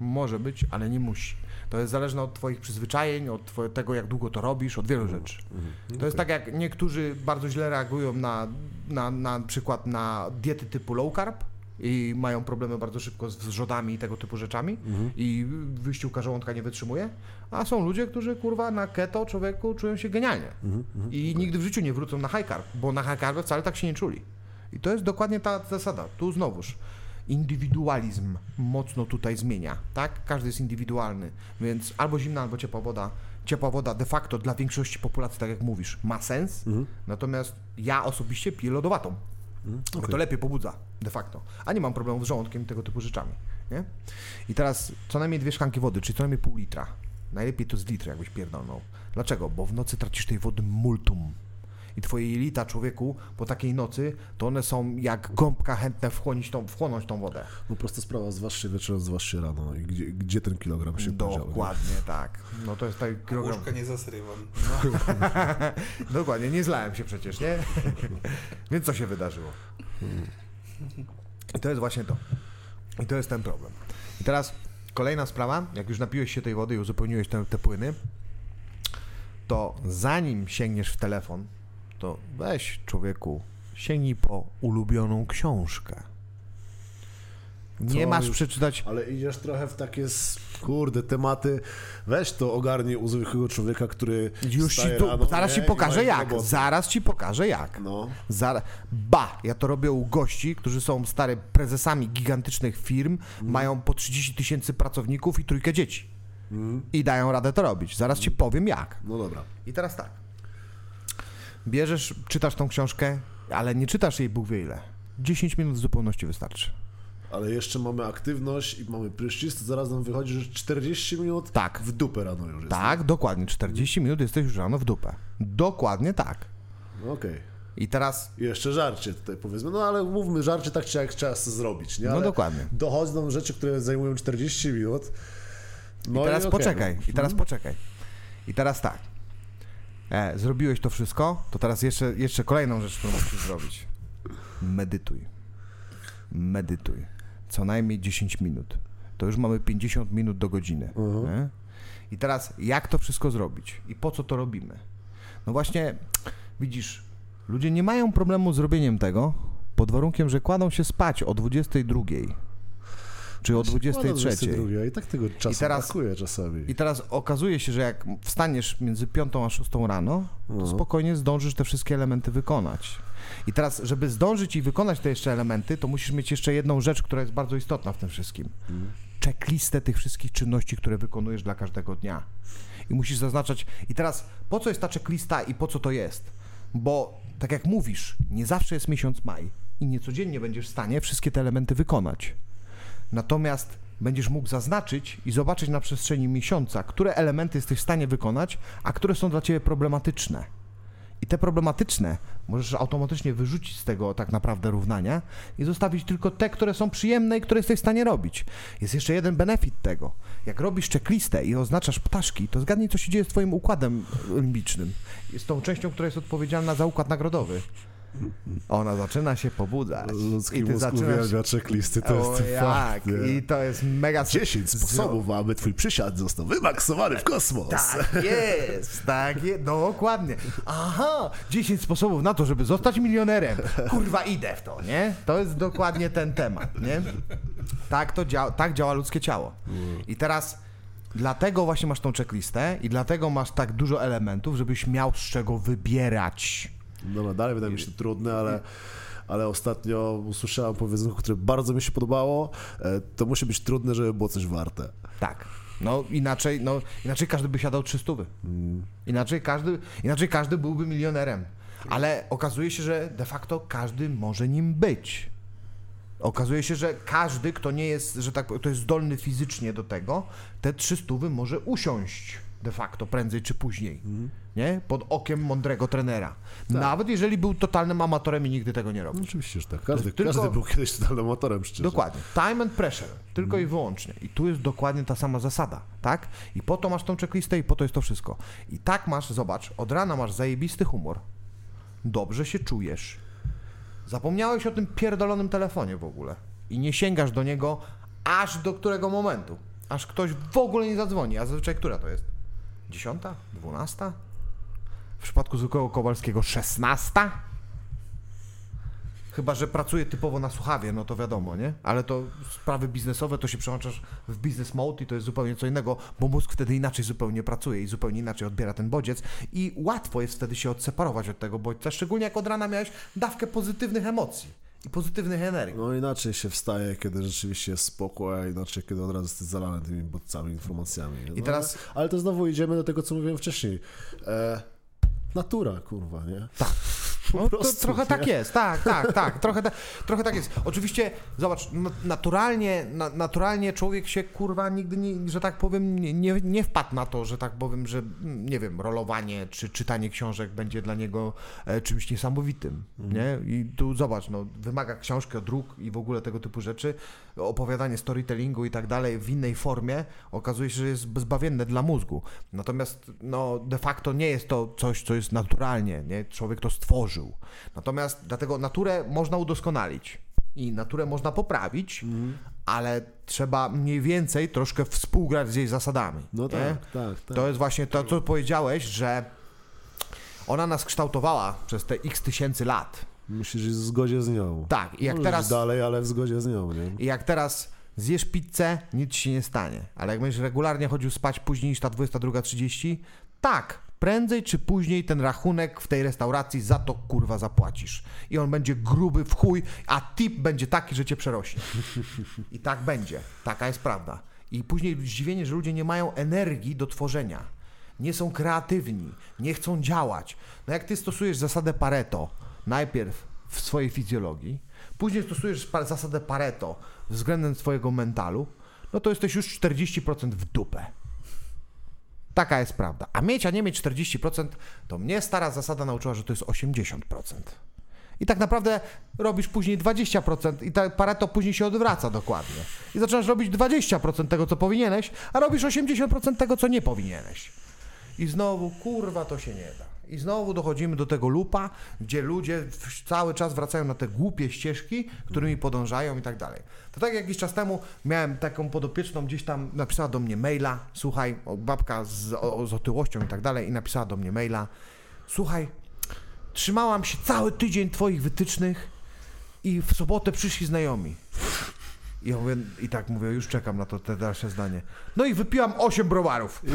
Może być, ale nie musi. To jest zależne od Twoich przyzwyczajeń, od twoje, tego, jak długo to robisz, od wielu rzeczy. Mhm. To jest tak, jak niektórzy bardzo źle reagują na, na, na przykład na diety typu low carb i mają problemy bardzo szybko z wrzodami i tego typu rzeczami Mhm. i wyściółka żołądka nie wytrzymuje, a są ludzie, którzy kurwa na keto człowieku czują się genialnie Mhm. Mhm. i nigdy w życiu nie wrócą na high carb, bo na high carb wcale tak się nie czuli. I to jest dokładnie ta zasada. Tu znowuż indywidualizm mocno tutaj zmienia, tak? Każdy jest indywidualny, więc albo zimna, albo ciepła woda. Ciepła woda de facto dla większości populacji, tak jak mówisz, ma sens, Mhm. natomiast ja osobiście piję lodowatą, Mhm. bo Okej. to lepiej pobudza de facto, a nie mam problemu z żołądkiem i tego typu rzeczami, nie? I teraz co najmniej dwie szklanki wody, czyli co najmniej pół litra. Najlepiej to z litra, jakbyś pierdolnął. Dlaczego? Bo w nocy tracisz tej wody multum. I twoje jelita, człowieku, po takiej nocy, to one są jak gąbka chętne wchłonić tą, wchłonąć tą wodę. No prosta sprawa, zważ się wieczorem, zważ się rano. I gdzie, gdzie ten kilogram się podział? nie? Dokładnie tak. No to jest tak kilogram. Łóżka nie zasrywam. (laughs) Dokładnie, nie zlałem się przecież, nie? (laughs) Więc co się wydarzyło? I to jest właśnie to. I to jest ten problem. I teraz kolejna sprawa, jak już napiłeś się tej wody i uzupełniłeś te, te płyny, to zanim sięgniesz w telefon, to weź człowieku, sięgnij po ulubioną książkę. Nie Co masz przeczytać Ale idziesz trochę w takie, kurde, tematy. Weź to ogarnij u zwykłego człowieka, który Już ci tu, rano, zaraz nie? ci pokażę jak. Zaraz ci pokażę jak. No, Zara... Ba! Ja to robię u gości, którzy są stary prezesami gigantycznych firm, mają po 30 tysięcy pracowników i trójkę dzieci. Mhm. I dają radę to robić. Zaraz ci powiem jak. no dobra. I teraz tak. Bierzesz, czytasz tą książkę, ale nie czytasz jej Bóg wie ile. 10 minut w zupełności wystarczy. Ale jeszcze mamy aktywność i mamy prysznic, zaraz nam wychodzi, że 40 minut Tak. w dupę rano już jest. Tak, dokładnie. 40 minut jesteś już rano w dupę. Dokładnie tak. No Okej. I teraz I jeszcze żarcie tutaj powiedzmy, no ale mówmy, żarcie tak czy jak trzeba zrobić, nie? No Ale dokładnie. Dochodzą rzeczy, które zajmują 40 minut. No I teraz okej, poczekaj, no. i teraz poczekaj. I teraz tak. E, zrobiłeś to wszystko, to teraz jeszcze, jeszcze kolejną rzecz, którą musisz zrobić. Medytuj. Medytuj. Co najmniej 10 minut. To już mamy 50 minut do godziny. Nie? I teraz, jak to wszystko zrobić? I po co to robimy? No właśnie, widzisz, ludzie nie mają problemu z robieniem tego, pod warunkiem, że kładą się spać o 22. Czy o 23. I tak tego czasu I teraz- brakuje czasami. I teraz okazuje się, że jak wstaniesz między 5 a 6 rano, to No. spokojnie zdążysz te wszystkie elementy wykonać. I teraz, żeby zdążyć i wykonać te jeszcze elementy, to musisz mieć jeszcze jedną rzecz, która jest bardzo istotna w tym wszystkim. Checklistę tych wszystkich czynności, które wykonujesz dla każdego dnia. I musisz zaznaczać. I teraz, po co jest ta checklista i po co to jest? Bo, tak jak mówisz, nie zawsze jest miesiąc maj i nie codziennie będziesz w stanie wszystkie te elementy wykonać. Natomiast będziesz mógł zaznaczyć i zobaczyć na przestrzeni miesiąca, które elementy jesteś w stanie wykonać, a które są dla ciebie problematyczne. I te problematyczne możesz automatycznie wyrzucić z tego tak naprawdę równania i zostawić tylko te, które są przyjemne i które jesteś w stanie robić. Jest jeszcze jeden benefit tego. Jak robisz checklistę i oznaczasz ptaszki, to zgadnij, co się dzieje z twoim układem limbicznym. Jest tą częścią, która jest odpowiedzialna za układ nagrodowy. Ona zaczyna się pobudzać. Ludzki I ty mózg zaczynasz... uwielbia checklisty, to O, jest jak? fakt. I to jest mega... 10 sposobów, aby twój przysiad został wymaksowany w kosmos. Tak jest, tak jest, dokładnie. Aha, 10 sposobów na to, żeby zostać milionerem. Kurwa, idę w to, nie? To jest dokładnie ten temat, nie? Tak, to dzia- tak działa ludzkie ciało. I teraz dlatego właśnie masz tą checklistę i dlatego masz tak dużo elementów, żebyś miał z czego wybierać. Dobra, dalej wydaje mi się trudne, ale, ale ostatnio usłyszałem powiedzonko, które bardzo mi się podobało. E, To musi być trudne, żeby było coś warte. Tak. No inaczej, no inaczej każdy by siadał 300. Inaczej każdy, inaczej każdy byłby milionerem. Ale okazuje się, że de facto każdy może nim być. Okazuje się, że każdy, kto nie jest, że tak kto jest zdolny fizycznie do tego, te 300 może usiąść de facto prędzej czy później. Nie? Pod okiem mądrego trenera. Nawet jeżeli był totalnym amatorem i nigdy tego nie robił. No, oczywiście, że tak. Każdy, Tylko- każdy był kiedyś totalnym motorem, szczerze. Dokładnie. Time and pressure. Tylko i wyłącznie. I tu jest dokładnie ta sama zasada, tak? I po to masz tą checklistę i po to jest to wszystko. I tak masz, zobacz, od rana masz zajebisty humor. Dobrze się czujesz. Zapomniałeś o tym pierdolonym telefonie w ogóle. I nie sięgasz do niego aż do którego momentu. Aż ktoś w ogóle nie zadzwoni. A zazwyczaj która to jest? Dziesiąta? Dwunasta? W przypadku zwykłego Kowalskiego szesnasta? Chyba, że pracuje typowo na słuchawie, no to wiadomo, nie? Ale to sprawy biznesowe, to się przełączasz w business mode i to jest zupełnie co innego, bo mózg wtedy inaczej zupełnie pracuje i zupełnie inaczej odbiera ten bodziec i łatwo jest wtedy się odseparować od tego bodźca, szczególnie jak od rana miałeś dawkę pozytywnych emocji pozytywnych energii. No inaczej się wstaje, kiedy rzeczywiście jest spokój, a inaczej, kiedy od razu jesteś zalany tymi bodźcami, informacjami. No, I teraz- Ale, ale to znowu idziemy do tego, co mówiłem wcześniej. E, natura, kurwa, nie? Tak. No, prostu, trochę nie? tak jest, tak, tak, tak, trochę, ta, trochę tak jest. Oczywiście, zobacz, na- naturalnie, na, naturalnie człowiek się, kurwa, nigdy, nie, że tak powiem, nie, nie, wpadł na to, że tak powiem, że, nie wiem, rolowanie czy czytanie książek będzie dla niego e, czymś niesamowitym, nie? I tu zobacz, no, wymaga książki od druk i w ogóle tego typu rzeczy, opowiadanie storytellingu i tak dalej w innej formie, okazuje się, że jest zbawienne dla mózgu. Natomiast, no, de facto nie jest to coś, co jest naturalnie, nie? Człowiek to Natomiast dlatego naturę można udoskonalić i naturę można poprawić, ale trzeba mniej więcej troszkę współgrać z jej zasadami. No tak, tak, tak. To jest właśnie to, co powiedziałeś, że ona nas kształtowała przez te x tysięcy lat. Musisz iść w zgodzie z nią. Tak, i jak Możesz teraz, dalej, ale w zgodzie z nią, nie? i jak teraz zjesz pizzę, nic ci się nie stanie. Ale jak będziesz regularnie chodził spać później niż ta 22.30, tak, prędzej czy później ten rachunek w tej restauracji za to kurwa zapłacisz. I on będzie gruby w chuj, a tip będzie taki, że cię przerośnie. I tak będzie. Taka jest prawda. I później zdziwienie, że ludzie nie mają energii do tworzenia. Nie są kreatywni, nie chcą działać. No jak ty stosujesz zasadę Pareto, najpierw w swojej fizjologii, później stosujesz zasadę Pareto względem swojego mentalu, no to jesteś już 40% w dupę. Taka jest prawda. A mieć, a nie mieć 40%, to mnie stara zasada nauczyła, że to jest 80%. I tak naprawdę robisz później 20% i ta Pareto później się odwraca dokładnie. I zaczynasz robić 20% tego, co powinieneś, a robisz 80% tego, co nie powinieneś. I znowu, kurwa, to się nie da. I znowu dochodzimy do tego lupa, gdzie ludzie cały czas wracają na te głupie ścieżki, którymi podążają i tak dalej. To tak jakiś czas temu miałem taką podopieczną gdzieś tam, napisała do mnie maila, słuchaj, babka z, o, z otyłością i tak dalej, i napisała do mnie maila, słuchaj, trzymałam się cały tydzień twoich wytycznych i w sobotę przyszli znajomi. I ja mówię, i tak mówię, już czekam na to te dalsze zdanie. No i wypiłam 8 browarów. (laughs)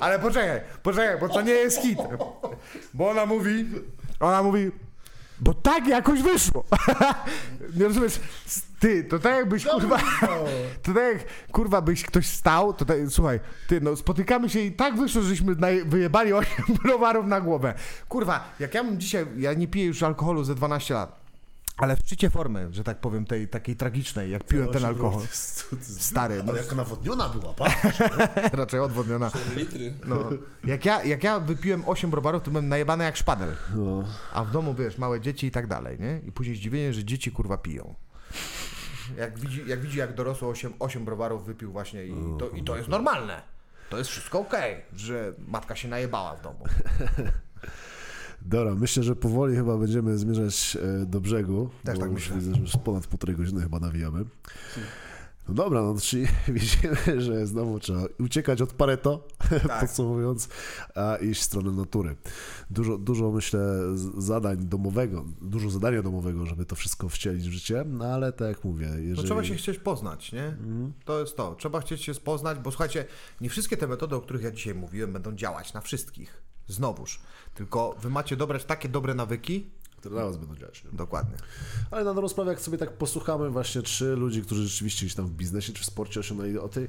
Ale poczekaj, poczekaj, bo to nie jest hit. Bo ona mówi, ona mówi, bo tak jakoś wyszło. (laughs) Nie rozumiesz? Ty, to tak jakbyś kurwa, (laughs) to tak jak kurwa byś ktoś stał, to tak, słuchaj, ty no spotykamy się i tak wyszło, żeśmy naj, wyjebali 8 browarów na głowę. Kurwa, jak ja bym dzisiaj, ja nie piję już alkoholu ze 12 lat. Ale w szczycie formy, że tak powiem, tej takiej tragicznej, jak piłem ten alkohol. Stary, no, Ale jaka nawodniona była, pa? (laughs) raczej odwodniona. 4 litry. No. Jak, ja, jak ja wypiłem 8 browarów, to byłem najebany jak szpadel. No. A w domu, wiesz, małe dzieci i tak dalej, nie? I później zdziwienie, że dzieci kurwa piją. Jak widzi, jak, widzi, jak dorosło 8, 8 browarów wypił właśnie i to, i to jest normalne. To jest wszystko okej, że matka się najebała w domu. (laughs) Dobra, myślę, że powoli chyba będziemy zmierzać e, do brzegu. Też tak już myślę. Widzę, że już ponad półtorej godziny chyba nawijamy. No dobra, no czyli (laughs) widzimy, że znowu trzeba uciekać od Pareto, (laughs) Tak. podsumowując, a iść w stronę natury. Dużo, dużo myślę zadań domowego, dużo zadania domowego, żeby to wszystko wcielić w życie, no ale tak jak mówię, jeżeli... No trzeba się chcieć poznać, nie? To jest to. Trzeba chcieć się poznać, bo słuchajcie, nie wszystkie te metody, o których ja dzisiaj mówiłem, będą działać na wszystkich. Znowuż. Tylko wy macie dobrać takie dobre nawyki. Które na was będą działać. Nie? Dokładnie. Ale na dobrą sprawę, jak sobie tak posłuchamy właśnie trzy ludzi, którzy rzeczywiście gdzieś tam w biznesie czy w sporcie osiągnęli o tej,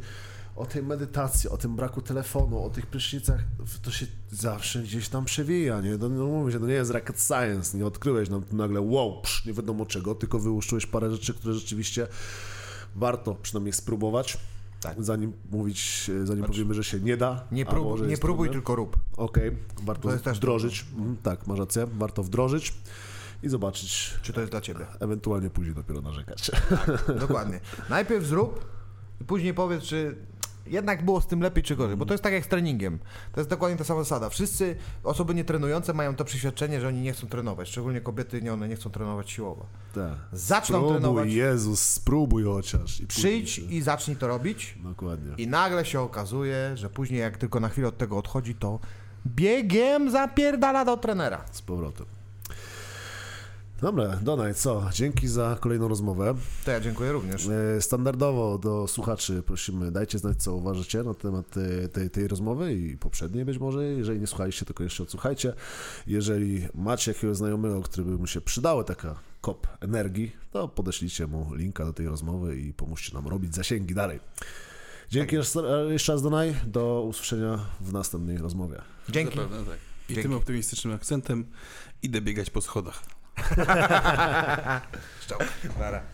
o tej medytacji, o tym braku telefonu, o tych prysznicach, to się zawsze gdzieś tam przewija, nie? No, no mówię się, to nie jest rocket science, nie odkryłeś nam tu nagle wow, psz, nie wiadomo czego, tylko wyłuszczyłeś parę rzeczy, które rzeczywiście warto przynajmniej spróbować. Tak. Zanim mówić, zanim powiemy, że się nie da. Nie, nie próbuj, tylko rób. Okej, warto To jest też wdrożyć. Mhm, tak, masz rację, warto wdrożyć i zobaczyć, Czy to jest dla ciebie? ewentualnie później dopiero narzekać. Dokładnie. Najpierw zrób później powiedz, czy jednak było z tym lepiej czy gorzej, bo to jest tak jak z treningiem. To jest dokładnie ta sama zasada. Wszyscy osoby nietrenujące mają to przeświadczenie, że oni nie chcą trenować. Szczególnie kobiety, nie one nie chcą trenować siłowo. Tak. Zaczną Spróbuj, trenować. Jezus, spróbuj chociaż. I Przyjdź i zacznij to robić Dokładnie. i nagle się okazuje, że później jak tylko na chwilę od tego odchodzi, to biegiem zapierdala do trenera. Z powrotem. Dobra, Donaj, co? Dzięki za kolejną rozmowę. To ja dziękuję również. E, Standardowo do słuchaczy prosimy, dajcie znać, co uważacie na temat tej, tej rozmowy i poprzedniej być może. Jeżeli nie słuchaliście, to koniecznie odsłuchajcie. Jeżeli macie jakiegoś znajomego, który by mu się przydała taka kop energii, to podeślijcie mu linka do tej rozmowy i pomóżcie nam robić zasięgi dalej. Dzięki jeszcze jeszcze raz, Donaj. Do usłyszenia w następnej rozmowie. Dzięki. Zapewne tak. I Dzięki. tym optymistycznym akcentem idę biegać po schodach. (laughs) (laughs) Stop. Para.